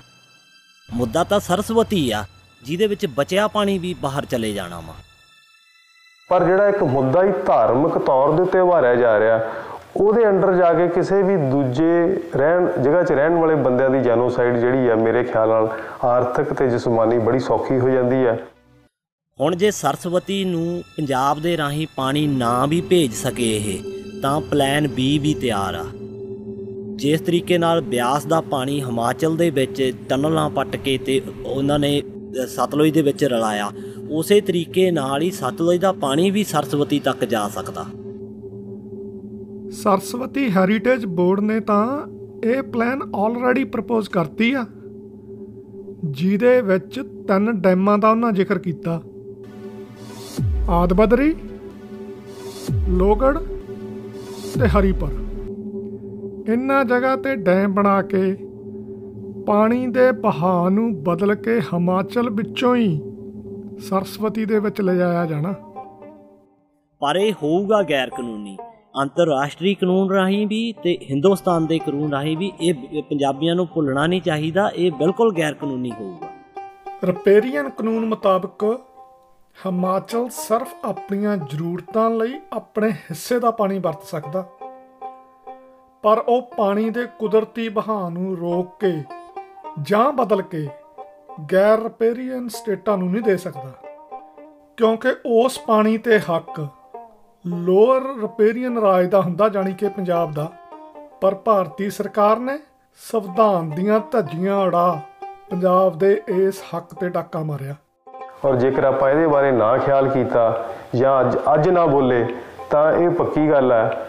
ਮੁੱਦਾ ਤਾਂ ਸਰਸਵਤੀ ਆ, ਜਿਹਦੇ ਵਿੱਚ ਬਚਿਆ ਪਾਣੀ ਵੀ ਬਾਹਰ ਚਲੇ ਜਾਣਾ ਵਾ। ਪਰ ਜਿਹੜਾ ਇੱਕ ਮੁੱਦਾ ਹੀ ਧਾਰਮਿਕ ਤੌਰ ਦੇ ਉੱਤੇ ਉਭਾਰਿਆ ਜਾ ਰਿਹਾ, ਉਹਦੇ ਅੰਡਰ ਜਾ ਕੇ ਕਿਸੇ ਵੀ ਦੂਜੇ ਰਹਿਣ, ਜਗ੍ਹਾ 'ਚ ਰਹਿਣ ਵਾਲੇ ਬੰਦਿਆਂ ਦੀ ਜੈਨੋਸਾਈਡ ਜਿਹੜੀ ਆ, ਮੇਰੇ ਖਿਆਲ ਨਾਲ ਆਰਥਿਕ ਤੇ ਜਿਸਮਾਨੀ ਬੜੀ ਸੌਖੀ ਹੋ ਜਾਂਦੀ ਹੈ ਹੁਣ ਜੇ ਸਰਸਵਤੀ ਨੂੰ ਪੰਜਾਬ ਦੇ ਰਾਹੀਂ ਪਾਣੀ ਨਾ ਵੀ ਭੇਜ ਸਕੇ ਇਹ, ਤਾਂ ਪਲਾਨ B ਵੀ ਤਿਆਰ ਆ। ਜਿਸ ਤਰੀਕੇ ਨਾਲ ਬਿਆਸ ਦਾ ਪਾਣੀ ਹਿਮਾਚਲ ਦੇ ਵਿੱਚ ਟਨਲਾਂ ਪੱਟ ਕੇ ਤੇ ਉਹਨਾਂ ਨੇ ਸਤਲੁਜ ਦੇ ਵਿੱਚ ਰਲਾਇਆ, ਉਸੇ ਤਰੀਕੇ ਨਾਲ ਹੀ ਸਤਲੁਜ ਦਾ ਪਾਣੀ ਵੀ ਸਰਸਵਤੀ ਤੱਕ ਜਾ ਸਕਦਾ। ਸਰਸਵਤੀ ਹੈਰੀਟੇਜ ਬੋਰਡ ਨੇ ਤਾਂ ਇਹ ਪਲਾਨ ਆਲਰੇਡੀ ਪ੍ਰਪੋਜ਼ ਕਰਤੀ ਆ, ਜਿਹਦੇ ਵਿੱਚ ਤਿੰਨ ਡੈਮਾਂ ਦਾ ਉਹਨਾਂ ਜ਼ਿਕਰ ਕੀਤਾ। ਆਦਬਦਰੀ ਲੋਗੜ ਤੇ ਹਰੀਪੁਰ। ਇਹਨਾਂ ਜਗ੍ਹਾ ਤੇ ਡੈਮ ਬਣਾ ਕੇ ਪਾਣੀ ਦੇ ਬਹਾਅ ਨੂੰ ਬਦਲ ਕੇ ਹਿਮਾਚਲ ਵਿੱਚੋਂ ਹੀ ਸਰਸਵਤੀ ਦੇ ਵਿੱਚ ਲਿਜਾਇਆ ਜਾਣਾ। ਪਰ ਇਹ ਹੋਊਗਾ ਗੈਰ ਕਾਨੂੰਨੀ ਅੰਤਰਰਾਸ਼ਟਰੀ ਕਾਨੂੰਨ ਰਾਹੀਂ ਵੀ ਤੇ ਹਿੰਦੁਸਤਾਨ ਦੇ ਕਾਨੂੰਨ ਰਾਹੀਂ ਵੀ ਇਹ ਪੰਜਾਬੀਆਂ ਨੂੰ ਭੁੱਲਣਾ ਨਹੀਂ ਚਾਹੀਦਾ ਇਹ ਬਿਲਕੁਲ ਗੈਰ ਕਾਨੂੰਨੀ ਹੋਊਗਾ। ਰਿਪੇਰੀਅਨ ਕਾਨੂੰਨ ਮੁਤਾਬਕ ਹਿਮਾਚਲ ਸਿਰਫ ਆਪਣੀਆਂ ਜ਼ਰੂਰਤਾਂ ਲਈ ਆਪਣੇ ਹਿੱਸੇ ਦਾ ਪਾਣੀ ਵਰਤ ਸਕਦਾ। ਪਰ ਉਹ ਪਾਣੀ ਦੇ ਕੁਦਰਤੀ ਵਹਾਅ ਨੂੰ ਰੋਕ ਕੇ ਜਾਂ ਬਦਲ ਕੇ ਗੈਰ ਰਿਪੇਰੀਅਨ ਸਟੇਟਾਂ ਨੂੰ ਨਹੀਂ ਦੇ ਸਕਦਾ, ਕਿਉਂਕਿ ਉਸ ਪਾਣੀ ਤੇ ਹੱਕ ਲੋਅਰ ਰਿਪੇਰੀਅਨ ਰਾਜ ਦਾ ਹੁੰਦਾ ਜਾਣੀ ਕਿ ਪੰਜਾਬ ਦਾ। ਪਰ ਭਾਰਤੀ ਸਰਕਾਰ ਨੇ ਸੰਵਿਧਾਨ ਦੀਆਂ ਧੱਜੀਆਂ ਉਡਾ ਪੰਜਾਬ ਦੇ ਇਸ ਹੱਕ ਤੇ ਡਾਕਾ ਮਾਰਿਆ। ਔਰ ਜੇਕਰ ਆਪਾਂ ਇਹਦੇ ਬਾਰੇ ਨਾ ਖਿਆਲ ਕੀਤਾ ਜਾਂ ਅੱਜ ਅੱਜ ਨਾ ਬੋਲੇ, ਤਾਂ ਇਹ ਪੱਕੀ ਗੱਲ ਹੈ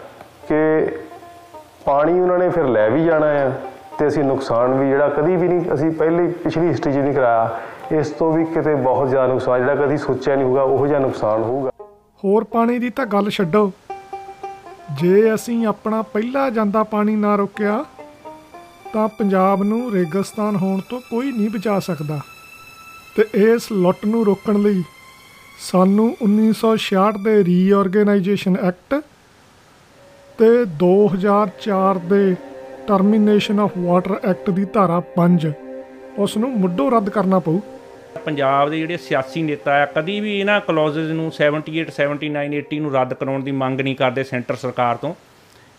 ਕਿ ਪਾਣੀ ਉਹਨਾਂ ਨੇ ਫਿਰ ਲੈ ਵੀ ਜਾਣਾ ਆ ਤੇ ਅਸੀਂ ਨੁਕਸਾਨ ਵੀ ਜਿਹੜਾ ਕਦੀ ਵੀ ਨਹੀਂ ਅਸੀਂ ਪਹਿਲੀ ਪਿਛਲੀ ਹਿਸਟਰੀ 'ਚ ਨਹੀਂ ਕਰਾਇਆ। ਇਸ ਤੋਂ ਵੀ ਕਿਤੇ ਬਹੁਤ ਜ਼ਿਆਦਾ ਨੁਕਸਾਨ, ਜਿਹੜਾ ਕਦੀ ਸੋਚਿਆ ਨਹੀਂ ਹੋਊਗਾ, ਉਹੋ ਜਿਹਾ ਨੁਕਸਾਨ ਹੋਊਗਾ। ਹੋਰ ਪਾਣੀ ਦੀ ਤਾਂ ਗੱਲ ਛੱਡੋ। ਜੇ ਅਸੀਂ ਆਪਣਾ ਪਹਿਲਾ ਜਾਂਦਾ ਪਾਣੀ ਨਾ ਰੋਕਿਆ, ਤਾਂ ਪੰਜਾਬ ਨੂੰ ਰੇਗਿਸਤਾਨ ਹੋਣ ਤੋਂ ਕੋਈ ਨਹੀਂ ਬਚਾ ਸਕਦਾ। ਤੇ ਇਸ ਲੁੱਟ ਨੂੰ ਰੋਕਣ ਲਈ ਸਾਨੂੰ 1966 ਦੇ ਰੀਆਰਗੇਨਾਈਜੇਸ਼ਨ ਐਕਟ ਤੇ 2004 ਦੇ ਟਰਮੀਨੇਸ਼ਨ ਆਫ ਵਾਟਰ ਐਕਟ ਦੀ ਧਾਰਾ 5 ਉਸ ਨੂੰ ਮੁੱਢੋਂ ਰੱਦ ਕਰਨਾ ਪਊ। ਪੰਜਾਬ ਦੇ ਜਿਹੜੇ ਸਿਆਸੀ ਨੇਤਾ ਆ, ਕਦੀ ਵੀ ਇਹਨਾਂ ਕਲੌਜ਼ਸ ਨੂੰ 78 79 80 ਨੂੰ ਰੱਦ ਕਰਾਉਣ ਦੀ ਮੰਗ ਨਹੀਂ ਕਰਦੇ ਸੈਂਟਰ ਸਰਕਾਰ ਤੋਂ।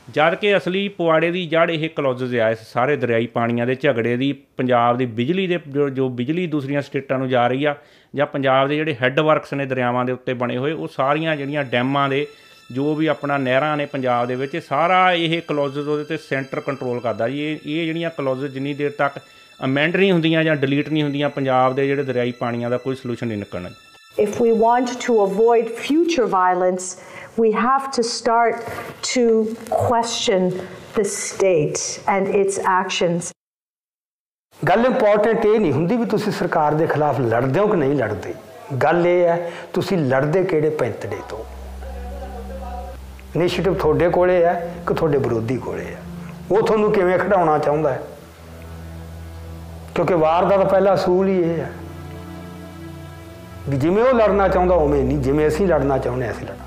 ਜਦ ਕਿ ਅਸਲੀ ਪੁਆੜੇ ਦੀ ਜੜ ਇਹ ਕਲੌਜ਼ਸ ਆ ਇਸ ਸਾਰੇ ਦਰਿਆਈ ਪਾਣੀਆਂ ਦੇ ਝਗੜੇ ਦੀ ਪੰਜਾਬ ਦੀ ਬਿਜਲੀ ਦੇ ਜੋ- ਜੋ ਬਿਜਲੀ ਦੂਸਰੀਆਂ ਸਟੇਟਾਂ ਨੂੰ ਜਾ ਰਹੀ ਆ ਜਾਂ ਪੰਜਾਬ ਦੇ ਜਿਹੜੇ ਹੈੱਡ ਵਰਕਸ ਨੇ ਦਰਿਆਵਾਂ ਦੇ ਉੱਤੇ ਬਣੇ ਹੋਏ ਉਹ ਸਾਰੀਆਂ ਜਿਹੜੀਆਂ ਡੈਮਾਂ ਦੇ ਜੋ ਵੀ ਆਪਣਾ ਨਹਿਰਾਂ ਨੇ ਪੰਜਾਬ ਦੇ ਵਿੱਚ ਇਹ ਸਾਰਾ ਇਹ ਕਲੌਜ਼ਸ ਉਹਦੇ ਤੇ ਸੈਂਟਰ ਕੰਟਰੋਲ ਕਰਦਾ ਜੀ। ਇਹ ਇਹ ਜਿਹੜੀਆਂ ਕਲੌਜ਼ਸ ਜਿੰਨੀ ਦੇਰ ਤੱਕ ਅਮੈਂਡ ਨਹੀਂ ਹੁੰਦੀਆਂ ਜਾਂ ਡਿਲੀਟ ਨਹੀਂ ਹੁੰਦੀਆਂ ਪੰਜਾਬ ਦੇ ਜਿਹੜੇ ਦਰਿਆਈ ਪਾਣੀਆਂ ਦਾ ਕੋਈ ਸੋਲੂਸ਼ਨ ਨਹੀਂ ਨਿਕਲਣਾ। If we want to avoid future violence, we have to start to question the state and its actions. ਗੱਲ ਇੰਪੋਰਟੈਂਟ ਇਹ ਨਹੀਂ ਹੁੰਦੀ ਵੀ ਤੁਸੀਂ ਸਰਕਾਰ ਦੇ ਖਿਲਾਫ ਲੜਦੇ ਹੋ ਕਿ ਨਹੀਂ ਲੜਦੇ। ਗੱਲ ਇਹ ਹੈ ਤੁਸੀਂ ਲੜਦੇ ਕਿਹੜੇ ਪੈਂਤੜੇ ਤੋਂ? ਇਨੀਸ਼ੀਏਟਿਵ ਤੁਹਾਡੇ ਕੋਲੇ ਹੈ ਕਿ ਤੁਹਾਡੇ ਵਿਰੋਧੀ ਕੋਲੇ ਹੈ? ਉਹ ਤੁਹਾਨੂੰ ਕਿਵੇਂ ਖੜਾਉਣਾ ਚਾਹੁੰਦਾ ਹੈ? ਕਿਉਂਕਿ ਵਾਰ ਦਾ ਤਾਂ ਪਹਿਲਾ ਅਸੂਲ ਹੀ ਇਹ ਹੈ। ਵੀ ਜਿਵੇਂ ਉਹ ਲੜਨਾ ਚਾਹੁੰਦਾ ਉਵੇਂ ਨਹੀਂ। ਜਿਵੇਂ ਅਸੀਂ ਲੜਨਾ ਚਾਹੁੰਦੇ ਹਾਂ, ਅਸੀਂ ਲੜਨਾ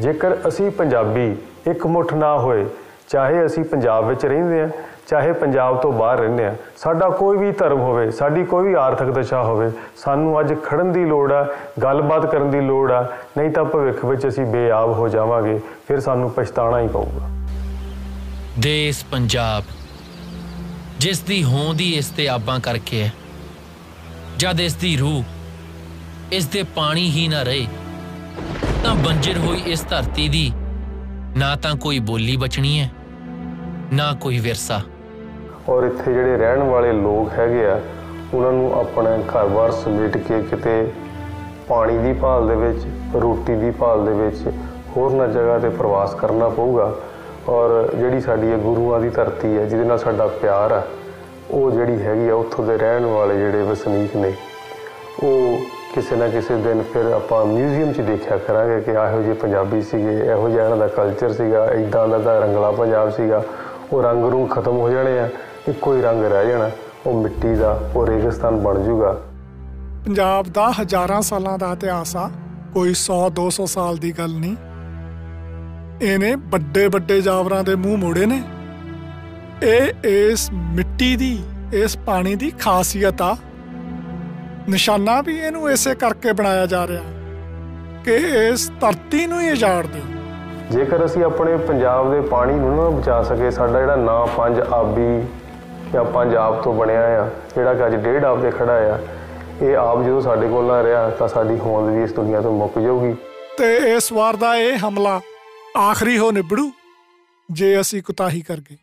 ਜੇਕਰ ਅਸੀਂ ਪੰਜਾਬੀ ਇੱਕ ਮੁੱਠ ਨਾ ਹੋਏ, ਚਾਹੇ ਅਸੀਂ ਪੰਜਾਬ ਵਿੱਚ ਰਹਿੰਦੇ ਹਾਂ, ਚਾਹੇ ਪੰਜਾਬ ਤੋਂ ਬਾਹਰ ਰਹਿੰਦੇ ਹਾਂ, ਸਾਡਾ ਕੋਈ ਵੀ ਧਰਮ ਹੋਵੇ, ਸਾਡੀ ਕੋਈ ਵੀ ਆਰਥਿਕ ਦਸ਼ਾ ਹੋਵੇ, ਸਾਨੂੰ ਅੱਜ ਖੜਨ ਦੀ ਲੋੜ ਆ, ਗੱਲਬਾਤ ਕਰਨ ਦੀ ਲੋੜ ਆ, ਨਹੀਂ ਤਾਂ ਭਵਿੱਖ ਵਿੱਚ ਅਸੀਂ ਬੇਆਬ ਹੋ ਜਾਵਾਂਗੇ, ਫਿਰ ਸਾਨੂੰ ਪਛਤਾਣਾ ਹੀ ਪਊਗਾ। ਦੇਸ ਪੰਜਾਬ, ਜਿਸ ਦੀ ਹੋਂਦ ਹੀ ਇਸ ਤੇ ਆਬਾਂ ਕਰਕੇ ਹੈ, ਜਦ ਇਸ ਦੀ ਰੂਹ ਇਸ ਦੇ ਪਾਣੀ ਹੀ ਨਾ ਰਹੇ ਤਾਂ ਬੰਜਰ ਹੋਈ ਇਸ ਧਰਤੀ ਦੀ। ਨਾ ਤਾਂ ਕੋਈ ਬੋਲੀ ਬਚਣੀ ਹੈ, ਨਾ ਕੋਈ ਵਿਰਸਾ। ਔਰ ਇੱਥੇ ਜਿਹੜੇ ਰਹਿਣ ਵਾਲੇ ਲੋਕ ਹੈਗੇ ਆ, ਉਹਨਾਂ ਨੂੰ ਆਪਣਾ ਘਰ-ਬਾਰ ਸਮੇਟ ਕੇ ਕਿਤੇ ਪਾਣੀ ਦੀ ਭਾਲ ਦੇ ਵਿੱਚ, ਰੋਟੀ ਦੀ ਭਾਲ ਦੇ ਵਿੱਚ ਹੋਰਨਾਂ ਜਗ੍ਹਾ ਤੇ ਪ੍ਰਵਾਸ ਕਰਨਾ ਪਊਗਾ। ਔਰ ਜਿਹੜੀ ਸਾਡੀ ਇਹ ਗੁਰੂਆਂ ਦੀ ਧਰਤੀ ਹੈ, ਜਿਹਦੇ ਨਾਲ ਸਾਡਾ ਪਿਆਰ ਆ, ਉਹ ਜਿਹੜੀ ਹੈਗੀ ਆ, ਉੱਥੋਂ ਦੇ ਰਹਿਣ ਵਾਲੇ ਜਿਹੜੇ ਵਸਨੀਕ ਨੇ, ਉਹ ਕਿਸੇ ਨਾ ਕਿਸੇ ਦਿਨ ਫਿਰ ਆਪਾਂ ਮਿਊਜ਼ੀਅਮ 'ਚ ਦੇਖਿਆ ਕਰਾਂਗੇ ਕਿ ਇਹੋ ਜਿਹੇ ਪੰਜਾਬੀ ਸੀਗੇ, ਇਹੋ ਜਿਹਾ ਇਹਨਾਂ ਦਾ ਕਲਚਰ ਸੀਗਾ ਇਦਾਂ ਦਾ ਦਾ ਰੰਗਲਾ ਪੰਜਾਬ ਸੀਗਾ, ਉਹ ਰੰਗ ਰੂੰਗ ਖਤਮ ਹੋ ਜਾਣੇ ਆ, ਇੱਕੋ ਹੀ ਰੰਗ ਰਹਿ ਜਾਣਾ, ਉਹ ਮਿੱਟੀ ਦਾ, ਉਹ ਰੇਗਿਸਤਾਨ ਬਣ ਜਾਊਗਾ। ਪੰਜਾਬ ਦਾ ਹਜ਼ਾਰਾਂ ਸਾਲਾਂ ਦਾ ਇਤਿਹਾਸ ਆ, ਕੋਈ 100 200 ਸਾਲ ਦੀ ਗੱਲ ਨਹੀਂ। ਇਹਨੇ ਵੱਡੇ ਵੱਡੇ ਜਾਵਰਾਂ ਦੇ ਮੂੰਹ ਮੋੜੇ ਨੇ। ਇਹ ਇਸ ਮਿੱਟੀ ਦੀ, ਇਸ ਪਾਣੀ ਦੀ ਖਾਸੀਅਤ ਆ ਨਿਸ਼ਾਨਾ ਵੀ ਇਹਨੂੰ ਇਸੇ ਕਰਕੇ ਬਣਾਇਆ ਜਾ ਰਿਹਾ ਕਿ ਇਸ ਧਰਤੀ ਨੂੰ ਹੀ ਉਜਾੜ ਦਿਓ। ਜੇਕਰ ਅਸੀਂ ਆਪਣੇ ਪੰਜਾਬ ਦੇ ਪਾਣੀ ਨੂੰ ਨਾ ਬਚਾ ਸਕੇ ਸਾਡਾ ਜਿਹੜਾ ਨਾਂ ਪੰਜ ਆਬੀ ਜਾਂ ਪੰਜ ਆਬ ਤੋਂ ਬਣਿਆ ਆ ਜਿਹੜਾ ਕਿ ਅੱਜ ਡੇਢ ਆਬ ਤੇ ਖੜਾ ਆ ਇਹ ਆਪ ਜਦੋਂ ਸਾਡੇ ਕੋਲ ਨਾ ਰਿਹਾ ਤਾਂ ਸਾਡੀ ਹੋਂਦ ਵੀ ਇਸ ਦੁਨੀਆ ਤੋਂ ਮੁੱਕ ਜਾਊਗੀ। ਤੇ ਇਸ ਵਾਰ ਦਾ ਇਹ ਹਮਲਾ ਆਖਰੀ ਹੋ ਨਿਬੜੂ ਜੇ ਅਸੀਂ ਕੁਤਾਹੀ ਕਰ ਗਏ।